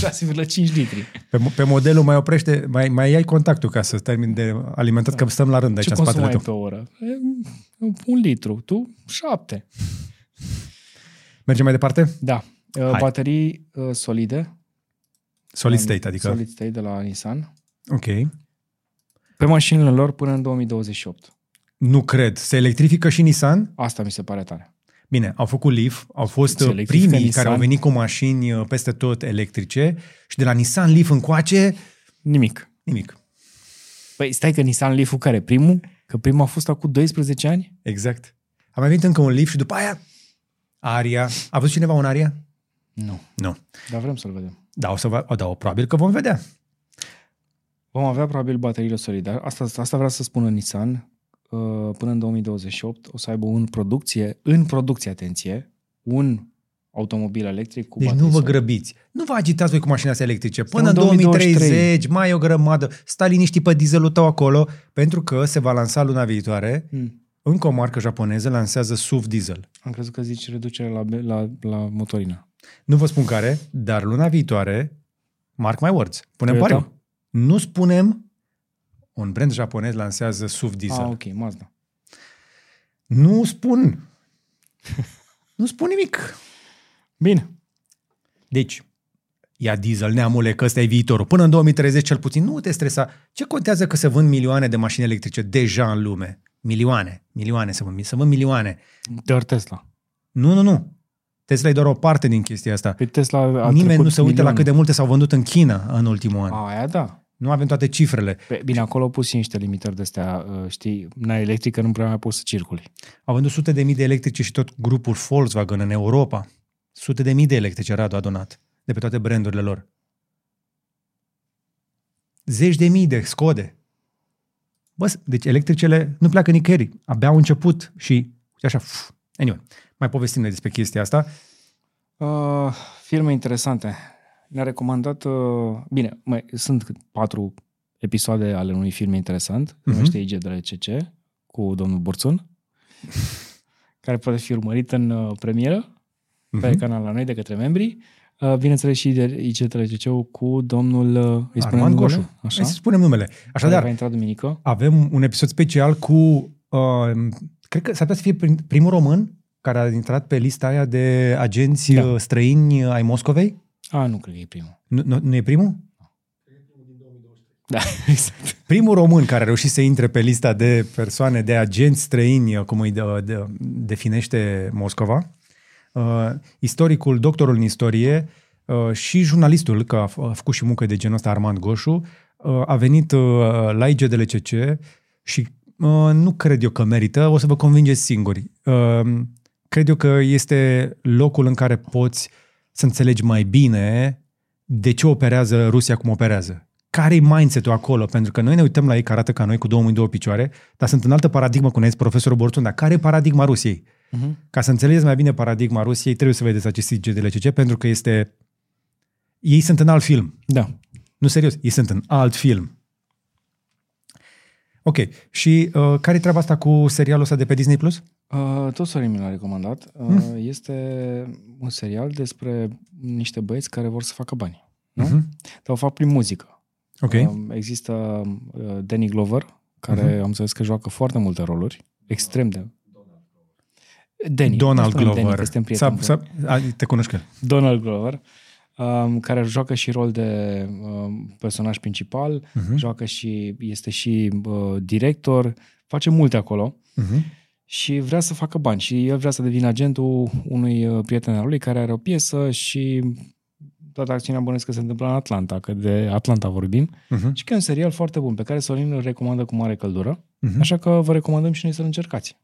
6,5 litri. Pe, mo- pe modelul mai oprește, mai, mai ai contactul ca să termin de alimentat, că stăm la rând aici Ce în spatele consumai tău. pe oră? E, un litru. Tu? Șapte. Mergem mai departe? Da. Uh, Hai. Baterii uh, solide. Solid state, adică. Solid state de la Nissan. Ok. Pe mașinile lor până în 2028. Nu cred. Se electrifică și Nissan? Asta mi se pare tare. Bine, au făcut Leaf, au fost Se uh, electrifică primii Nissan. care au venit cu mașini uh, peste tot electrice și de la Nissan Leaf încoace, Nimic. nimic. Păi stai că Nissan Leaf-ul care? Primul? Că primul a fost acum 12 ani? Exact. A mai venit încă un Leaf și după aia Aria. A văzut cineva un Aria? Nu. Nu. Dar vrem să-l vedem. Da, o să va, o, da, o, probabil că vom vedea. Vom avea probabil bateriile solide. Asta, asta vrea să spună Nissan uh, până în 2028 o să aibă în producție, în producție, atenție, un automobil electric cu Deci baterii nu vă solare. grăbiți. Nu vă agitați voi cu mașinile astea electrice. Până în în 2023. 2030 mai e o grămadă. Stai liniștit pe dieselul tău acolo, pentru că se va lansa luna viitoare. Hmm. Încă o marcă japoneză lansează SUV diesel. Am crezut că zici reducere la, be- la, la motorină. Nu vă spun care, dar luna viitoare, mark my words, punem Toyota? pariu. Nu spunem, un brand japonez lansează SUV diesel. Ah, ok, Mazda. Nu spun. nu spun nimic. Bine. Deci, ia diesel, neamule, că ăsta e viitorul. Până în 2030 cel puțin, nu te stresa. Ce contează că se vând milioane de mașini electrice deja în lume? Milioane, milioane se vând, se vând milioane. Doar Tesla. Nu, nu, nu. Tesla e doar o parte din chestia asta. Pe Tesla a Nimeni trecut nu se uită la milioane. cât de multe s-au vândut în China în ultimul an. A, aia da. Nu avem toate cifrele. Pe, bine, acolo au pus și niște limitări de astea, uh, știi, n-ai electrică, nu prea mai poți să circuli. Au vândut sute de mii de electrice și tot grupul Volkswagen în Europa. Sute de mii de electrice Radu a donat de pe toate brandurile lor. Zeci de mii de Scode. Bă, deci electricele nu pleacă nicăieri. Abia au început și uite așa. Uf. Anyway, mai povestim noi despre chestia asta. Uh, filme interesante. Ne-a recomandat, uh, bine, mai, sunt patru episoade ale unui film interesant, Mhm. numește IG de la CC, cu domnul Burțun, care poate fi urmărit în uh, premieră pe Mhm. canal la noi de către membri. Uh, bineînțeles și de IG de la CC cu domnul uh, îi spunem Armand numele? Goșu. Așa? Hai să spunem numele. Care Așadar, va intra duminică. avem un episod special cu, uh, cred că s-ar putea să fie prim- primul român care a intrat pe lista aia de agenți Da. da. străini ai Moscovei. A, nu cred că e primul. Nu, nu, nu e primul? Da, exact. Primul român care a reușit să intre pe lista de persoane, de agenți străini, cum îi de, de, definește Moscova, uh, istoricul, doctorul în istorie uh, și jurnalistul, că a, f- a făcut și muncă de genul ăsta, Armand Goșu, uh, a venit uh, la IGDLCC și uh, nu cred eu că merită, o să vă convingeți singuri. Uh, cred eu că este locul în care poți să înțelegi mai bine de ce operează Rusia cum operează. Care-i mindset-ul acolo? Pentru că noi ne uităm la ei că arată ca noi cu două mâini, două picioare, dar sunt în altă paradigmă, cum ne profesorul Borțun, dar care e paradigma Rusiei? Uh-huh. Ca să înțelegeți mai bine paradigma Rusiei, trebuie să vedeți acest GDLCC, pentru că este... Ei sunt în alt film. Da. Nu, serios, ei sunt în alt film. Ok, și uh, care e treaba asta cu serialul ăsta de pe Disney+. Plus? Uh, tot Sorin mi l-a recomandat. Uh, Hmm. Este un serial despre niște băieți care vor să facă bani. Nu? Mhm. Dar o fac prin muzică. Ok. Uh, există uh, Danny Glover, care Mhm. am înțeles că joacă foarte multe roluri. Extrem de... Danny. Donald Nu spunem Danny, Glover. că suntem prieteni Sa, buni. sa, a, te cunoști că el. Donald Glover, um, care joacă și rol de um, personaj principal, Mhm. joacă și este și uh, director, face multe acolo Mhm. și vrea să facă bani și el vrea să devină agentul unui uh, prieten al lui care are o piesă și toată acțiunea bănuiesc că se întâmplă în Atlanta, că de Atlanta vorbim. Mhm. Și că e un serial foarte bun, pe care Sorin îl recomandă cu mare căldură, Mhm. așa că vă recomandăm și noi să-l încercați.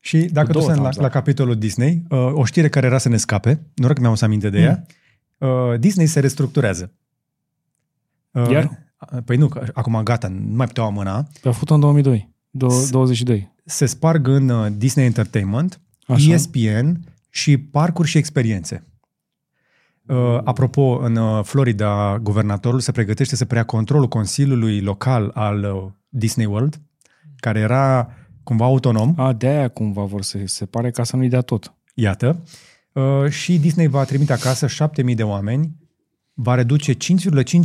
Și dacă Cu tot două suntem la, thumbs up. la capitolul Disney, uh, o știre care era să ne scape, noroc că mi-am să aminte de ea, uh, Disney se restructurează. Uh, Iar? Păi nu, că acum gata, nu mai puteau amâna. Pe a făcut în 2002, do- 22. Se sparg în uh, Disney Entertainment, Așa. ESPN și parcuri și experiențe. Uh, apropo, în uh, Florida, guvernatorul se pregătește să preia controlul Consiliului Local al uh, Disney World, care era cumva autonom. A, de aia cumva vor să se separe ca să nu-i dea tot. Iată. Uh, și Disney va trimite acasă 7.000 de oameni, va reduce 5,5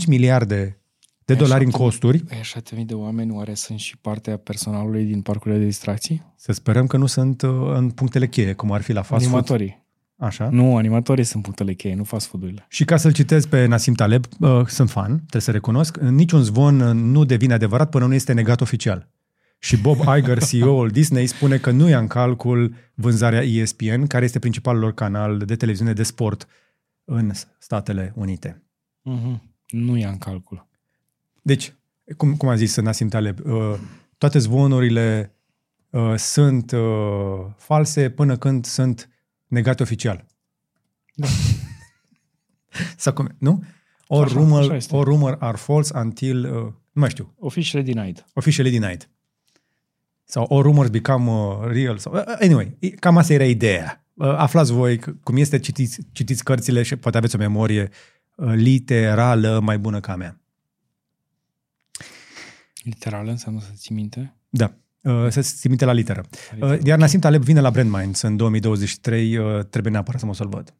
miliarde de E, dolari în 7.000. costuri. Păi așa de mii de oameni oare sunt și partea personalului din parcurile de distracții? Să sperăm că nu sunt uh, în punctele cheie, cum ar fi la fast food. Animatorii. Așa. Nu, animatorii sunt punctele cheie, nu fast food-urile. Și ca să-l citez pe Nassim Taleb, uh, sunt fan, trebuie să recunosc, niciun zvon uh, nu devine adevărat până nu este negat oficial. Și Bob Iger, CEO-ul Disney, spune că nu ia în calcul vânzarea ESPN, care este principalul lor canal de televiziune de sport în Statele Unite. Uh-huh. Nu ia în calcul. Deci, cum, cum a zis Nassim Taleb, uh, toate zvonurile uh, sunt uh, false până când sunt negate oficial. Da. Sau cum, nu? Or, Așa, rumor, așa este. or rumor are false until, uh, nu mai știu, Officially denied. officially denied. Sau all rumors become uh, real. Sau, uh, anyway, cam asta era ideea. Uh, aflați voi cum este, citiți, citiți cărțile și poate aveți o memorie uh, literală mai bună ca a mea. Literală înseamnă să ții minte? Da. Uh, să ții minte la literă. Uh, iar Nasim Taleb vine la Brand Minds în 2023, uh, trebuie neapărat să mă să-l văd.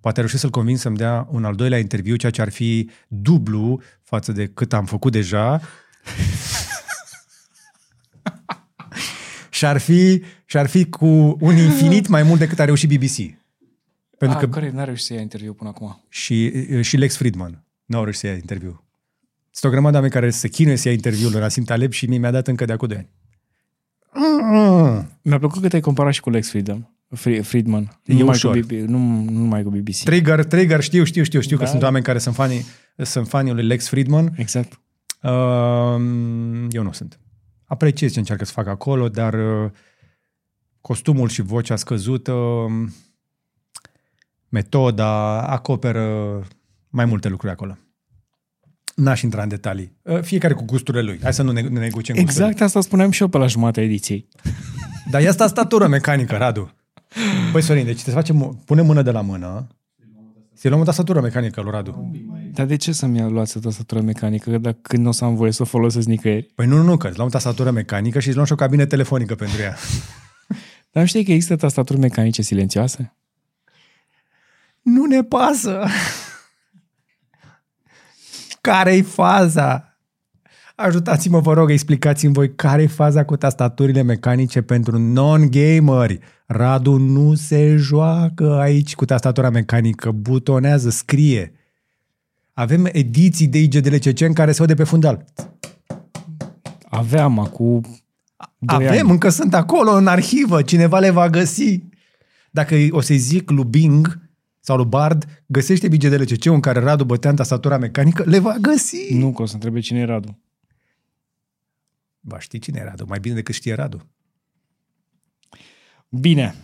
Poate reușesc să-l convins să-mi dea un al doilea interviu, ceea ce ar fi dublu față de cât am făcut deja. Și ar fi, și ar fi cu un infinit mai mult decât a reușit BBC. Pentru a, că care n-a reușit să ia interviu până acum. Și, și Lex Friedman n-au reușit să ia interviu. Sunt o grămadă de oameni care se chinuie să ia interviul la Sim Taleb și mie mi-a dat încă de acum de ani. Mi-a plăcut că te-ai comparat și cu Lex Friedman. Friedman. Nu, numai cu BBC, nu, nu numai cu BBC. Trigger, Trigger, știu, știu, știu, știu da. că sunt oameni care sunt fanii, sunt fanii lui Lex Friedman. Exact. Uh, eu nu sunt. Apreciez ce încearcă să facă acolo, dar uh, costumul și vocea scăzută, metoda acoperă mai multe lucruri acolo. N-aș intra în detalii. Uh, fiecare cu gusturile lui. Hai să nu ne, ne negociem Exact gusturile. asta spuneam și eu pe la jumătatea ediției. Dar e asta statură mecanică, Radu. Băi, Sorin, deci te facem, pune mână de la mână, să luăm o tastatură mecanică lui Radu. Dar de ce să-mi luați o tastatură mecanică dacă când nu o să am voie să o folosesc nicăieri? Păi nu, nu, nu, că îți luăm o tastatură mecanică și îți luăm și o cabină telefonică pentru ea. Dar știi că există tastaturi mecanice silențioase? Nu ne pasă! Care-i faza? Ajutați-mă, vă rog, explicați-mi voi care e faza cu tastaturile mecanice pentru non-gameri. Radu nu se joacă aici cu tastatura mecanică, butonează, scrie. Avem ediții de IGDLCC în care se aude pe fundal. Aveam acum Avem, ani. încă sunt acolo în arhivă, cineva le va găsi. Dacă o să-i zic lui Bing sau lui Bard, găsește BGDLCC în care Radu bătea în tastatura mecanică, le va găsi. Nu, că o să întrebe cine e Radu. Ba știi cine e Radu, mai bine decât știe Radu. Bine,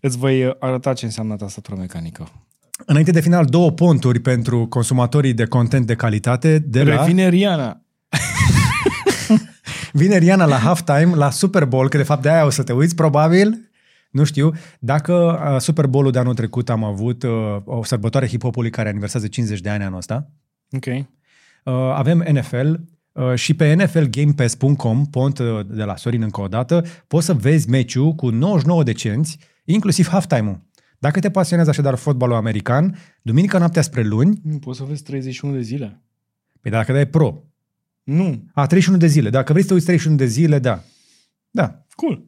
îți voi arăta ce înseamnă tastatură mecanică. Înainte de final, două ponturi pentru consumatorii de content de calitate de la... Revine Riana. Vine Riana la halftime, la Super Bowl, că de fapt de aia o să te uiți, probabil. Nu știu. Dacă uh, Super Bowl-ul de anul trecut am avut uh, o sărbătoare hip-hopului care aniversează 50 de ani anul ăsta. Ok. Uh, avem NFL, Uh, și pe nflgamepass.com, pont uh, de la Sorin încă o dată, poți să vezi meciul cu 99 de cenți, inclusiv halftime-ul. Dacă te pasionează așadar fotbalul american, duminică noaptea spre luni... Nu, poți să vezi 31 de zile. Păi dacă dai pro. Nu. A, 31 de zile. Dacă vrei să te uiți 31 de zile, da. Da. Cool.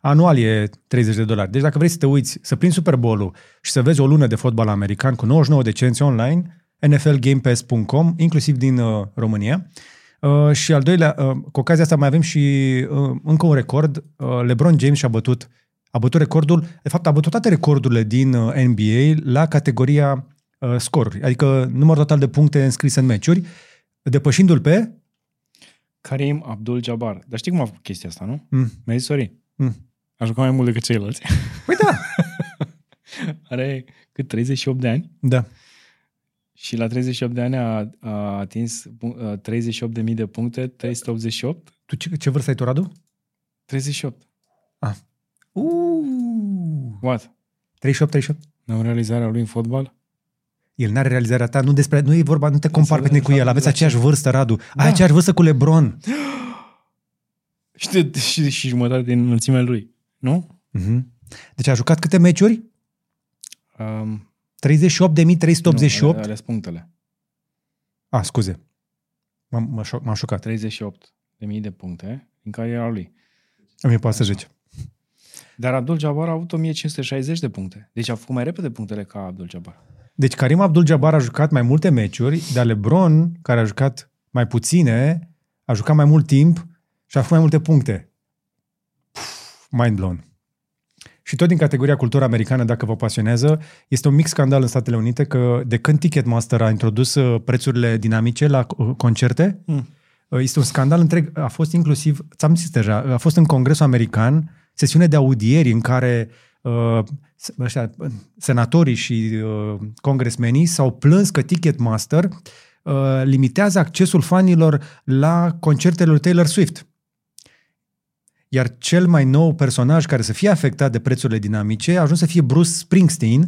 Anual e 30 de dolari. Deci dacă vrei să te uiți, să prinzi Super Bowl-ul și să vezi o lună de fotbal american cu 99 de cenți online, nflgamepass.com, inclusiv din uh, România, Uh, și al doilea, uh, cu ocazia asta mai avem și uh, încă un record. Uh, LeBron James și-a bătut, a bătut recordul, de fapt a bătut toate recordurile din uh, NBA la categoria uh, scoruri, adică număr total de puncte înscrise în meciuri, depășindu-l pe... Karim Abdul-Jabbar. Dar știi cum a făcut chestia asta, nu? Mm. Mi-a zis, sorry, mm. aș jucat mai mult decât ceilalți. Păi da! Are cât 38 de ani? Da. Și la 38 de ani a, a atins 38.000 de puncte, 388. Tu ce, ce vârstă ai tu, Radu? 38. Ah. Uh. What? 38, 38. Nu realizarea lui în fotbal? El n-are realizarea ta, nu despre, nu e vorba, nu te compar pe tine cu el, aveți aceeași vârstă, Radu. Da. Ai aceeași vârstă cu Lebron. și, de, și, și jumătate din înălțimea lui, nu? Mm-hmm. Deci a jucat câte meciuri? Um, 38.388? Nu, ales punctele. A, scuze. M-am, m-am șocat. 38.000 de puncte în cariera lui. 1410. Dar Abdul Jabbar a avut 1560 de puncte. Deci a făcut mai repede punctele ca Abdul Jabbar. Deci Karim Abdul Jabbar a jucat mai multe meciuri, dar LeBron, care a jucat mai puține, a jucat mai mult timp și a făcut mai multe puncte. mind blown. Și tot din categoria cultură americană, dacă vă pasionează, este un mic scandal în Statele Unite că de când Ticketmaster a introdus uh, prețurile dinamice la uh, concerte, mm. este un scandal întreg. A fost inclusiv, ți-am zis deja, a fost în Congresul American sesiune de audieri în care uh, ăștia, senatorii și uh, congresmenii s-au plâns că Ticketmaster uh, limitează accesul fanilor la concertele lui Taylor Swift. iar cel mai nou personaj care să fie afectat de prețurile dinamice a ajuns să fie Bruce Springsteen.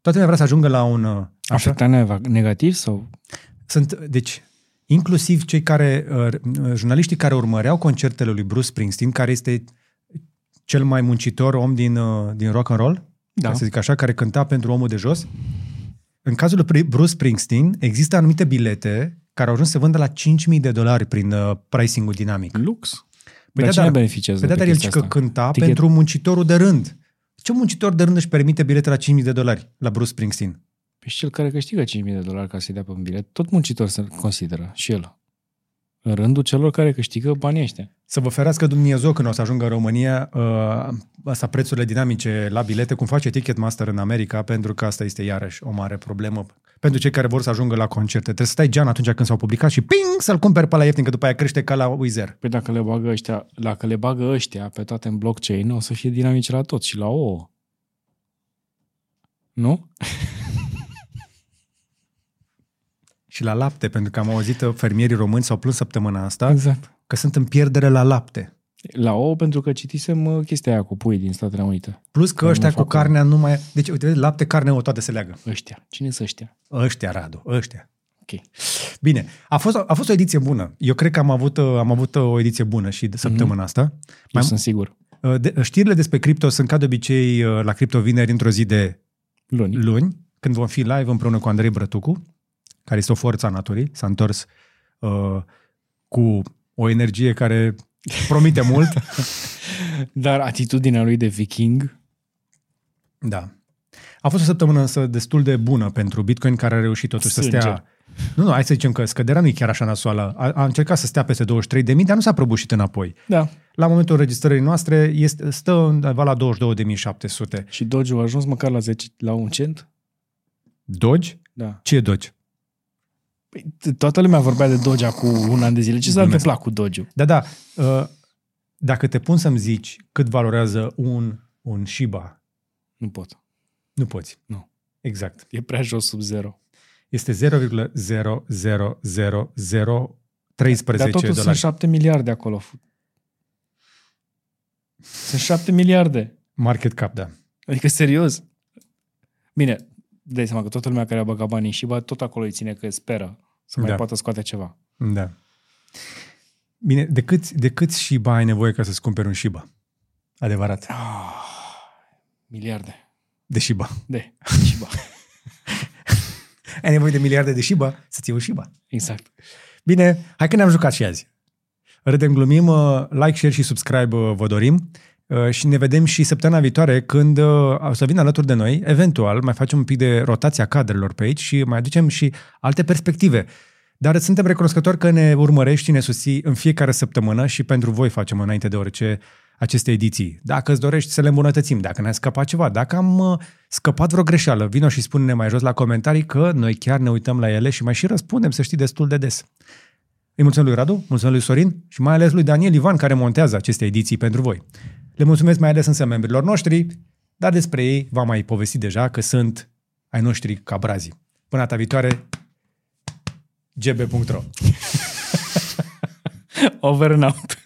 Toată lumea vrea să ajungă la un... uh, Așa? Afectat neva- negativ sau... Sunt, deci, inclusiv cei care, uh, jurnaliștii care urmăreau concertele lui Bruce Springsteen, care este cel mai muncitor om din, uh, din rock and roll, Da. ca să zic așa, care cânta pentru omul de jos. În cazul lui Pri- Bruce Springsteen, există anumite bilete care au ajuns să vândă la 5.000 de dolari prin uh, pricing-ul dinamic. Lux. Păi Dar da, cine dar- beneficiază Pe de de pe dar el chestia zice că asta? cânta Tichet- pentru muncitorul de rând. Ce muncitor de rând își permite bilete la 5.000 de dolari la Bruce Springsteen? Păi și cel care câștigă 5.000 de dolari ca să-i dea pe un bilet, tot muncitor se consideră și el. În rândul celor care câștigă banii ăștia. Să vă ferească Dumnezeu când o să ajungă în România uh, asta prețurile dinamice la bilete, cum face Ticketmaster în America, pentru că asta este iarăși o mare problemă. Pentru cei care vor să ajungă la concerte. Trebuie să stai gean atunci când s-au publicat și ping să-l cumperi pe la ieftin, că după aia crește ca la Wizer. Păi dacă le bagă ăștia, dacă le bagă ăștia pe toate în blockchain, o să fie dinamice la tot și la ouă. Nu? Și la lapte, pentru că am auzit uh, fermierii români s-au plâns săptămâna asta Exact. că sunt în pierdere la lapte. La ouă pentru că citisem uh, chestia aia cu pui din Statele Unite. Plus că Nu ăștia cu fac carnea nu mai... Deci, uite, vezi, lapte, carne, o toate se leagă. Ăștia. Cine sunt ăștia? Ăștia, Radu, ăștia. Ok. Bine, a fost, a fost o ediție bună. Eu cred că am avut, uh, am avut uh, o ediție bună și de săptămâna Mhm. asta. Eu Mai- sunt sigur. Uh, De, știrile despre cripto sunt ca de obicei uh, la Cripto Vineri într-o zi de Luni. luni, când vom fi live împreună cu Andrei Brătucu, care este o forță a naturii, s-a întors uh, cu o energie care promite mult. Dar atitudinea lui de viking, Da. A fost o săptămână însă destul de bună pentru Bitcoin, care a reușit totuși să Sânge. stea... Nu, nu, hai să zicem că scăderea nu e chiar așa nasoală. A, a încercat să stea peste 23.000, dar nu s-a prăbușit înapoi. da. La momentul înregistrării noastre este, stă undeva la 22.700. Și Doge a ajuns măcar la 10, la un cent? Doge? Da. Ce e Doge? Păi, t- toată lumea vorbea de Doge cu un an de zile. Ce s-a Glumesc. întâmplat cu Doge? Da, da. uh, Dacă te pun să-mi zici cât valorează un, un Shiba, Nu pot. nu poți. Nu. Exact. E prea jos sub zero. Este 0,00013 Dar totuși sunt dolari. 7 miliarde acolo. Sunt 7 miliarde. Market cap, da. Adică serios. Bine, dai seama că toată lumea care a băgat banii și bă, tot acolo îi ține că speră să mai Da. poată scoate ceva. Da. Bine, de câți, de câți Shiba ai nevoie ca să-ți cumperi un Shiba? Adevărat. Ah, miliarde. De Shiba. De. Și bă. Ai nevoie de miliarde de Shiba să-ți iei un Shiba. Exact. Bine, hai că ne-am jucat și azi. Râdem, glumim, uh, like, share și subscribe uh, vă dorim Uh, și ne vedem și săptămâna viitoare când uh, o să vină alături de noi, eventual mai facem un pic de rotația cadrelor pe aici și mai aducem și alte perspective. Dar suntem recunoscători că ne urmărești și ne susții în fiecare săptămână și pentru voi facem înainte de orice aceste ediții. Dacă îți dorești să le îmbunătățim, dacă ne-a scăpat ceva, dacă am uh, scăpat vreo greșeală, vino și spune-ne mai jos la comentarii că noi chiar ne uităm la ele și mai și răspundem, să știi, destul de des. Îi mulțumim lui Radu, mulțumim lui Sorin și mai ales lui Daniel Ivan care montează aceste ediții pentru voi. Le mulțumesc mai ales însă membrilor noștri, dar despre ei v-am mai povestit deja că sunt ai noștri ca brazii. Până data viitoare, gb.ro Over and out.